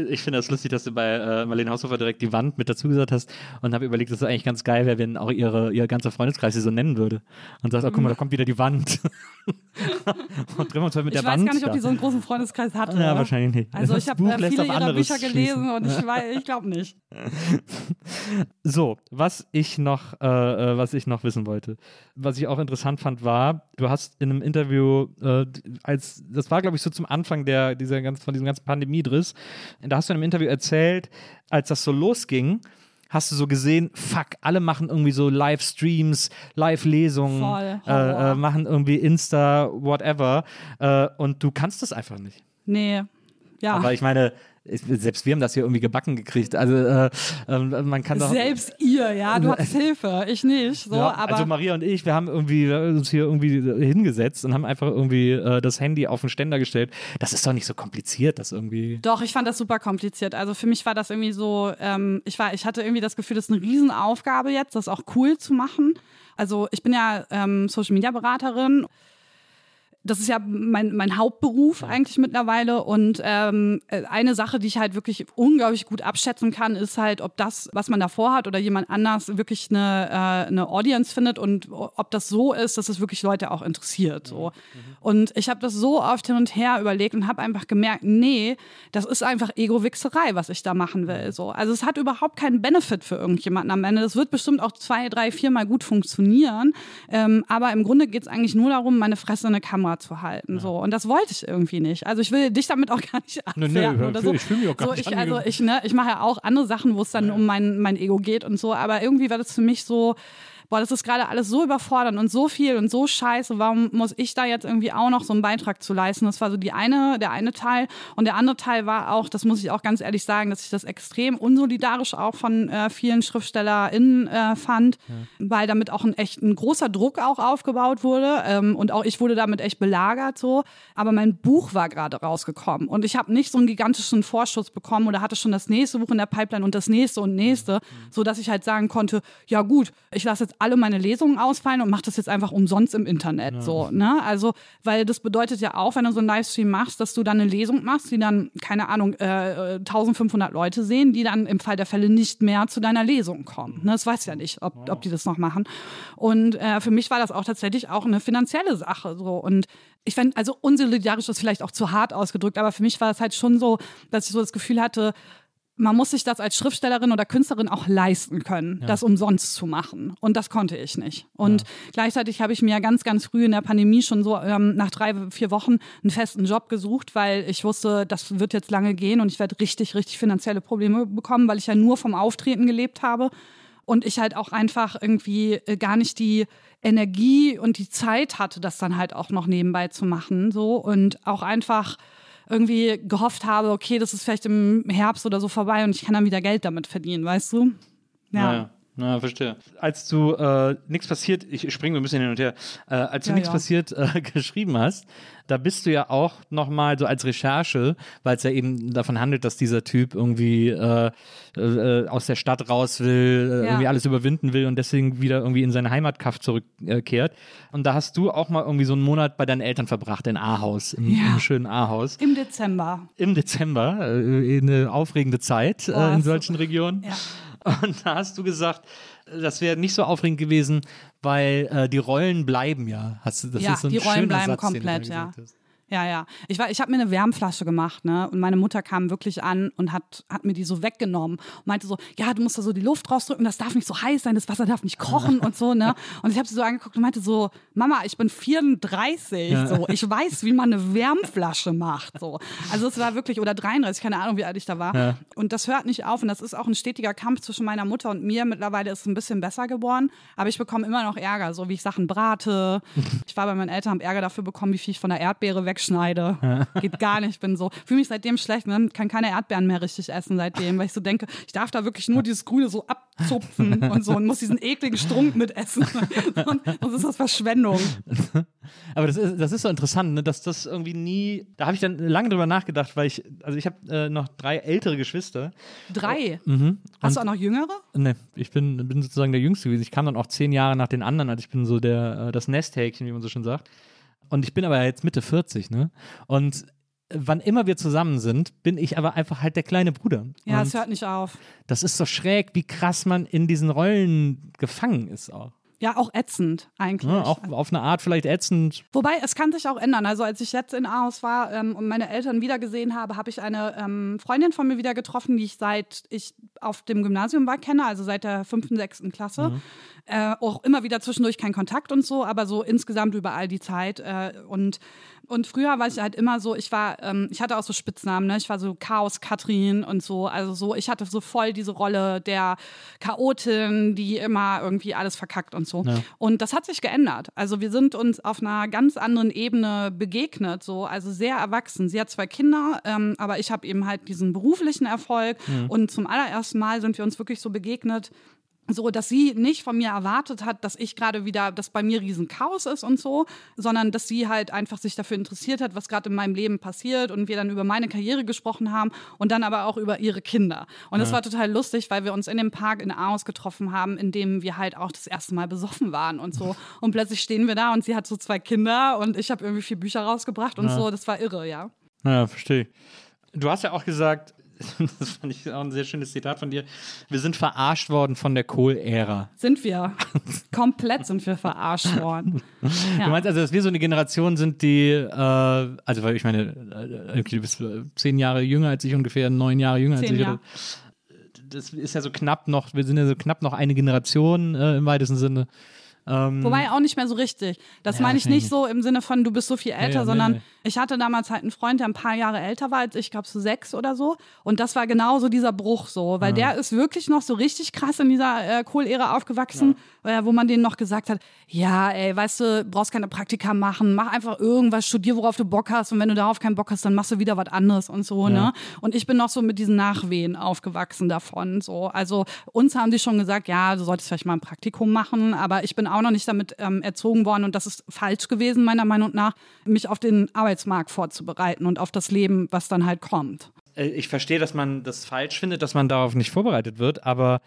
ich finde das lustig, dass du bei äh, Marlene Haushofer direkt die Wand mit dazu gesagt hast und habe überlegt, dass es eigentlich ganz geil wäre, wenn auch ihre, ihr ganzer Freundeskreis sie so nennen würde. Und sagst, oh, guck mal, da kommt wieder die Wand. und treffen uns halt mit ich der weiß Wand. gar nicht, ob die da. so einen großen Freundeskreis hatte. Ja, wahrscheinlich nicht. Also Das ich habe äh, viele ihrer Bücher schließen. gelesen und ich, weiß- ich glaube nicht. So, was ich noch, äh, äh, was ich noch wissen wollte, was ich auch interessant fand, war, du hast in einem Interview, äh, als das war, glaube ich, so zum Anfang der dieser ganz von diesem ganzen Pandemiedriss, da hast du in einem Interview erzählt, als das so losging. Hast du so gesehen, fuck, alle machen irgendwie so Livestreams, Live-Lesungen, äh, äh, machen irgendwie Insta, whatever. Äh, und du kannst das einfach nicht. Nee. Ja. Aber ich meine, selbst wir haben das hier irgendwie gebacken gekriegt. Also äh, äh, man kann doch. Selbst ihr, ja, du hattest Hilfe, ich nicht. So, Ja, also Maria und ich, wir haben irgendwie uns hier irgendwie hingesetzt und haben einfach irgendwie äh, das Handy auf den Ständer gestellt. Das ist doch nicht so kompliziert, das irgendwie. Doch, ich fand das super kompliziert. Also für mich war das irgendwie so, ähm, ich war, ich hatte irgendwie das Gefühl, das ist eine Riesenaufgabe jetzt, das auch cool zu machen. Also ich bin ja ähm, Social Media Beraterin. Das ist ja mein, mein Hauptberuf eigentlich mittlerweile. Und ähm, äh, eine Sache, die ich halt wirklich unglaublich gut abschätzen kann, ist halt, ob das, was man davor hat oder jemand anders wirklich eine, äh, eine Audience findet und ob das so ist, dass es wirklich Leute auch interessiert. So. Und ich habe das so oft hin und her überlegt und habe einfach gemerkt, nee, das ist einfach Ego-Wichserei, was ich da machen will. So. Also es hat überhaupt keinen Benefit für irgendjemanden am Ende. Das wird bestimmt auch zwei, drei, viermal gut funktionieren. Ähm, aber im Grunde geht es eigentlich nur darum, meine Fresse in eine Kamera zu halten. So. Und das wollte ich irgendwie nicht. Also ich will dich damit auch gar nicht Nee, abwerten nee, oder ich so. ich fühl mich auch gar so nicht ich, also ich, ne, ich mache ja auch andere Sachen, wo es dann um mein, mein Ego geht und so. Aber irgendwie war das für mich so, boah, das ist gerade alles so überfordernd und so viel und so scheiße. Warum muss ich da jetzt irgendwie auch noch so einen Beitrag zu leisten? Das war so die eine, der eine Teil. Und der andere Teil war auch, das muss ich auch ganz ehrlich sagen, dass ich das extrem unsolidarisch auch von äh, vielen SchriftstellerInnen äh, fand, weil damit auch ein echt ein großer Druck auch aufgebaut wurde. Ähm, und auch ich wurde damit echt belagert so. Aber mein Buch war gerade rausgekommen und ich habe nicht so einen gigantischen Vorschuss bekommen oder hatte schon das nächste Buch in der Pipeline und das nächste und nächste, so dass ich halt sagen konnte, ja gut, ich lasse jetzt alle meine Lesungen ausfallen und mache das jetzt einfach umsonst im Internet. So, ne? Also, weil das bedeutet ja auch, wenn du so einen Livestream machst, dass du dann eine Lesung machst, die dann, keine Ahnung, äh, 1500 Leute sehen, die dann im Fall der Fälle nicht mehr zu deiner Lesung kommen. Ne? Das weiß ja nicht, ob, ob die das noch machen. Und äh, für mich war das auch tatsächlich auch eine finanzielle Sache. So. Und ich fände, also unsolidarisch ist vielleicht auch zu hart ausgedrückt, aber für mich war es halt schon so, dass ich so das Gefühl hatte, man muss sich das als Schriftstellerin oder Künstlerin auch leisten können, das umsonst zu machen. Und das konnte ich nicht. Und gleichzeitig habe ich mir ganz, ganz früh in der Pandemie schon so ähm, nach drei, vier Wochen einen festen Job gesucht, weil ich wusste, das wird jetzt lange gehen und ich werde richtig, richtig finanzielle Probleme bekommen, weil ich ja nur vom Auftreten gelebt habe. Und ich halt auch einfach irgendwie äh, gar nicht die Energie und die Zeit hatte, das dann halt auch noch nebenbei zu machen. So und auch einfach irgendwie gehofft habe, okay, das ist vielleicht im Herbst oder so vorbei und ich kann dann wieder Geld damit verdienen, weißt du? Ja. Ja, na, verstehe. Als du äh, nichts passiert, ich springe ein bisschen hin und her, äh, als du Ja, nichts ja. passiert äh, geschrieben hast, da bist du ja auch nochmal so als Recherche, weil es ja eben davon handelt, dass dieser Typ irgendwie äh, äh, aus der Stadt raus will, äh, Ja. irgendwie alles überwinden will und deswegen wieder irgendwie in seine Heimatkaff zurückkehrt. Und da hast du auch mal irgendwie so einen Monat bei deinen Eltern verbracht, in Ahaus, im, Ja. im schönen Ahaus. Im Dezember. Im Dezember, äh, eine aufregende Zeit äh, in so- solchen Regionen. Ja. Und da hast du gesagt, das wäre nicht so aufregend gewesen, weil äh, die Rollen bleiben ja. Hast du, das Ja, ist so ein die Rollen bleiben Satz, komplett, ja. hast. Ja, ja. Ich, war- ich habe mir eine Wärmflasche gemacht, ne? Und meine Mutter kam wirklich an und hat, hat mir die so weggenommen und meinte so, ja, du musst da so die Luft rausdrücken, das darf nicht so heiß sein, das Wasser darf nicht kochen und so, ne? Und ich habe sie so angeguckt und meinte so, Mama, ich bin 34, so, ich weiß, wie man eine Wärmflasche macht, so. Also es war wirklich, oder 33, keine Ahnung, wie alt ich da war. Und das hört nicht auf und das ist auch ein stetiger Kampf zwischen meiner Mutter und mir. Mittlerweile ist es ein bisschen besser geworden, aber ich bekomme immer noch Ärger, so wie ich Sachen brate. Ich war bei meinen Eltern, habe Ärger dafür bekommen, wie viel ich von der Erdbeere wegschneide. Geht gar nicht, ich bin so, fühle mich seitdem schlecht, ne? kann keine Erdbeeren mehr richtig essen seitdem, weil ich so denke, ich darf da wirklich nur dieses Grüne so abzupfen und so und muss diesen ekligen Strunk mitessen. Und sonst ist das Verschwendung. Aber das ist, das ist so interessant, ne, dass das irgendwie nie. Da habe ich dann lange drüber nachgedacht, weil ich, also ich habe äh, noch drei ältere Geschwister. Drei. Mhm. Hast du auch noch jüngere? Ne, ich bin, bin sozusagen der Jüngste gewesen. Ich kam dann auch zehn Jahre nach den anderen, also ich bin so der, äh, das Nesthäkchen, wie man so schön sagt. Und ich bin aber jetzt Mitte 40, ne? Und wann immer wir zusammen sind, bin ich aber einfach halt der kleine Bruder. Ja, Und es hört nicht auf. das ist so schräg, wie krass man in diesen Rollen gefangen ist auch. Ja, auch ätzend eigentlich. Ne? Auch auf eine Art vielleicht ätzend. Wobei, es kann sich auch ändern. Also als ich jetzt in Aarhus war ähm, und meine Eltern wiedergesehen habe, habe ich eine ähm, Freundin von mir wieder getroffen, die ich seit ich auf dem Gymnasium war kenne, also seit der fünften, sechsten Klasse. Äh, auch immer wieder zwischendurch kein Kontakt und so, aber so insgesamt überall die Zeit. Äh, und und früher war ich halt immer so, ich war, ähm, ich hatte auch so Spitznamen, ne? Ich war so Chaos Katrin und so, also so, ich hatte so voll diese Rolle der Chaotin, die immer irgendwie alles verkackt und so. Und das hat sich geändert. Also wir sind uns auf einer ganz anderen Ebene begegnet, so, also sehr erwachsen. Sie hat zwei Kinder, ähm, aber ich habe eben halt diesen beruflichen Erfolg und zum allerersten Mal sind wir uns wirklich so begegnet, so, dass sie nicht von mir erwartet hat, dass ich gerade wieder, dass bei mir riesen Chaos ist und so, sondern dass sie halt einfach sich dafür interessiert hat, was gerade in meinem Leben passiert und wir dann über meine Karriere gesprochen haben und dann aber auch über ihre Kinder. Und das war total lustig, weil wir uns in dem Park in Aarhus getroffen haben, in dem wir halt auch das erste Mal besoffen waren und so. Und plötzlich stehen wir da und sie hat so zwei Kinder und ich habe irgendwie vier Bücher rausgebracht und so. Das war irre, ja. Ja, verstehe. Du hast ja auch gesagt, das fand ich auch ein sehr schönes Zitat von dir, wir sind verarscht worden von der Kohl-Ära. Sind wir. Komplett sind wir verarscht worden. Ja. Du meinst also, dass wir so eine Generation sind, die, äh, also weil ich meine, äh, okay, du bist zehn Jahre jünger als ich, ungefähr neun Jahre jünger als Zehn ich. Jahre. Das ist ja so knapp noch, wir sind ja so knapp noch eine Generation äh, im weitesten Sinne. Ähm, Wobei auch nicht mehr so richtig. Das Ja, meine ich nicht so im Sinne von, du bist so viel älter, ja, nee, sondern nee. ich hatte damals halt einen Freund, der ein paar Jahre älter war als ich, glaube so sechs oder so. Und das war genau so dieser Bruch so, weil der ist wirklich noch so richtig krass in dieser äh, Kohl-Ära aufgewachsen, äh, wo man denen noch gesagt hat, ja, ey, weißt du, brauchst keine Praktika machen, mach einfach irgendwas, studier, worauf du Bock hast und wenn du darauf keinen Bock hast, dann machst du wieder was anderes und so, ne? Und ich bin noch so mit diesen Nachwehen aufgewachsen davon, so. Also uns haben die schon gesagt, ja, du solltest vielleicht mal ein Praktikum machen, aber ich bin auch noch nicht damit ähm, erzogen worden und das ist falsch gewesen, meiner Meinung nach, mich auf den Arbeitsmarkt vorzubereiten und auf das Leben, was dann halt kommt. äh, ich verstehe, dass man das falsch findet, dass man darauf nicht vorbereitet wird, aber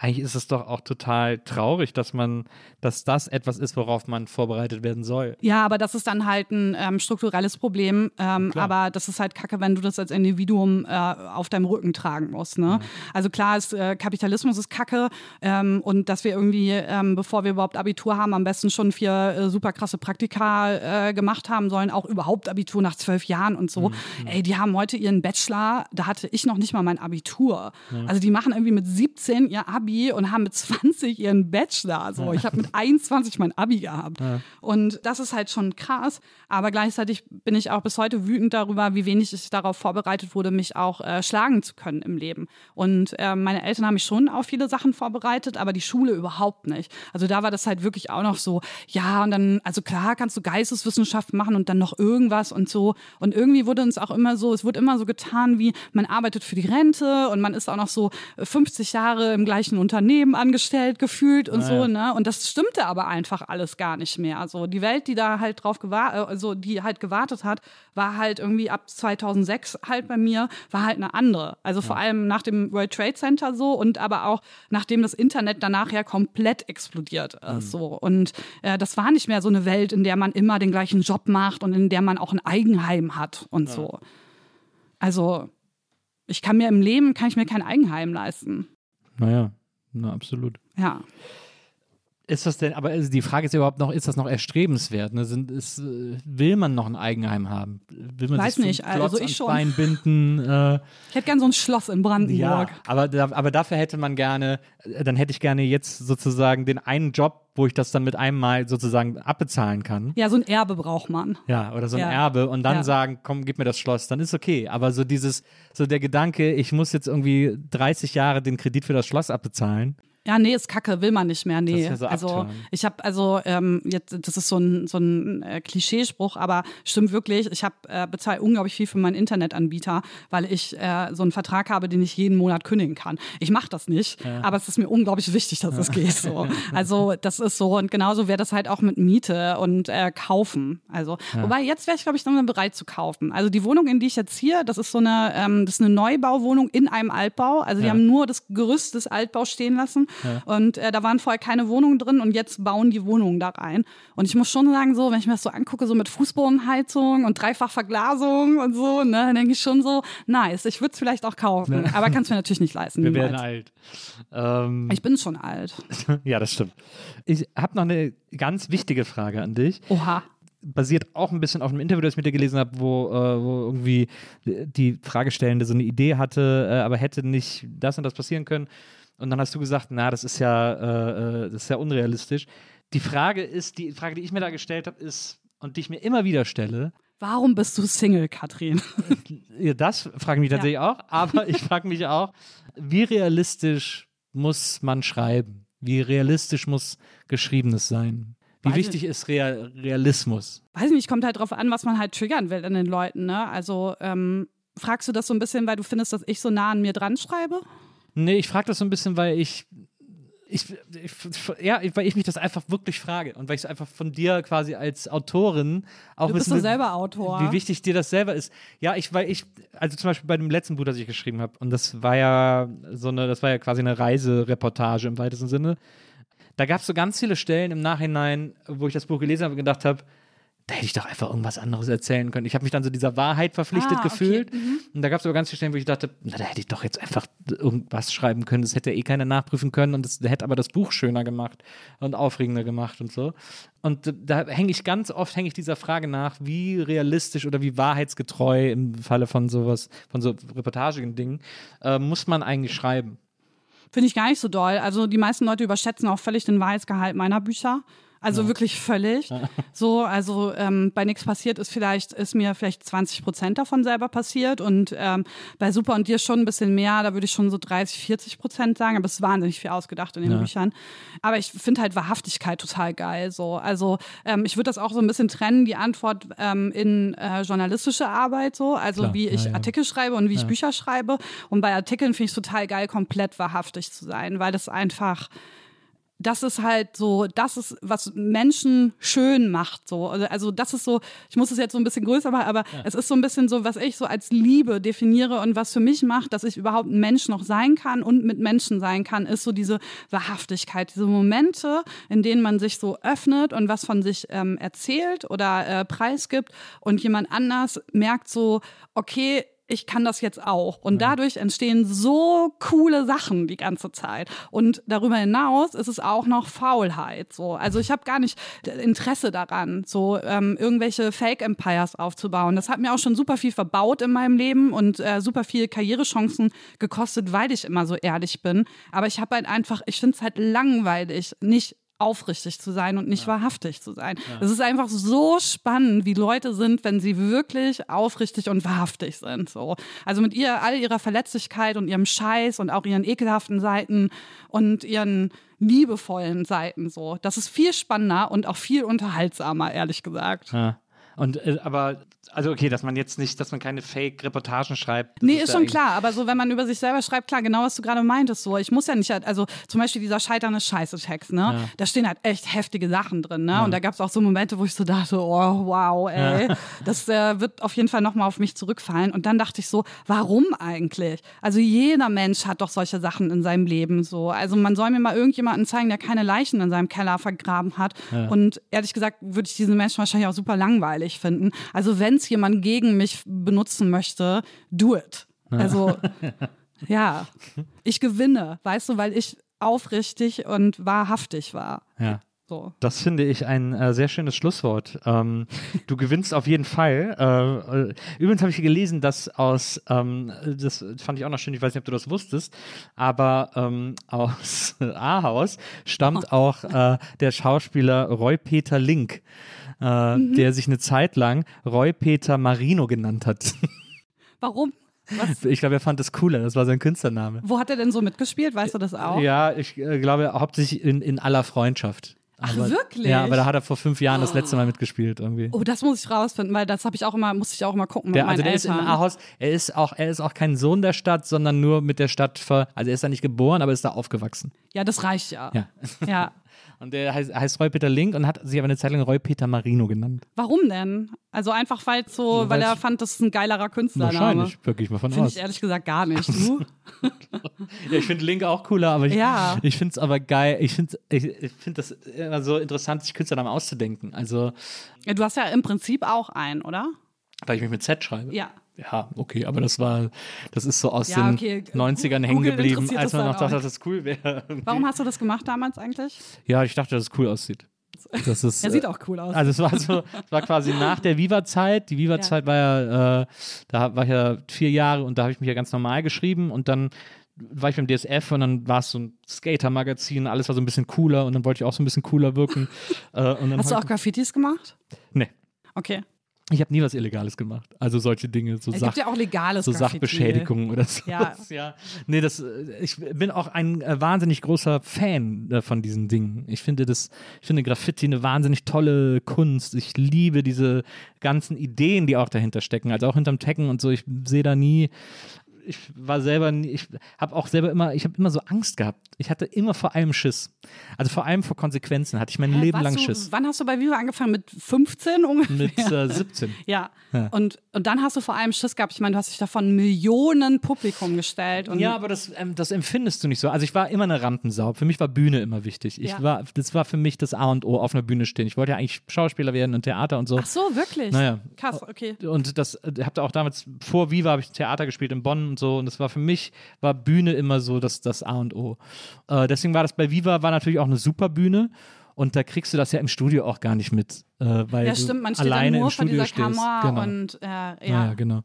eigentlich ist es doch auch total traurig, dass man, dass das etwas ist, worauf man vorbereitet werden soll. Ja, aber das ist dann halt ein ähm, strukturelles Problem. Ähm, aber das ist halt kacke, wenn du das als Individuum äh, auf deinem Rücken tragen musst. Ne? Also klar, ist, äh, Kapitalismus ist kacke ähm, und dass wir irgendwie, ähm, bevor wir überhaupt Abitur haben, am besten schon vier äh, super krasse Praktika äh, gemacht haben sollen, auch überhaupt Abitur nach zwölf Jahren und so. Ey, die haben heute ihren Bachelor, da hatte ich noch nicht mal mein Abitur. Also die machen irgendwie mit 17 ihr Abi und haben mit 20 ihren Bachelor. So, ich habe mit 21 mein Abi gehabt. Und das ist halt schon krass. Aber gleichzeitig bin ich auch bis heute wütend darüber, wie wenig ich darauf vorbereitet wurde, mich auch äh, schlagen zu können im Leben. Und äh, meine Eltern haben mich schon auf viele Sachen vorbereitet, aber die Schule überhaupt nicht. Also da war das halt wirklich auch noch so, ja, und dann, also klar kannst du Geisteswissenschaft machen und dann noch irgendwas und so. Und irgendwie wurde uns auch immer so, es wurde immer so getan, wie man arbeitet für die Rente und man ist auch noch so 50 Jahre im gleichen Unternehmen angestellt gefühlt und so, ne? Und das stimmte aber einfach alles gar nicht mehr. Also die Welt, die da halt drauf gewartet, also die halt gewartet hat, war halt irgendwie ab 2006 halt bei mir, war halt eine andere. Also vor allem nach dem World Trade Center so und aber auch nachdem das Internet danach ja komplett explodiert ist so. Und äh, das war nicht mehr so eine Welt, in der man immer den gleichen Job macht und in der man auch ein Eigenheim hat und so. Also ich kann mir im Leben, kann ich mir kein Eigenheim leisten. Naja, Na, absolut. Ja. Ist das denn, aber die Frage ist überhaupt noch, ist das noch erstrebenswert? Ne? Sind, ist, äh, will man noch ein Eigenheim haben? Will man Weiß sich nicht, Klotz also ich schon. Bein binden? Äh, Ich hätte gern so ein Schloss in Brandenburg. ja, aber, aber dafür hätte man gerne, äh, dann hätte ich gerne jetzt sozusagen den einen Job, wo ich das dann mit einem Mal sozusagen abbezahlen kann. Ja, so ein Erbe braucht man. Ja, oder so ein Ja. Erbe und dann Ja. sagen, komm, gib mir das Schloss, dann ist okay. Aber so dieses, so der Gedanke, ich muss jetzt irgendwie 30 Jahre den Kredit für das Schloss abbezahlen. Ja, nee, ist kacke, will man nicht mehr. Nee. Das ist ja so also ich habe also ähm, jetzt, das ist so ein, so ein äh, Klischeespruch, aber stimmt wirklich. Ich habe äh, bezahle unglaublich viel für meinen Internetanbieter, weil ich äh, so einen Vertrag habe, den ich jeden Monat kündigen kann. Ich mache das nicht, aber es ist mir unglaublich wichtig, dass es geht. So. Also das ist so und genauso wäre das halt auch mit Miete und äh, kaufen. Also wobei jetzt wäre ich glaube ich noch mal bereit zu kaufen. Also die Wohnung, in die ich jetzt hier, das ist so eine, ähm, das ist eine Neubauwohnung in einem Altbau. Also die haben nur das Gerüst des Altbaus stehen lassen und äh, da waren vorher keine Wohnungen drin und jetzt bauen die Wohnungen da rein. Und ich muss schon sagen, so, wenn ich mir das so angucke, so mit Fußbodenheizung und dreifach Verglasung und so, ne, dann denke ich schon so, nice, ich würde es vielleicht auch kaufen. Aber kann es mir natürlich nicht leisten. Wir niemals. werden alt. Ähm, Ich bin schon alt. ja, das stimmt. Ich habe noch eine ganz wichtige Frage an dich. Oha. basiert auch ein bisschen auf einem Interview, das ich mit dir gelesen habe, wo, äh, wo irgendwie die Fragestellende so eine Idee hatte, äh, aber hätte nicht das und das passieren können. Und dann hast du gesagt, na, das ist ja, äh, äh, das ist ja unrealistisch. Die Frage ist, die Frage, die ich mir da gestellt habe, ist, und die ich mir immer wieder stelle, Warum bist du Single, Katrin? ja, das frage ich mich tatsächlich auch, aber ich frage mich auch, wie realistisch muss man schreiben? Wie realistisch muss Geschriebenes sein? Wie Weiß wichtig ist Real Realismus? Weiß nicht, kommt halt drauf an, was man halt triggern will in den Leuten, ne? Also, ähm, fragst du das so ein bisschen, weil du findest, dass ich so nah an mir dran schreibe? Nee, ich frage das so ein bisschen, weil ich, ich, ich, ja, weil ich mich das einfach wirklich frage und weil ich es einfach von dir quasi als Autorin auch Du bist wissen selber Autor. Wie wichtig dir das selber ist. Ja, ich, weil ich, also zum Beispiel bei dem letzten Buch, das ich geschrieben habe, und das war ja so eine, das war ja quasi eine Reisereportage im weitesten Sinne. Da gab es so ganz viele Stellen im Nachhinein, wo ich das Buch gelesen habe und gedacht habe, da hätte ich doch einfach irgendwas anderes erzählen können. Ich habe mich dann so dieser Wahrheit verpflichtet Ah, okay. gefühlt. Und da gab es aber ganz viele Stellen, wo ich dachte, na, da hätte ich doch jetzt einfach irgendwas schreiben können. Das hätte eh keiner nachprüfen können und das hätte aber das Buch schöner gemacht und aufregender gemacht und so. Und da hänge ich ganz oft hänge ich dieser Frage nach, wie realistisch oder wie wahrheitsgetreu im Falle von sowas, von so reportagigen Dingen, äh, muss man eigentlich schreiben. Finde ich gar nicht so doll. Also die meisten Leute überschätzen auch völlig den Wahrheitsgehalt meiner Bücher. Also wirklich völlig. So, also ähm, bei nichts passiert ist vielleicht, ist mir vielleicht 20 Prozent davon selber passiert und ähm, bei Super und dir schon ein bisschen mehr, da würde ich schon so 30, 40 Prozent sagen, aber es ist wahnsinnig viel ausgedacht in den Büchern. Aber ich finde halt Wahrhaftigkeit total geil. So, also ähm, ich würde das auch so ein bisschen trennen, die Antwort ähm, in äh, journalistische Arbeit so, also Klar, wie ich ja, ja. Artikel schreibe und wie ich Bücher schreibe. Und bei Artikeln finde ich es total geil, komplett wahrhaftig zu sein, weil das einfach das ist halt so, das ist, was Menschen schön macht. So. Also, also das ist so, ich muss es jetzt so ein bisschen größer machen, aber es ist so ein bisschen so, was ich so als Liebe definiere und was für mich macht, dass ich überhaupt ein Mensch noch sein kann und mit Menschen sein kann, ist so diese Wahrhaftigkeit, diese Momente, in denen man sich so öffnet und was von sich ähm, erzählt oder äh, preisgibt und jemand anders merkt so, okay, ich kann das jetzt auch. Und dadurch entstehen so coole Sachen die ganze Zeit. Und darüber hinaus ist es auch noch Faulheit. So. Also ich habe gar nicht Interesse daran, so ähm, irgendwelche Fake-Empires aufzubauen. Das hat mir auch schon super viel verbaut in meinem Leben und äh, super viel Karrierechancen gekostet, weil ich immer so ehrlich bin. Aber ich habe halt einfach, ich finde es halt langweilig, nicht aufrichtig zu sein und nicht wahrhaftig zu sein. Es ist einfach so spannend, wie Leute sind, wenn sie wirklich aufrichtig und wahrhaftig sind. So. Also mit ihr, all ihrer Verletzlichkeit und ihrem Scheiß und auch ihren ekelhaften Seiten und ihren liebevollen Seiten. So. Das ist viel spannender und auch viel unterhaltsamer, ehrlich gesagt. Ja. Und äh, aber, also okay, dass man jetzt nicht, dass man keine Fake-Reportagen schreibt. Nee, ja ist schon klar, aber so, wenn man über sich selber schreibt, klar, genau was du gerade meintest, so, ich muss ja nicht, also zum Beispiel dieser scheiternde Scheiße-Text, ne, da stehen halt echt heftige Sachen drin, ne, und da gab es auch so Momente, wo ich so dachte, oh, wow, ey, das äh, wird auf jeden Fall nochmal auf mich zurückfallen. Und dann dachte ich so, warum eigentlich? Also jeder Mensch hat doch solche Sachen in seinem Leben, so, also man soll mir mal irgendjemanden zeigen, der keine Leichen in seinem Keller vergraben hat. Und ehrlich gesagt würde ich diesen Menschen wahrscheinlich auch super langweilig finden, also wenn es jemand gegen mich benutzen möchte, do it. Also, ja, ich gewinne, weißt du, weil ich aufrichtig und wahrhaftig war. Ja. So. Das finde ich ein äh, sehr schönes Schlusswort. Ähm, du gewinnst auf jeden Fall. Äh, übrigens habe ich gelesen, dass aus, ähm, das fand ich auch noch schön, ich weiß nicht, ob du das wusstest, aber ähm, aus Ahaus stammt auch äh, der Schauspieler Roy-Peter Link, äh, der sich eine Zeit lang Roy-Peter Marino genannt hat. Warum? Was? Ich glaube, er fand das cooler, das war sein Künstlername. Wo hat er denn so mitgespielt? Weißt du das auch? Ja, ich äh, glaube hauptsächlich in, in aller Freundschaft. Ach, Aber- wirklich? Ja, aber da hat er vor fünf Jahren das letzte Mal mitgespielt irgendwie. Oh, das muss ich rausfinden, weil das habe ich auch immer, musste ich auch immer gucken mit Der, meinen also der ist in Eltern. Ahaus, er ist auch, er ist auch kein Sohn der Stadt, sondern nur mit der Stadt ver, also er ist da nicht geboren, aber ist da aufgewachsen. ja, das reicht ja. Ja. ja. Und der heißt, heißt Roy-Peter Link und hat sich aber eine Zeit lang Roy-Peter Marino genannt. Warum denn? Also einfach, weil so, So, weil weil's- er fand, das ist ein geilerer Künstlername. Wahrscheinlich, wirklich mal von Finde ich ehrlich gesagt gar nicht. Du? Ja, ich finde Link auch cooler, aber ich, Ja. ich finde es aber geil. Ich finde ich, ich find das immer so interessant, sich Künstlernamen auszudenken. Also, ja, du hast ja im Prinzip auch einen, oder? weil ich mich mit Z schreibe. Ja. Ja, okay, aber das war, das ist so aus Ja, den okay. 90ern hängen geblieben, als man noch dachte, dass das cool wäre. Warum hast du das gemacht damals eigentlich? Ja, ich dachte, dass es cool aussieht. Das ist, Er sieht äh, auch cool aus. Also es war so, es war quasi nach der Viva-Zeit. Die Viva-Zeit war ja, äh, da war ich ja vier Jahre und da habe ich mich ja ganz normal geschrieben und dann war ich beim DSF und dann war es so ein Skater-Magazin, alles war so ein bisschen cooler und dann wollte ich auch so ein bisschen cooler wirken. äh, und dann hast du auch Graffitis gemacht? Nee, Okay. Ich habe nie was Illegales gemacht. Also solche Dinge, so, Es Sach gibt ja auch legales so Graffiti. Sachbeschädigungen oder so. Ja. ja. Nee, das, ich bin auch ein äh, wahnsinnig großer Fan äh, von diesen Dingen. Ich finde das, ich finde Graffiti eine wahnsinnig tolle Kunst. Ich liebe diese ganzen Ideen, die auch dahinter stecken. Also auch hinterm Taggen und so. Ich sehe da nie, ich war selber, nie, ich habe auch selber immer, ich habe immer so Angst gehabt. Ich hatte immer vor allem Schiss. Also vor allem vor Konsequenzen hatte ich mein Hä, Leben lang du, Schiss. Wann hast du bei Viva angefangen? Mit 15 ungefähr? Mit äh, 17. ja. Und, und dann hast du vor allem Schiss gehabt. Ich meine, du hast dich davon Millionen Publikum gestellt. Und Ja, aber das, ähm, das empfindest du nicht so. Also ich war immer eine Rampensau. Für mich war Bühne immer wichtig. Ich Ja. war, das war für mich das A und O, auf einer Bühne stehen. Ich wollte ja eigentlich Schauspieler werden und Theater und so. Ach so, wirklich? Naja. Krass, okay. Und das äh, habt ihr auch damals vor Viva habe ich Theater gespielt in Bonn und so. Und das war für mich, war Bühne immer so das, das A und O. Äh, deswegen war das bei Viva, war natürlich auch eine super Bühne. Und da kriegst du das ja im Studio auch gar nicht mit. Äh, weil Ja, du stimmt, man steht alleine nur im vor dieser stehst. Kamera Genau. und äh, ja. Ja. genau.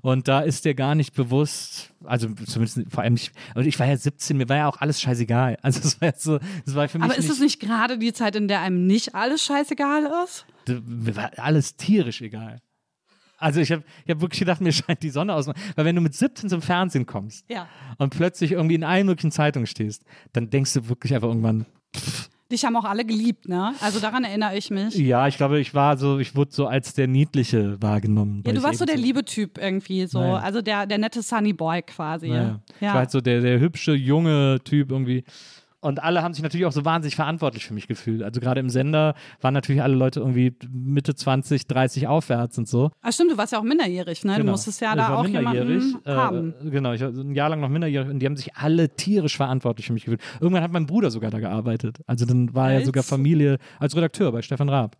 Und da ist dir gar nicht bewusst, also zumindest vor allem nicht, und ich war ja 17, mir war ja auch alles scheißegal. Also es war jetzt so, es war für mich Aber ist es nicht gerade die Zeit, in der einem nicht alles scheißegal ist? mir war alles tierisch egal. Also ich habe ich hab wirklich gedacht, mir scheint die Sonne aus. Weil wenn du mit 17 zum Fernsehen kommst Ja. und plötzlich irgendwie in allen möglichen Zeitungen stehst, dann denkst du wirklich einfach irgendwann, Dich haben auch alle geliebt, ne? Also daran erinnere ich mich. ja, ich glaube, ich war so, ich wurde so als der Niedliche wahrgenommen. Ja, du ich warst so der liebe Typ irgendwie, so. Naja. Also der, der nette Sunny Boy quasi. Naja. Ich Ja. war halt so der, der hübsche, junge Typ irgendwie. Und alle haben sich natürlich auch so wahnsinnig verantwortlich für mich gefühlt. Also gerade im Sender waren natürlich alle Leute irgendwie Mitte 20, 30 aufwärts und so. Ah, stimmt, du warst ja auch minderjährig, ne? Du Genau. musstest ja Ich da auch minderjährig, jemanden äh, haben. Genau, ich war ein Jahr lang noch minderjährig und die haben sich alle tierisch verantwortlich für mich gefühlt. Irgendwann hat mein Bruder sogar da gearbeitet. Also dann war er Als? sogar Familie als Redakteur bei Stefan Raab.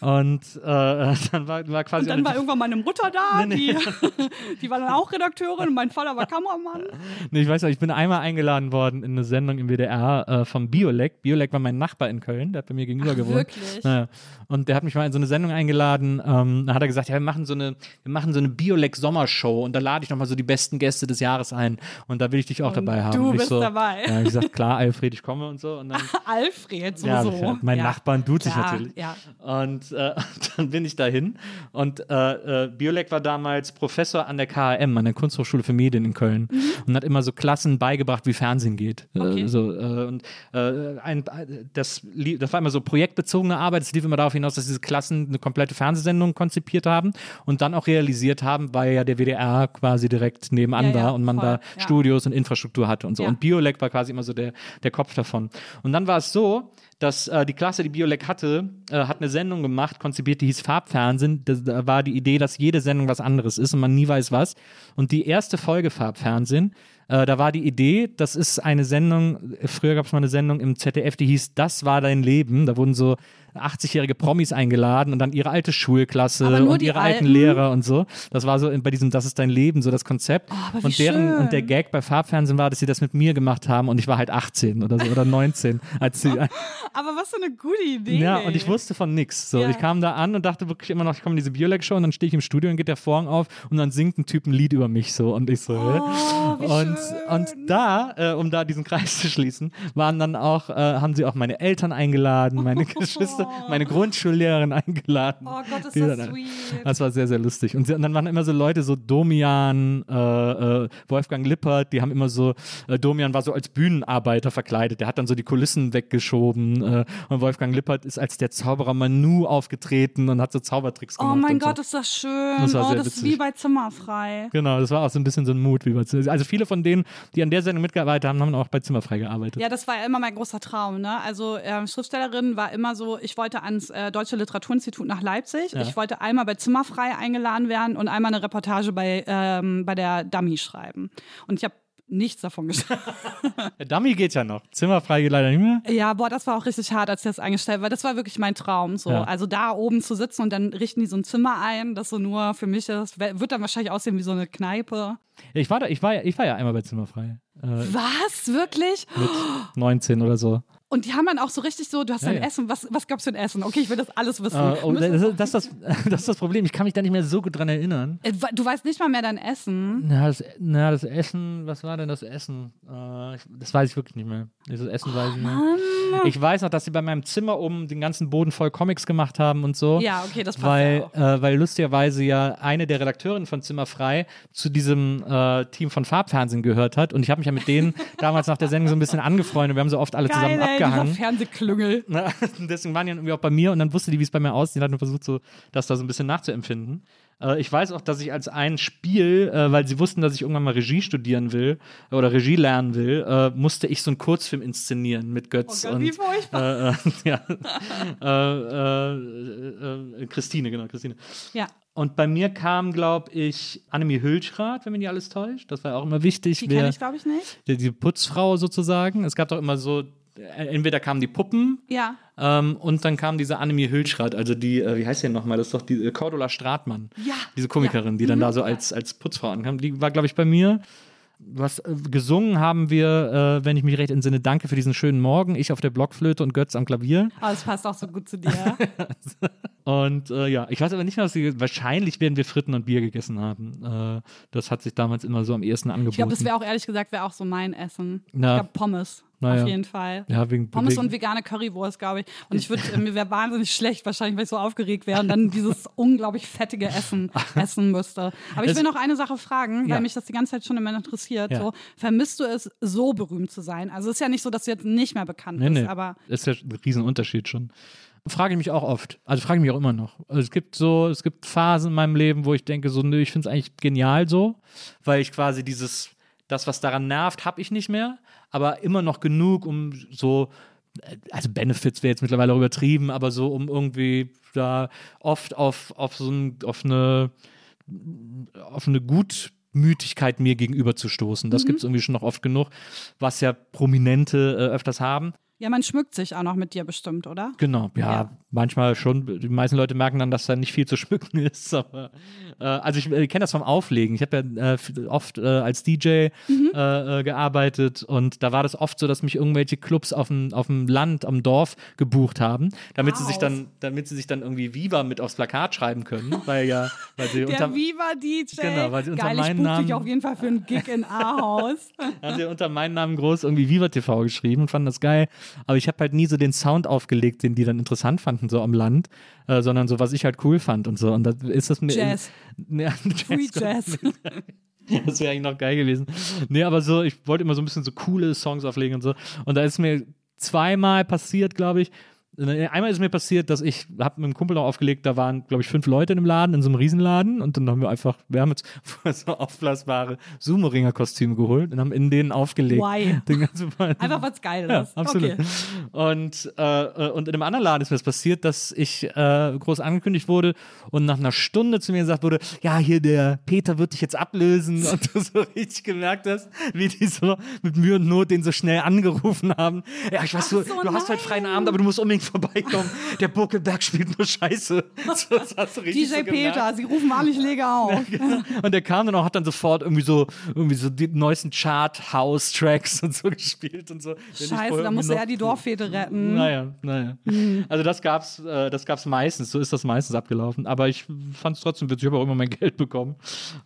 Und äh, dann war, war quasi Und dann war irgendwann meine Mutter da, Nee, nee. Die, die war dann auch Redakteurin und mein Vater war Kameramann. Nee, ich weiß noch, ich bin einmal eingeladen worden in eine Sendung im WDR äh, vom Biolek. Biolek war mein Nachbar in Köln, der hat bei mir gegenüber gewohnt. wirklich? Naja. Und der hat mich mal in so eine Sendung eingeladen. Ähm, da hat er gesagt, ja, wir machen so eine, wir machen so eine Biolek Sommershow und da lade ich nochmal so die besten Gäste des Jahres ein und da will ich dich auch Und dabei haben. du bist so, dabei. Ja, ich gesagt, klar, Alfred, ich komme und so. Und dann, Alfred, so, ja, so. mein ja. Nachbarn tut sich natürlich. Ja. Und äh, dann bin ich dahin und äh, äh, Biolek war damals Professor an der KHM, an der Kunsthochschule für Medien in Köln und hat immer so Klassen beigebracht, wie Fernsehen geht. Okay. Äh, so, äh, und äh, ein, das, das war immer so projektbezogene Arbeit. Es lief immer darauf hinaus, dass diese Klassen eine komplette Fernsehsendung konzipiert haben und dann auch realisiert haben, weil ja der WDR quasi direkt nebenan Ja, ja, war und man voll, da ja. Studios und Infrastruktur hatte und so. Ja. Und Biolek war quasi immer so der, der Kopf davon. Und dann war es so, dass äh, die Klasse, die Biolek hatte, äh, hat eine Sendung gemacht, konzipiert, die hieß Farbfernsehen. Das, da war die Idee, dass jede Sendung was anderes ist und man nie weiß was. Und die erste Folge Farbfernsehen Äh, da war die Idee, das ist eine Sendung, früher gab es mal eine Sendung im ZDF, die hieß Das war dein Leben. Da wurden so 80-jährige Promis eingeladen und dann ihre alte Schulklasse und ihre alten Alten? Lehrer und so. Das war so bei diesem Das ist dein Leben, so das Konzept. Oh, und, deren, schön. und der Gag bei Farbfernsehen war, dass sie das mit mir gemacht haben und ich war halt 18 oder so oder 19. Als sie, Aber was für eine gute Idee. ja, und ich wusste von nix. So, Ja. ich kam da an und dachte wirklich immer noch, ich komme in diese Biolek-Show und dann stehe ich im Studio und geht der Vorhang auf und dann singt ein Typ ein Lied über mich so und ich so? Oh, und, und da, äh, um da diesen Kreis zu schließen, waren dann auch, äh, haben sie auch meine Eltern eingeladen, meine Geschwister, meine Grundschullehrerin eingeladen. Oh Gott, ist das sweet. Das war sehr, sehr lustig. Und, dann waren immer so Leute, so Domian, äh, äh, Wolfgang Lippert, die haben immer so, äh, Domian war so als Bühnenarbeiter verkleidet, der hat dann so die Kulissen weggeschoben äh, und Wolfgang Lippert ist als der Zauberer Manu aufgetreten und hat so Zaubertricks Oh gemacht. mein und Gott, so. ist das schön. Das war oh, sehr das ist witzig. wie bei Zimmerfrei. Genau, das war auch so ein bisschen so ein Mut. Wie bei, also viele von denen, die an der Sendung mitgearbeitet haben, haben auch bei Zimmerfrei gearbeitet. Ja, das war ja immer mein großer Traum. Ne? Also ähm, Schriftstellerin war immer so, ich wollte ans äh, Deutsche Literaturinstitut nach Leipzig. Ich wollte einmal bei Zimmerfrei eingeladen werden und einmal eine Reportage bei, ähm, bei der Dummy schreiben. Und ich habe nichts davon geschafft. Der Dummy geht ja noch. Zimmerfrei geht leider nicht mehr. Ja, boah, das war auch richtig hart, als ich das eingestellt war. Das war wirklich mein Traum. So. Ja. Also da oben zu sitzen und dann richten die so ein Zimmer ein, das so nur für mich ist. Wird dann wahrscheinlich aussehen wie so eine Kneipe. Ich war, da, ich war, ja- ich war ja einmal bei Zimmerfrei. Äh, Was? Wirklich? mit 19 oder so. Und die haben dann auch so richtig so, du hast Ja, dein ja. Essen, was, was gab's für ein Essen? Okay, ich will das alles wissen. Äh, oh, das, das, ist das, das ist das Problem. Ich kann mich da nicht mehr so gut dran erinnern. Äh, Du weißt nicht mal mehr dein Essen. Na, das, na, das Essen, was war denn das Essen? Ich, das weiß ich wirklich nicht mehr. Das Essen weiß ich weiß noch, dass sie bei meinem Zimmer oben den ganzen Boden voll Comics gemacht haben und so. Ja, okay, das passt Weil, ja auch. äh, weil lustigerweise ja eine der Redakteurinnen von Zimmer frei zu diesem äh, Team von Farbfernsehen gehört hat. Und ich habe mich ja mit denen damals nach der Sendung so ein bisschen angefreundet. Wir haben so oft alle zusammen Geil, ey, dieser abgehangen. Fernsehklüngel. Deswegen waren die dann irgendwie auch bei mir und dann wusste die, wie es bei mir aussieht, hat nur versucht, so, das da so ein bisschen nachzuempfinden. Äh, ich weiß auch, dass ich als ein Spiel, äh, weil sie wussten, dass ich irgendwann mal Regie studieren will oder Regie lernen will, äh, musste ich so einen Kurzfilm inszenieren mit Götz Oh Gott, und wie furchtbar. äh, äh, ja. Christine, genau, Christine. Ja, Und bei mir kam, glaube ich, Annemie Hülschrath, wenn mich nicht alles täuscht. Das war auch immer wichtig. die kenne ich, glaube ich, nicht. die, die Putzfrau sozusagen. Es gab doch immer so, entweder kamen die Puppen Ja. ähm, und dann kam diese Annemie Hülschrath, also die, äh, wie heißt die denn nochmal? Das ist doch die äh, Cordula Stratmann. Ja. Diese Komikerin, die dann da so als, als Putzfrau ankam. Die war, glaube ich, bei mir. Was äh, gesungen haben wir, äh, wenn ich mich recht entsinne, danke für diesen schönen Morgen. Ich auf der Blockflöte und Götz am Klavier. Aber es passt auch so gut zu dir. Und äh, ja, ich weiß aber nicht mehr, was sie. Wahrscheinlich werden wir Fritten und Bier gegessen haben. Äh, das hat sich damals immer so am ehesten angeboten. Ich glaube, das wäre auch ehrlich gesagt, wäre auch so mein Essen. Na. Ich glaube, Pommes. Na ja. Auf jeden Fall. ja, wegen Pommes und vegane Currywurst, glaube ich. Und ich würde, mir wäre wahnsinnig schlecht, wahrscheinlich, weil ich so aufgeregt wäre und dann dieses unglaublich fettige Essen essen müsste. Aber ich will noch eine Sache fragen, weil Ja. mich das die ganze Zeit schon immer interessiert. Ja. So, vermisst du es, so berühmt zu sein? Also es ist ja nicht so, dass du jetzt nicht mehr bekannt Nee, bist, nee. aber Das ist ja ein Riesenunterschied schon. Frage ich mich auch oft. Also frage ich mich auch immer noch. Also es gibt so, es gibt Phasen in meinem Leben, wo ich denke, so, nö, ich finde es eigentlich genial so, weil ich quasi dieses, das, was daran nervt, habe ich nicht mehr, aber immer noch genug, um so, also Benefits wäre jetzt mittlerweile auch übertrieben, aber so, um irgendwie da oft auf, auf so ein, auf eine, auf eine Gutmütigkeit mir gegenüber zu stoßen. Das gibt es irgendwie schon noch oft genug, was ja Prominente äh, öfters haben. Ja, man schmückt sich auch noch mit dir bestimmt, oder? Genau, ja, Ja. manchmal schon. Die meisten Leute merken dann, dass da nicht viel zu schmücken ist. Aber, äh, also ich äh, kenne das vom Auflegen. Ich habe ja äh, oft äh, als DJ Mhm. äh, äh, gearbeitet und da war das oft so, dass mich irgendwelche Clubs auf dem, auf dem Land, am Dorf gebucht haben, damit sie sich Wow. dann, damit sie sich dann irgendwie Viva mit aufs Plakat schreiben können, weil ja, weil sie unter, Der Viva-DJ. Genau, weil sie unter Geil, ich meinen buch Namen- dich auf jeden Fall für einen Gig in Ahaus. haben sie unter meinem Namen groß irgendwie Viva TV geschrieben und fanden das geil. Aber ich habe halt nie so den Sound aufgelegt, den die dann interessant fanden, so am Land, äh, sondern so, was ich halt cool fand und so. Und da ist das mir. Jazz. Ja, Free Jazz. Das wäre eigentlich noch geil gewesen. Nee, aber so, ich wollte immer so ein bisschen so coole Songs auflegen und so. Und da ist mir zweimal passiert, glaube ich, einmal ist mir passiert, dass ich habe mit einem Kumpel noch aufgelegt, da waren, glaube ich, fünf Leute in einem Laden, in so einem Riesenladen und dann haben wir einfach, wir haben jetzt so aufblasbare Sumo-Ringer-Kostüme geholt und haben in denen aufgelegt. Why? Einfach was Geiles. Ja, absolut. Okay. Und, äh, und in einem anderen Laden ist mir das passiert, dass ich äh, groß angekündigt wurde und nach einer Stunde zu mir gesagt wurde, ja, hier der Peter wird dich jetzt ablösen und du so richtig gemerkt hast, wie die so mit Mühe und Not den so schnell angerufen haben. Ja, ich weiß, du, so, du hast heute freien Abend, aber du musst unbedingt vorbeikommen. Der Burkelberg spielt nur Scheiße. Das hast du richtig DJ so. Peter, sie rufen mal nicht Lega auf. Und der kam dann auch, hat dann sofort irgendwie so, irgendwie so die neuesten Chart-House-Tracks und so gespielt und so. Ich Scheiße, da musste er die Dorffete retten. Naja, naja. Also das gab's, äh, das gab's meistens, so ist das meistens abgelaufen. Aber ich fand es trotzdem witzig, ich habe auch immer mein Geld bekommen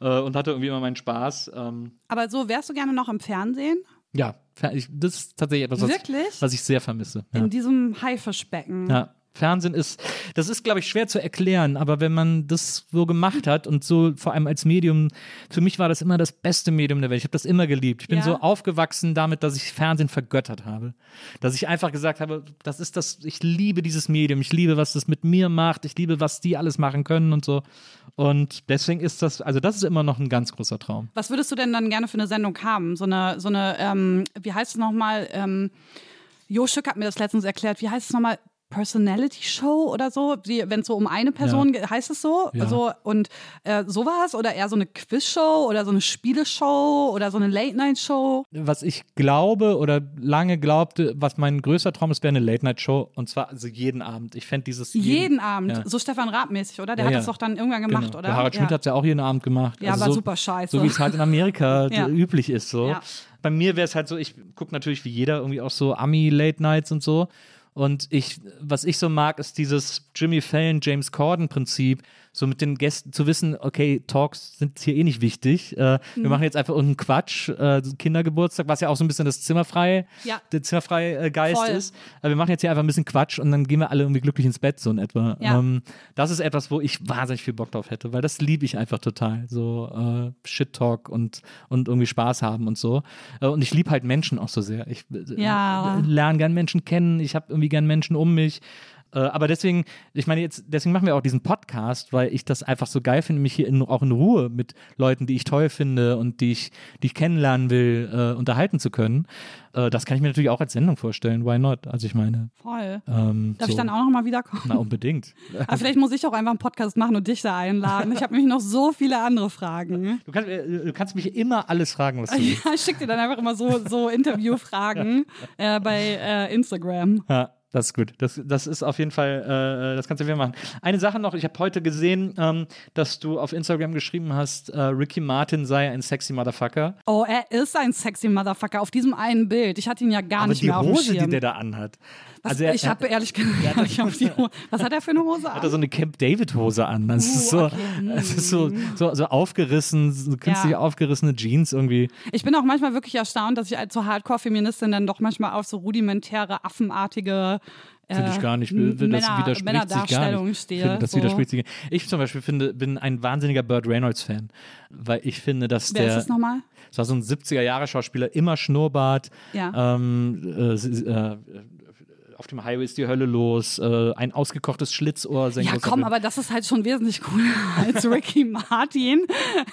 äh, und hatte irgendwie immer meinen Spaß. Ähm, Aber so, wärst du gerne noch im Fernsehen? Ja, das ist tatsächlich etwas, was, was ich sehr vermisse. Ja. In diesem Haifischbecken. Ja. Fernsehen ist, das ist, glaube ich, schwer zu erklären, aber wenn man das so gemacht hat und so vor allem als Medium, für mich war das immer das beste Medium der Welt. Ich habe das immer geliebt. Ich bin Ja. so aufgewachsen damit, dass ich Fernsehen vergöttert habe. Dass ich einfach gesagt habe, das ist das, ich liebe dieses Medium, ich liebe, was das mit mir macht, ich liebe, was die alles machen können und so. Und deswegen ist das, also das ist immer noch ein ganz großer Traum. Was würdest du denn dann gerne für eine Sendung haben? So eine, so eine, ähm, wie heißt es nochmal? Ähm, Jo Schück hat mir das letztens erklärt. Wie heißt es nochmal? Personality Show oder so, wenn es so um eine Person geht, heißt es so? Ja. so und äh, sowas oder eher so eine Quizshow oder so eine Spieleshow oder so eine Late Night Show? was ich glaube oder lange glaubte, was mein größter Traum ist, wäre eine Late-Night-Show und zwar also jeden Abend. Ich fände dieses Jeden, Abend, ja. so Stefan Raab mäßig, oder? Der Ja, hat ja. das doch dann irgendwann gemacht, Genau. oder? Der Harald Schmidt ja. hat es ja auch jeden Abend gemacht. Ja, Also war so, super scheiße. So wie es halt in Amerika Ja. üblich ist. So. Ja. Bei mir wäre es halt so, ich gucke natürlich wie jeder irgendwie auch so Ami-Late-Nights und so. Und ich, was ich so mag, ist dieses Jimmy Fallon, James Corden-Prinzip, so mit den Gästen zu wissen, okay, Talks sind hier eh nicht wichtig. Äh, Mhm. Wir machen jetzt einfach irgendeinen Quatsch, äh, Kindergeburtstag, was ja auch so ein bisschen das zimmerfrei, Ja. der zimmerfreie äh, Geist Voll. ist. Aber wir machen jetzt hier einfach ein bisschen Quatsch und dann gehen wir alle irgendwie glücklich ins Bett, so in etwa. Ja. Ähm, das ist etwas, wo ich wahnsinnig viel Bock drauf hätte, weil das liebe ich einfach total. So äh, Shit-Talk und, und irgendwie Spaß haben und so. Äh, und ich liebe halt Menschen auch so sehr. Ich äh, Ja. lerne gern Menschen kennen, ich habe irgendwie gern Menschen um mich. Äh, aber deswegen, ich meine, jetzt, deswegen machen wir auch diesen Podcast, weil ich das einfach so geil finde, mich hier in, auch in Ruhe mit Leuten, die ich toll finde und die ich, die ich kennenlernen will, äh, unterhalten zu können. Äh, das kann ich mir natürlich auch als Sendung vorstellen. Why not? Also ich meine, Voll. ähm, Darf so. ich dann auch noch mal wiederkommen? Na, unbedingt. Aber vielleicht muss ich auch einfach einen Podcast machen und dich da einladen. Ich habe nämlich noch so viele andere Fragen. Du kannst, äh, du kannst mich immer alles fragen, was du willst. Ja, ich schicke dir dann einfach immer so, so Interviewfragen äh, bei Instagram. Ja, das ist gut. Das, das ist auf jeden Fall, äh, das kannst du wieder machen. Eine Sache noch, ich habe heute gesehen, ähm, dass du auf Instagram geschrieben hast, äh, Ricky Martin sei ein sexy Motherfucker. Oh, er ist ein sexy Motherfucker auf diesem einen Bild. Ich hatte ihn ja gar Aber nicht die mehr auf dem Hose, Schirm. die der da anhat. Was, also er, ich habe ehrlich gesagt nicht auf die Hose. Was hat er für eine Hose hat er an? so eine Camp David Hose an. Das ist Uh, so, okay. es ist so, so, so aufgerissen, so künstlich Ja. aufgerissene Jeans irgendwie. Ich bin auch manchmal wirklich erstaunt, dass ich als so Hardcore-Feministin dann doch manchmal auf so rudimentäre, affenartige äh, Finde ich gar nicht. Das Männer, widerspricht sich gar nicht. Ich stehe. finde, das so. widerspricht sich. Ich zum Beispiel finde, bin ein wahnsinniger Burt Reynolds-Fan, weil ich finde, dass Wer der. ist das nochmal? Das war so ein 70er-Jahre-Schauspieler, immer Schnurrbart. Ja. Ähm, äh, äh, auf dem Highway ist die Hölle los. Äh, ein ausgekochtes Schlitzohr. sein Ja, komm, aber das ist halt schon wesentlich cooler als Ricky Martin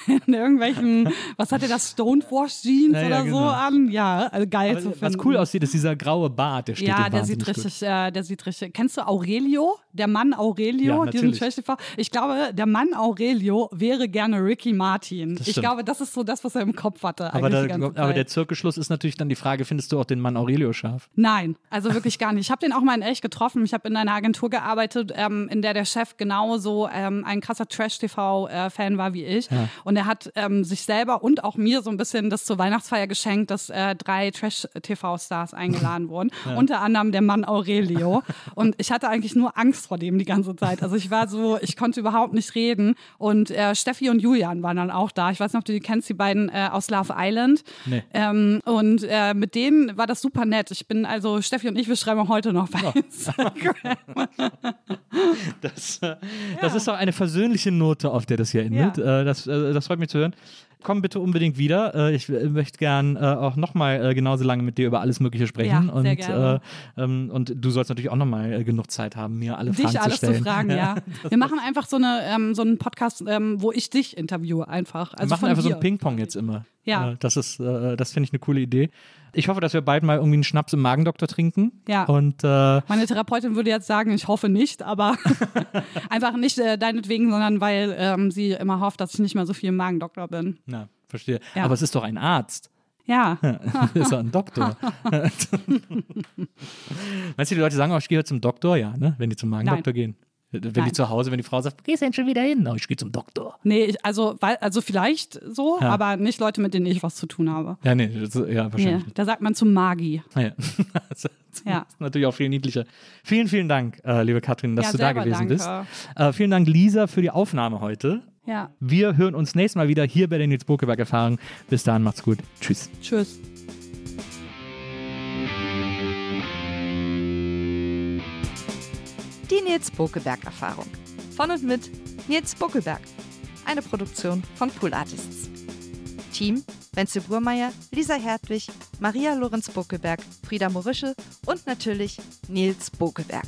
in irgendwelchen, was hat er das, Stonewash-Jeans Ja, ja, oder so genau. an? Ja, also geil zu Aber finden. was cool aussieht, ist dieser graue Bart, der steht Ja, der sieht richtig, äh, der sieht richtig. Kennst du Aurelio? Der Mann Aurelio, Ja, diesen natürlich. Trash-TV? Ich glaube, der Mann Aurelio wäre gerne Ricky Martin. Ich glaube, das ist so das, was er im Kopf hatte. Aber, da, aber der Zirkelschluss ist natürlich dann die Frage, findest du auch den Mann Aurelio scharf? Nein, also wirklich gar nicht. Ich habe den auch mal in echt getroffen. Ich habe in einer Agentur gearbeitet, ähm, in der der Chef genauso ähm, ein krasser Trash-TV-Fan war wie ich. Und er hat ähm, sich selber und auch mir so ein bisschen das zur Weihnachtsfeier geschenkt, dass äh, drei Trash-TV-Stars eingeladen wurden. Unter anderem der Mann Aurelio. Und ich hatte eigentlich nur Angst vor dem die ganze Zeit. Also ich war so, ich konnte überhaupt nicht reden. Und äh, Steffi und Julian waren dann auch da. Ich weiß nicht, ob du die kennst, die beiden äh, aus Love Island. Nee. Ähm, und äh, mit denen war das super nett. Ich bin also, Steffi und ich, wir schreiben auch heute noch bei Instagram. Das, äh, das ist doch eine versöhnliche Note, auf der das hier endet. Äh, das, äh, das freut mich zu hören. komm bitte unbedingt wieder. Ich möchte gern auch nochmal genauso lange mit dir über alles Mögliche sprechen. Ja, und, sehr gerne. Äh, ähm, und du sollst natürlich auch nochmal genug Zeit haben, mir alle Dich Fragen alles zu stellen. zu fragen, ja. Wir machen einfach so, eine, ähm, so einen Podcast, ähm, wo ich dich interviewe einfach. Also wir machen einfach so dir. ein Ping-Pong jetzt immer. Ja. Äh, das ist, äh, das finde ich eine coole Idee. Ich hoffe, dass wir bald mal irgendwie einen Schnaps im Magendoktor trinken. Ja. Und äh, Meine Therapeutin würde jetzt sagen, ich hoffe nicht, aber einfach nicht äh, deinetwegen, sondern weil ähm, sie immer hofft, dass ich nicht mehr so viel Magendoktor bin. na, verstehe. Ja. Aber es ist doch ein Arzt. Ja, ist doch ein Doktor. Meinst du, die Leute sagen auch, ich gehe zum Doktor? Ja, ne? Wenn die zum Magendoktor gehen. Wenn die Nein. zu Hause, wenn die Frau sagt, wo gehst du denn schon wieder hin? Oh, ich gehe zum Doktor. nee, also, weil, also vielleicht so, Ja. aber nicht Leute, mit denen ich was zu tun habe. Ja, nee, das, ja, Nee, wahrscheinlich. da sagt man zum Magi. Ah, ja. das Ja. ist natürlich auch viel niedlicher. Vielen, vielen Dank, äh, liebe Katrin, dass Ja, du da gewesen danke. bist. Äh, vielen Dank, Lisa, für die Aufnahme heute. Ja, Wir hören uns nächstes Mal wieder hier bei der Nils Bokeberg Erfahrung. Bis dahin, macht's gut. Tschüss. tschüss. Die Nils Bokeberg Erfahrung. Von und mit Nils Bokeberg. Eine Produktion von Pool Artists. Team Wenzel Burmeier, Lisa Hertwig, Maria Lorenz Bokeberg, Frieda Morische und natürlich Nils Bokeberg.